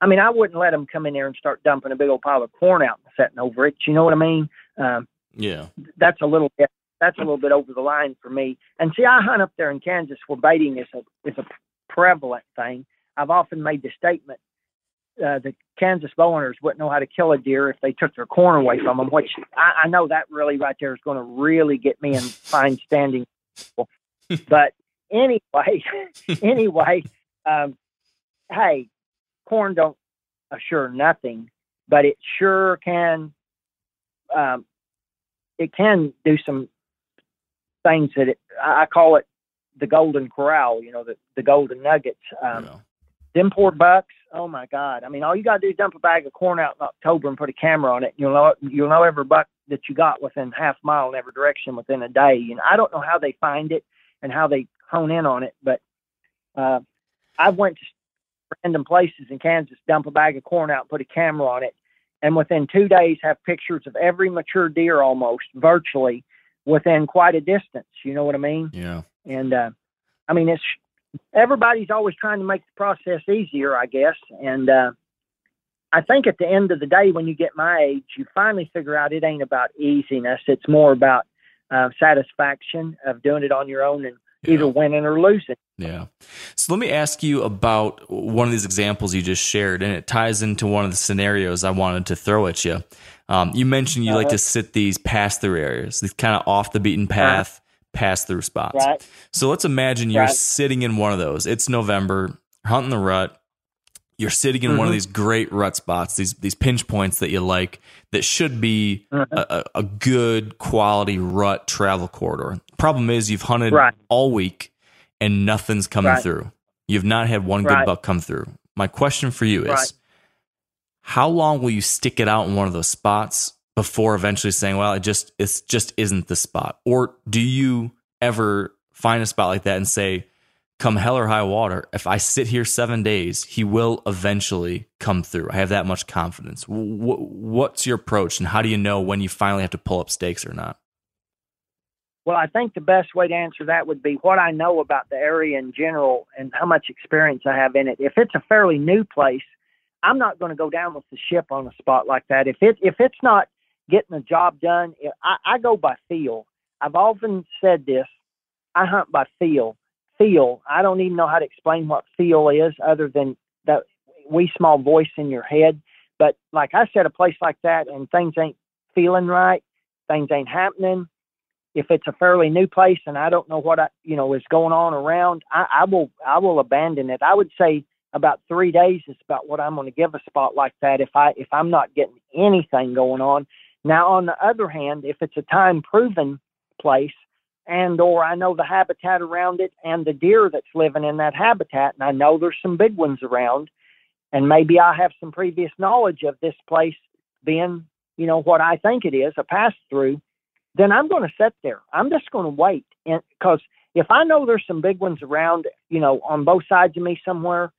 I mean, I wouldn't let him come in there and start dumping a big old pile of corn out and setting over it. You know what I mean? Um, Yeah. that's a little bit that's a little bit over the line for me. And see, I hunt up there in Kansas where baiting is a is a prevalent thing. I've often made the statement uh, the Kansas bow hunters wouldn't know how to kill a deer if they took their corn away from them, which I, I know that really right there is going to really get me in fine standing. but anyway, anyway, um, hey, corn don't assure nothing, but it sure can. Um, it can do some things that it, I call it the golden corral. You know, the the golden nuggets. Um, yeah. them poor bucks. Oh my God! I mean, all you gotta do is dump a bag of corn out in October and put a camera on it. You'll know you'll know every buck that you got within half a mile in every direction within a day. And I don't know how they find it and how they hone in on it, but uh, I went to random places in Kansas, dump a bag of corn out, put a camera on it, and within two days have pictures of every mature deer almost virtually within quite a distance. You know what I mean? Yeah. And uh, I mean, it's everybody's always trying to make the process easier, I guess. And uh, I think at the end of the day, when you get my age, you finally figure out it ain't about easiness. It's more about uh, satisfaction of doing it on your own and either winning or losing. Yeah. So let me ask you about one of these examples you just shared, and it ties into one of the scenarios I wanted to throw at you. Um, you mentioned you like Uh-huh. to sit these pass through areas, these kind of off the beaten path pass through spots. Right. So let's imagine you're Right. sitting in one of those. It's November, hunting the rut. You're sitting in one of Mhm. these great rut spots, these these pinch points that you like, that should be Mhm. a, a, good quality rut travel corridor. Problem is, you've hunted Right. all week and nothing's coming Right. through. You've not had one good Right. buck come through. My question for you is Right. How long will you stick it out in one of those spots before eventually saying, well, it just it just isn't the spot? Or do you ever find a spot like that and say, come hell or high water, if I sit here seven days, he will eventually come through. I have that much confidence. What's your approach, and how do you know when you finally have to pull up stakes or not? Well, I think the best way to answer that would be what I know about the area in general and how much experience I have in it. If it's a fairly new place, I'm not going to go down with the ship on a spot like that. If it if it's not getting the job done, I, I go by feel. I've often said this. I hunt by feel. Feel. I don't even know how to explain what feel is, other than that wee small voice in your head. But like I said, a place like that, and things ain't feeling right, things ain't happening if it's a fairly new place and I don't know what I, you know is going on around, I, I will I will abandon it. I would say about three days is about what I'm going to give a spot like that if I if I'm not getting anything going on. Now on the other hand, if it's a time proven place and or I know the habitat around it and the deer that's living in that habitat and I know there's some big ones around and maybe I have some previous knowledge of this place being, you know, what I think it is, a pass through then I'm going to sit there. I'm just going to wait, because if I know there's some big ones around, you know, on both sides of me somewhere,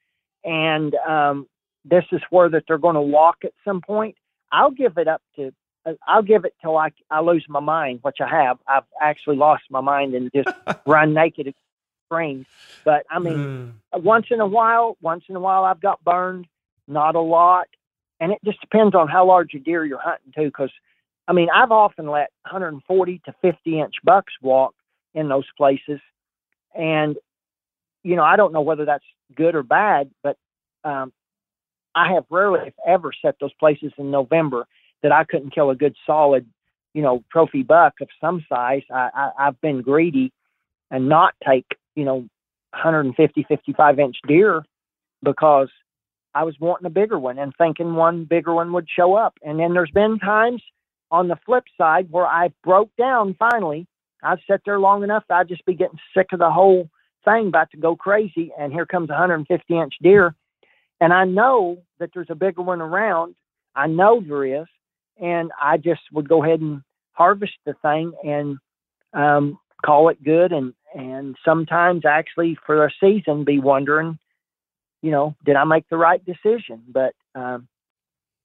and um, this is where that they're going to walk at some point, I'll give it up to. uh, I'll give it till I I lose my mind, which I have. I've actually lost my mind and just run naked at spring. But I mean, once in a while, once in a while, I've got burned. Not a lot, and it just depends on how large a deer you're hunting too, because I mean, I've often let 140 to 50 inch bucks walk in those places, and you know, I don't know whether that's good or bad, but um, I have rarely, if ever, set those places in November that I couldn't kill a good solid, you know, trophy buck of some size. I, I, I've been greedy and not take, you know, 150, 55 inch deer because I was wanting a bigger one and thinking one bigger one would show up. And then there's been times on the flip side where I broke down finally. I'd sat there long enough, I'd just be getting sick of the whole thing, about to go crazy. And here comes a 150 inch deer. And I know that there's a bigger one around. I know there is. And I just would go ahead and harvest the thing and um, call it good. And, and sometimes actually for a season be wondering, you know, did I make the right decision? But um,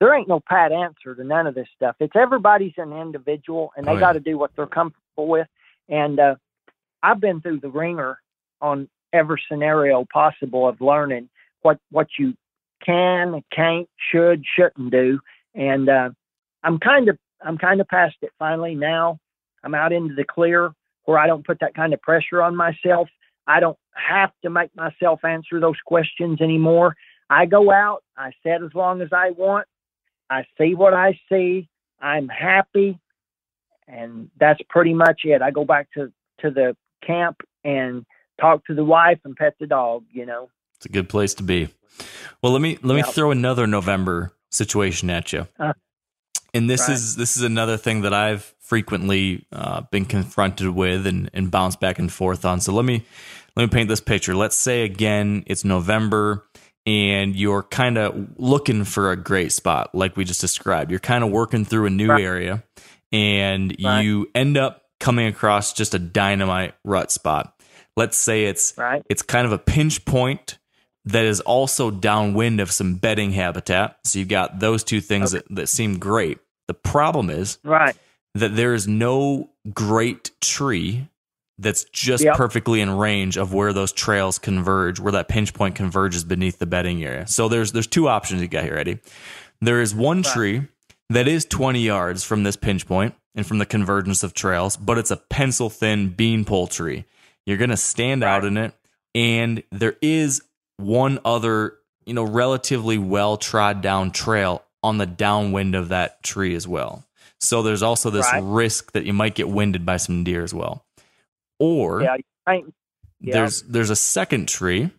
there ain't no pat answer to none of this stuff. It's everybody's an individual and they Oh, yeah. got to do what they're comfortable with. And uh, I've been through the wringer on every scenario possible of learning what what you can, can't, should, shouldn't do. And uh, I'm kind of I'm kind of past it finally now. I'm out into the clear where I don't put that kind of pressure on myself. I don't have to make myself answer those questions anymore. I go out, I set as long as I want, I see what I see, I'm happy, and that's pretty much it. I go back to, to the camp and talk to the wife and pet the dog, you know. It's a good place to be. Well, let me let me Yep. throw another November situation at you. Uh, and this right. is this is another thing that I've frequently uh, been confronted with and, and bounced back and forth on. So let me let me paint this picture. Let's say again it's November and you're kind of looking for a great spot, like we just described. You're kind of working through a new Right. area, and Right. you end up coming across just a dynamite rut spot. Let's say it's Right. it's kind of a pinch point that is also downwind of some bedding habitat. So you've got those two things that, that seem great. The problem is Right. that there is no great tree that's just Yep. perfectly in range of where those trails converge, where that pinch point converges beneath the bedding area. So there's there's two options you got here, Eddie. There is one Right. tree that is 20 yards from this pinch point and from the convergence of trails, but it's a pencil thin beanpole tree. You're going to stand out in it, and there is one other, you know, relatively well trod down trail on the downwind of that tree as well. So there's also this Right. risk that you might get winded by some deer as well. Or Yeah. Ain't, yeah. there's there's a second tree,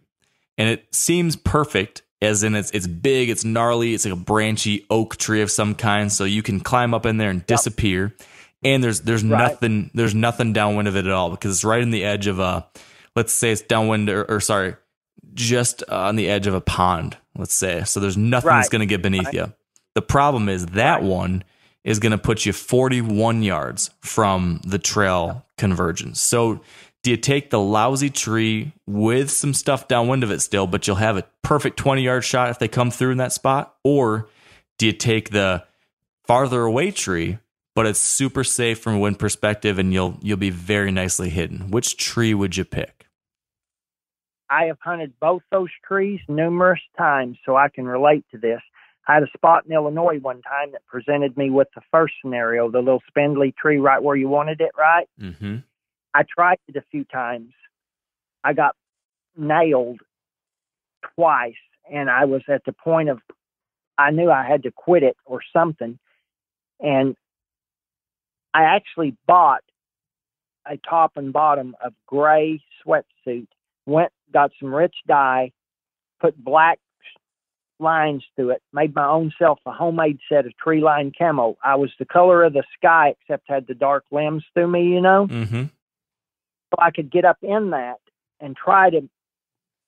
and it seems perfect. As in, it's it's big, it's gnarly, it's like a branchy oak tree of some kind, so you can climb up in there and disappear. And there's there's Right. nothing there's nothing downwind of it at all because it's right in the edge of a, let's say it's downwind or, or sorry, just on the edge of a pond. Let's say so. There's nothing that's going to get beneath you. The problem is that one is going to put you 41 yards from the trail convergence. So, do you take the lousy tree with some stuff downwind of it still, but you'll have a perfect 20 yard shot if they come through in that spot? Or do you take the farther away tree, but it's super safe from a wind perspective and you'll you'll be very nicely hidden? Which tree would you pick? I have hunted both those trees numerous times, so I can relate to this. I had a spot in Illinois one time that presented me with the first scenario, the little spindly tree right where you wanted it, right? Mm-hmm. I tried it a few times. I got nailed twice, and I was at the point of I knew I had to quit it or something. And I actually bought a top and bottom of gray sweatsuit, went, got some Rit dye, put black lines through it, made my own self a homemade set of tree line camo. I was the color of the sky, except had the dark limbs through me, you know? Mm-hmm. so I could get up in that and try to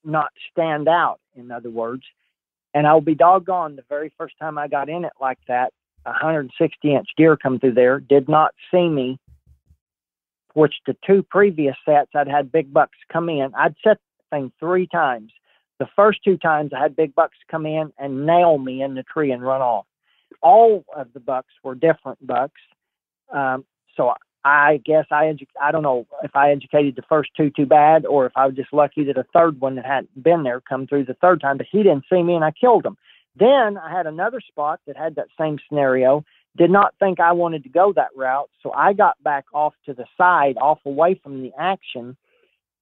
not stand out, in other words. And I'll be doggone the very first time I got in it like that, 160 inch deer come through there, did not see me, which the two previous sets I'd had big bucks come in. I'd set the thing three times. The first two times I had big bucks come in and nail me in the tree and run off. All of the bucks were different bucks. Um, so I guess I edu- I don't know if I educated the first two too bad or if I was just lucky that a third one that hadn't been there come through the third time, but he didn't see me and I killed him. Then I had another spot that had that same scenario. Did not think I wanted to go that route, so I got back off to the side, off away from the action,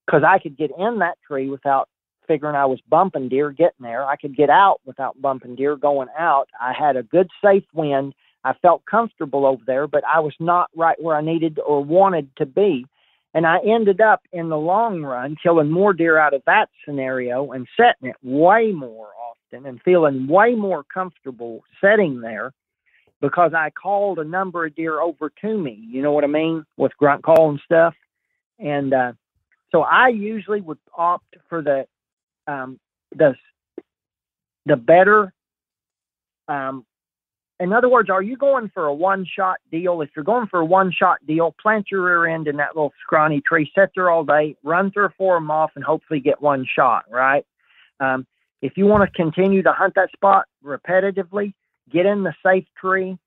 because I could get in that tree without figuring I was bumping deer getting there. I could get out without bumping deer going out. I had a good safe wind. I felt comfortable over there, but I was not right where I needed or wanted to be. And I ended up in the long run killing more deer out of that scenario and setting it way more and feeling way more comfortable sitting there because I called a number of deer over to me. You know what I mean? With grunt call and stuff. And uh, so I usually would opt for the um, the the better. Um, in other words, are you going for a one shot deal? If you're going for a one shot deal, plant your rear end in that little scrawny tree, sit there all day, run or four of them off, and hopefully get one shot. Right. Um, if you want to continue to hunt that spot repetitively, get in the safe tree,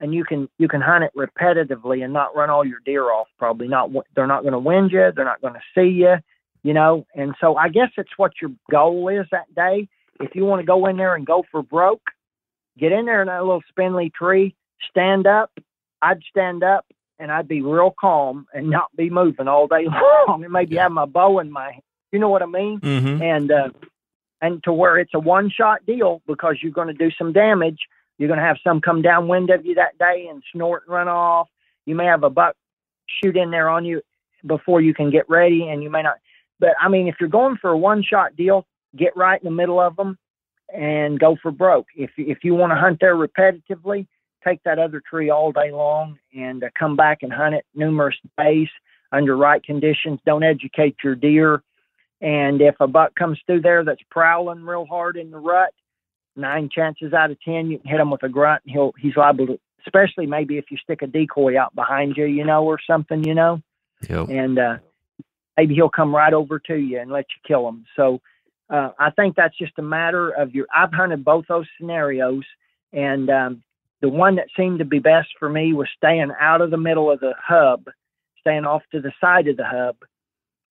and you can you can hunt it repetitively and not run all your deer off. Probably not. They're not going to wind you. They're not going to see you you know. And so I guess it's what your goal is that day. If you want to go in there and go for broke, get in there in that little spindly tree, stand up. I'd stand up and I'd be real calm and not be moving all day long, and maybe have my bow in my, you know what I mean? Mm-hmm. And uh, and to where it's a one shot deal because you're going to do some damage. You're going to have some come downwind of you that day and snort and run off. You may have a buck shoot in there on you before you can get ready, and you may not. But I mean, if you're going for a one shot deal, get right in the middle of them and go for broke. If if you want to hunt there repetitively, take that other tree all day long and uh, come back and hunt it numerous days under right conditions. Don't educate your deer. And if a buck comes through there that's prowling real hard in the rut, nine chances out of ten you can hit him with a grunt. And he'll he's liable to, especially maybe if you stick a decoy out behind you, you know, or something, you know. Yep. And uh, maybe he'll come right over to you and let you kill him. So uh, I think that's just a matter of your. I've hunted both those scenarios, and um, the one that seemed to be best for me was staying out of the middle of the hub, staying off to the side of the hub,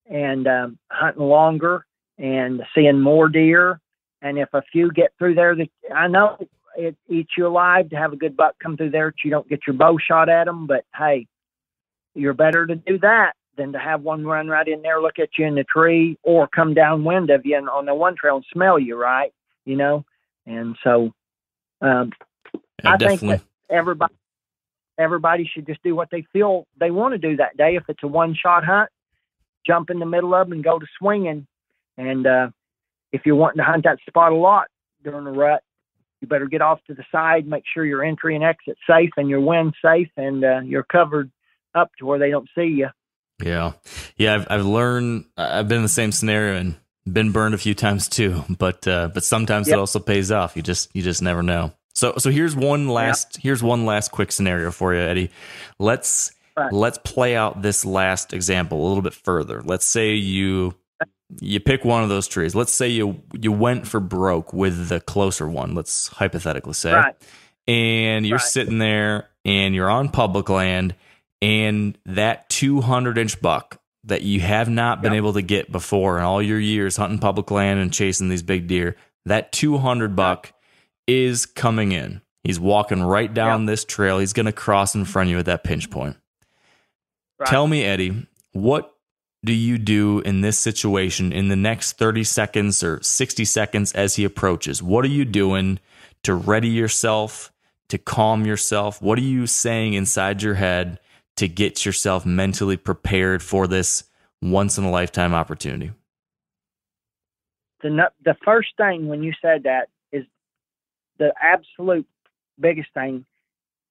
and um, hunting longer and seeing more deer. And if a few get through there, that I know it eats you alive to have a good buck come through there. That you don't get your bow shot at them, but hey, you're better to do that than to have one run right in there, look at you in the tree, or come downwind of you and on the one trail and smell you, right? You know, and so um, Yeah, I definitely. think that everybody everybody should just do what they feel they want to do that day. If it's a one shot hunt, jump in the middle of them and go to swinging. And uh, if you're wanting to hunt that spot a lot during the rut, you better get off to the side, make sure your entry and exit safe and your wind safe, and uh, you're covered up to where they don't see you. Yeah, yeah. I've I've learned. I've been in the same scenario and been burned a few times too. But uh, but sometimes it also pays off. You just you just never know. So so here's one last here's one last quick scenario for you, Eddie. Let's Right. let's play out this last example a little bit further. Let's say you you pick one of those trees. Let's say you you went for broke with the closer one. Let's hypothetically say Right. and you're Right. sitting there and you're on public land and that 200 inch buck that you have not been Yep. able to get before in all your years hunting public land and chasing these big deer that 200 buck is coming in he's walking right down this trail he's going to cross in front of you at that pinch point Right. tell me eddie what do you do in this situation in the next 30 seconds or 60 seconds as he approaches what are you doing to ready yourself to calm yourself what are you saying inside your head to get yourself mentally prepared for this once in a lifetime opportunity the the first thing when you said that is the absolute biggest thing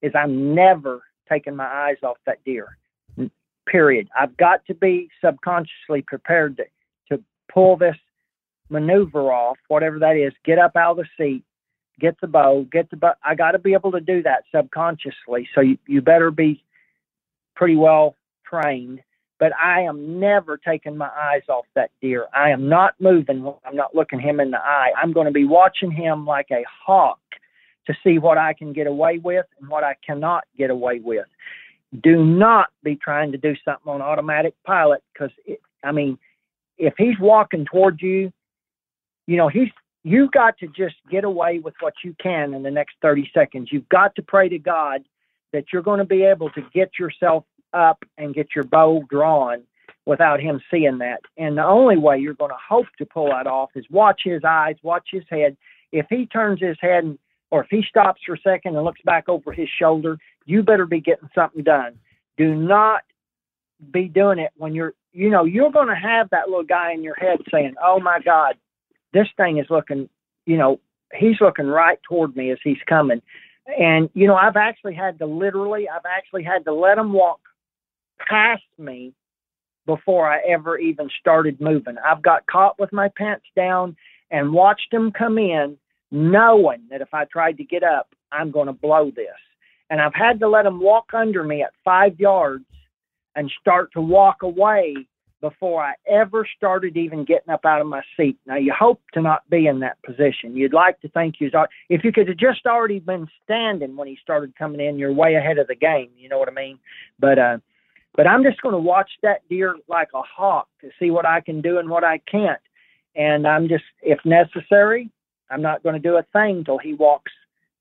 is I'm never taking my eyes off that deer. Period. I've got to be subconsciously prepared to, to pull this maneuver off, whatever that is. Get up out of the seat, get the bow, get the bow. I got to be able to do that subconsciously. So you, you better be pretty well trained but I am never taking my eyes off that deer. I am not moving. I'm not looking him in the eye. I'm going to be watching him like a hawk to see what I can get away with and what I cannot get away with. Do not be trying to do something on automatic pilot because, I mean, if he's walking towards you, you know, he's you've got to just get away with what you can in the next 30 seconds. You've got to pray to God that you're going to be able to get yourself up and get your bow drawn without him seeing that. And the only way you're going to hope to pull that off is watch his eyes, watch his head. If he turns his head and, or if he stops for a second and looks back over his shoulder, you better be getting something done. Do not be doing it when you're, you know, you're going to have that little guy in your head saying, "Oh my God, this thing is looking, you know, he's looking right toward me as he's coming." And you know, I've actually had to literally, I've actually had to let him walk past me before I ever even started moving. I've got caught with my pants down and watched him come in, knowing that if I tried to get up, I'm going to blow this. And I've had to let him walk under me at five yards and start to walk away before I ever started even getting up out of my seat. Now, you hope to not be in that position. You'd like to think you if you could have just already been standing when he started coming in, you're way ahead of the game. You know what I mean? But, uh, but I'm just going to watch that deer like a hawk to see what I can do and what I can't. And I'm just, if necessary, I'm not going to do a thing till he walks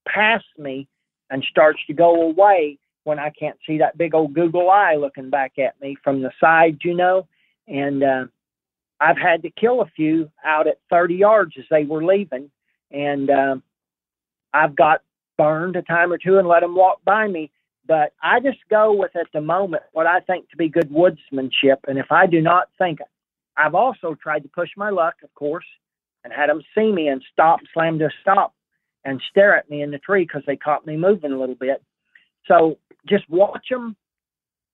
past me and starts to go away when I can't see that big old Google eye looking back at me from the side, you know. And uh, I've had to kill a few out at 30 yards as they were leaving. And uh, I've got burned a time or two and let them walk by me. But I just go with at the moment what I think to be good woodsmanship. And if I do not think, I've also tried to push my luck, of course, and had them see me and stop, slam to a stop, and stare at me in the tree because they caught me moving a little bit. So just watch them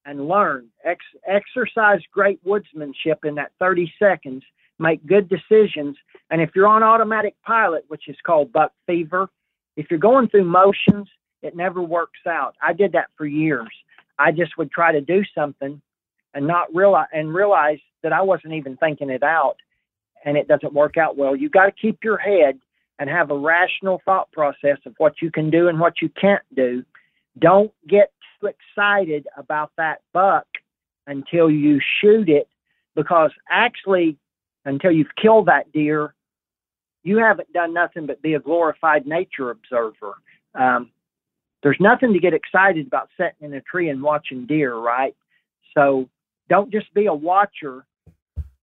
and learn. Ex- exercise great woodsmanship in that 30 seconds. Make good decisions. And if you're on automatic pilot, which is called buck fever, if you're going through motions, it never works out. I did that for years. I just would try to do something and not realize and realize that I wasn't even thinking it out and it doesn't work out well. You got to keep your head and have a rational thought process of what you can do and what you can't do. Don't get too excited about that buck until you shoot it because actually until you've killed that deer you haven't done nothing but be a glorified nature observer um, there's nothing to get excited about sitting in a tree and watching deer right so don't just be a watcher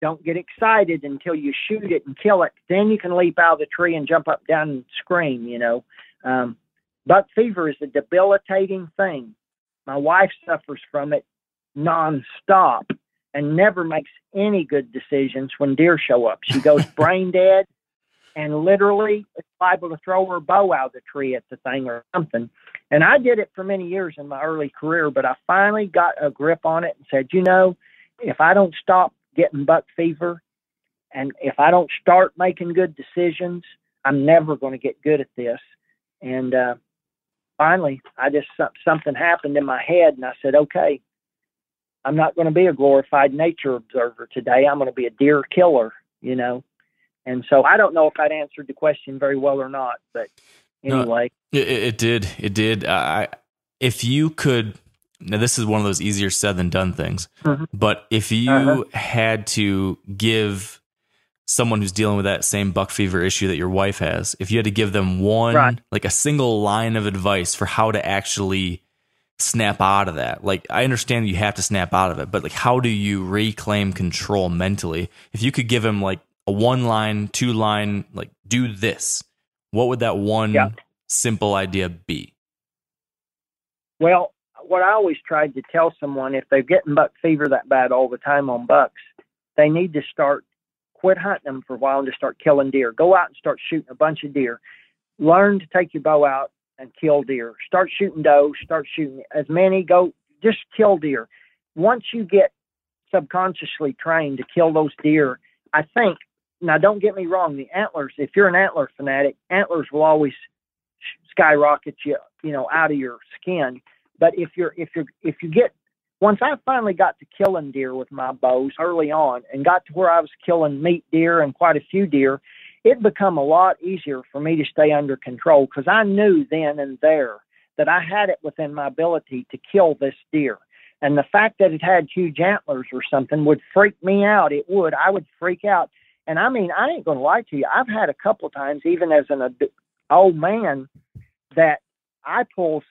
don't get excited until you shoot it and kill it then you can leap out of the tree and jump up down and scream you know um, buck fever is a debilitating thing my wife suffers from it nonstop and never makes any good decisions when deer show up. She goes brain dead and literally is liable to throw her bow out of the tree at the thing or something. And I did it for many years in my early career, but I finally got a grip on it and said, you know, if I don't stop getting buck fever and if I don't start making good decisions, I'm never going to get good at this. And uh, finally, I just something happened in my head, and I said, okay, I'm not going to be a glorified nature observer today. I'm going to be a deer killer, you know. And so I don't know if that answered the question very well or not, but anyway, no, it, it, did. It did. I, if you could, now this is one of those easier said than done things, mm-hmm. but if you uh-huh. had to give someone who's dealing with that same buck fever issue that your wife has, if you had to give them one, right. like a single line of advice for how to actually snap out of that, like I understand you have to snap out of it, but like how do you reclaim control mentally? If you could give him like a one line, two line, like do this, what would that one yeah. simple idea be? Well, what I always tried to tell someone if they're getting buck fever that bad all the time on bucks, they need to start quit hunting them for a while and just start killing deer. Go out and start shooting a bunch of deer. Learn to take your bow out and kill deer. Start shooting doe, start shooting as many, go just kill deer. Once you get subconsciously trained to kill those deer, I think now don't get me wrong, the antlers, if you're an antler fanatic, antlers will always skyrocket you, you know, out of your skin. But if you're if you're if you get once I finally got to killing deer with my bows early on and got to where I was killing meat deer and quite a few deer, it become a lot easier for me to stay under control because I knew then and there that I had it within my ability to kill this deer. And the fact that it had huge antlers or something would freak me out. It would. I would freak out. And I mean, I ain't going to lie to you. I've had a couple times, even as an old man, that I pull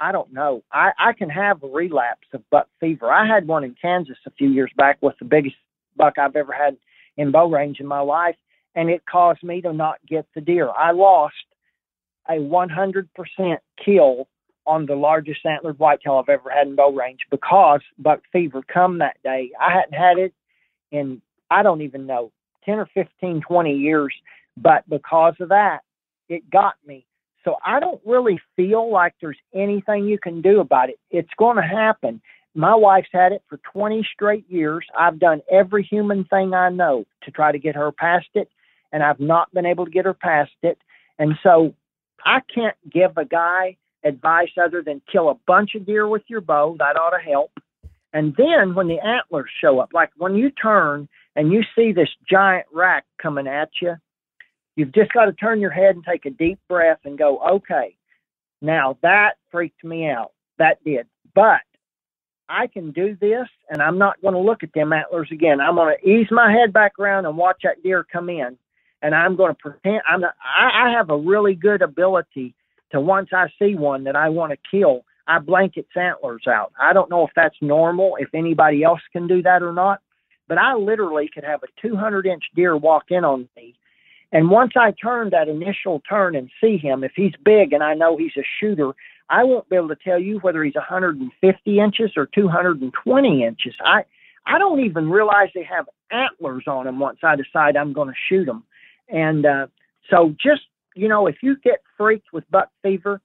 I don't know. I, I can have a relapse of buck fever. I had one in Kansas a few years back with the biggest buck I've ever had in bow range in my life, and it caused me to not get the deer. I lost a 100% kill on the largest antlered whitetail I've ever had in bow range because buck fever come that day. I hadn't had it in, I don't even know, 10 or 15, 20 years, but because of that, it got me. So I don't really feel like there's anything you can do about it. It's going to happen. My wife's had it for 20 straight years. I've done every human thing I know to try to get her past it, and I've not been able to get her past it. And so I can't give a guy advice other than kill a bunch of deer with your bow. That ought to help. And then when the antlers show up, like when you turn and you see this giant rack coming at you, you've just got to turn your head and take a deep breath and go, okay, now that freaked me out. That did. But I can do this and I'm not going to look at them antlers again. I'm going to ease my head back around and watch that deer come in. And I'm going to pretend I'm not, I, I have a really good ability to once I see one that I want to kill, I blanket antlers out. I don't know if that's normal, if anybody else can do that or not, but I literally could have a 200 inch deer walk in on me. And once I turn that initial turn and see him, if he's big and I know he's a shooter, I won't be able to tell you whether he's 150 inches or 220 inches. I I don't even realize they have antlers on them once I decide I'm going to shoot them. And uh, so just you know, if you get freaked with buck fever,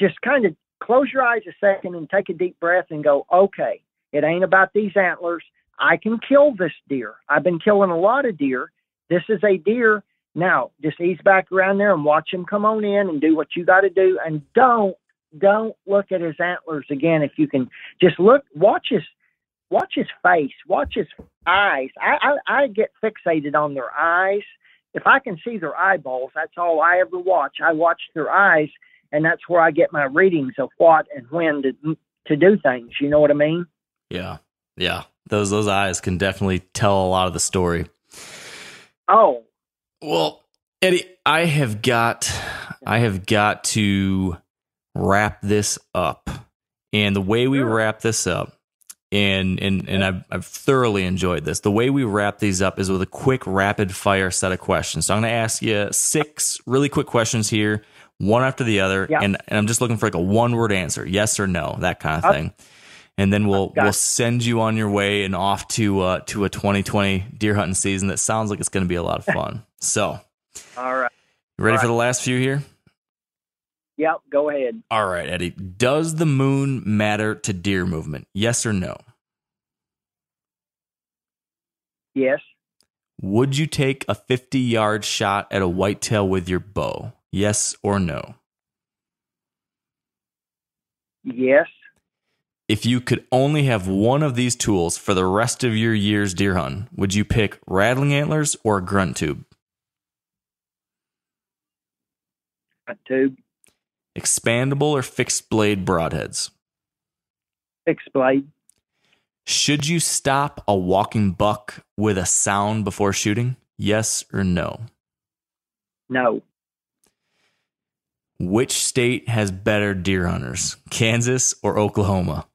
just kind of close your eyes a second and take a deep breath and go, okay, it ain't about these antlers. I can kill this deer. I've been killing a lot of deer. This is a deer. Now, just ease back around there and watch him come on in and do what you got to do. And don't, don't look at his antlers again. If you can just look, watch his, watch his face, watch his eyes. I, I, I get fixated on their eyes if I can see their eyeballs, that's all I ever watch. I watch their eyes, and that's where I get my readings of what and when to to do things. You know what I mean? Yeah, yeah. Those those eyes can definitely tell a lot of the story. Oh, well, Eddie, I have got I have got to wrap this up, and the way we wrap this up and and and I've, I've thoroughly enjoyed this. The way we wrap these up is with a quick rapid fire set of questions. So I'm going to ask you six really quick questions here, one after the other, Yeah. and and I'm just looking for like a one word answer, yes or no, that kind of thing. And then we'll we'll send you on your way and off to uh, to a 2020 deer hunting season that sounds like it's going to be a lot of fun. So, all right. ready All for right. the last few here? Yep. Go ahead. All right, Eddie. Does the moon matter to deer movement? Yes or no? Yes. Would you take a 50 yard shot at a whitetail with your bow? Yes or no? Yes. If you could only have one of these tools for the rest of your year's deer hunting, would you pick rattling antlers or a grunt tube? Tube. Expandable or fixed blade broadheads? Fixed blade. Should you stop a walking buck with a sound before shooting? Yes or no? No. Which state has better deer hunters, Kansas or Oklahoma?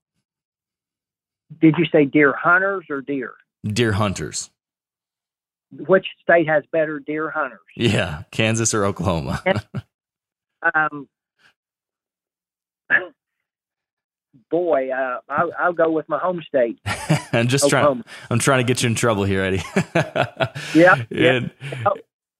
Did you say deer hunters or deer? Deer hunters. Which state has better deer hunters? Yeah, Kansas or Oklahoma. Um, boy, uh, I'll, I'll go with my home state, I'm just trying. I'm trying to get you in trouble here, Eddie. Yeah, and,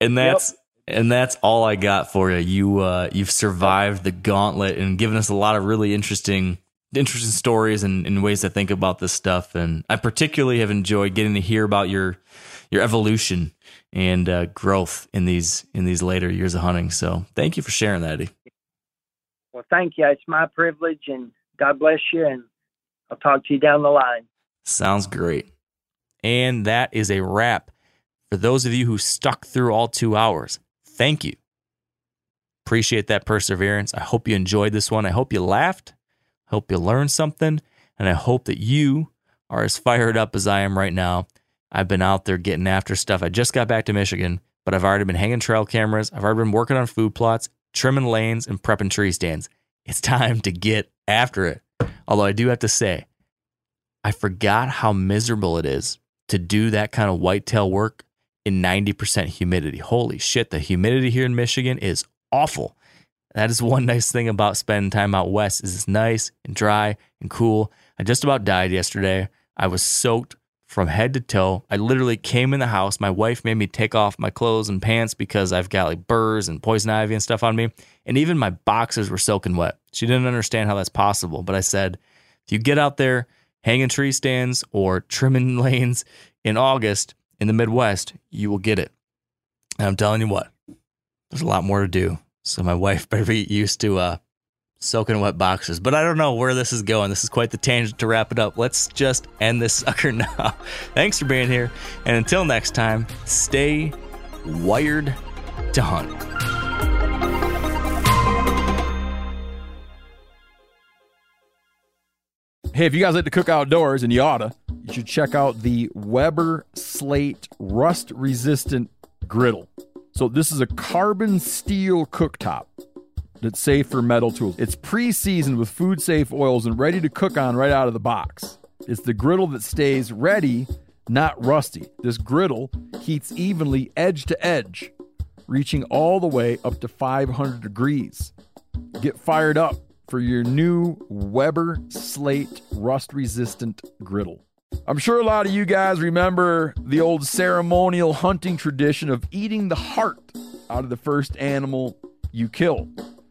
and that's and that's all I got for you. You uh, you've survived the gauntlet and given us a lot of really interesting interesting stories and, and ways to think about this stuff. And I particularly have enjoyed getting to hear about your your evolution and uh, growth in these in these later years of hunting. So thank you for sharing that, Eddie. Well, thank you. It's my privilege, and God bless you. And I'll talk to you down the line. Sounds great. And that is a wrap. For those of you who stuck through all two hours, thank you. Appreciate that perseverance. I hope you enjoyed this one. I hope you laughed. I hope you learned something. And I hope that you are as fired up as I am right now. I've been out there getting after stuff. I just got back to Michigan, but I've already been hanging trail cameras. I've already been working on food plots, trimming lanes, and prepping tree stands. It's time to get after it. Although I do have to say, I forgot how miserable it is to do that kind of whitetail work in 90% humidity. Holy shit, the humidity here in Michigan is awful. That is one nice thing about spending time out west is it's nice and dry and cool. I just about died yesterday. I was soaked from head to toe. I literally came in the house. My wife made me take off my clothes and pants because I've got like burrs and poison ivy and stuff on me. And even my boxers were soaking wet. She didn't understand how that's possible. But I said, if you get out there hanging tree stands or trimming lanes in August in the Midwest, you will get it. And I'm telling you what, there's a lot more to do. So my wife better be used to uh, soaking wet boxers. But I don't know where this is going. This is quite the tangent to wrap it up. Let's just end this sucker now. Thanks for being here. And until next time, stay wired to hunt. Hey, if you guys like to cook outdoors, and you oughta, you should check out the Weber Slate rust resistant griddle. So, this is a carbon steel cooktop that's safe for metal tools. It's pre seasoned with food safe oils and ready to cook on right out of the box. It's the griddle that stays ready, not rusty. This griddle heats evenly edge to edge, reaching all the way up to 500 degrees. Get fired up for your new Weber Slate rust resistant griddle. I'm sure a lot of you guys remember the old ceremonial hunting tradition of eating the heart out of the first animal you kill.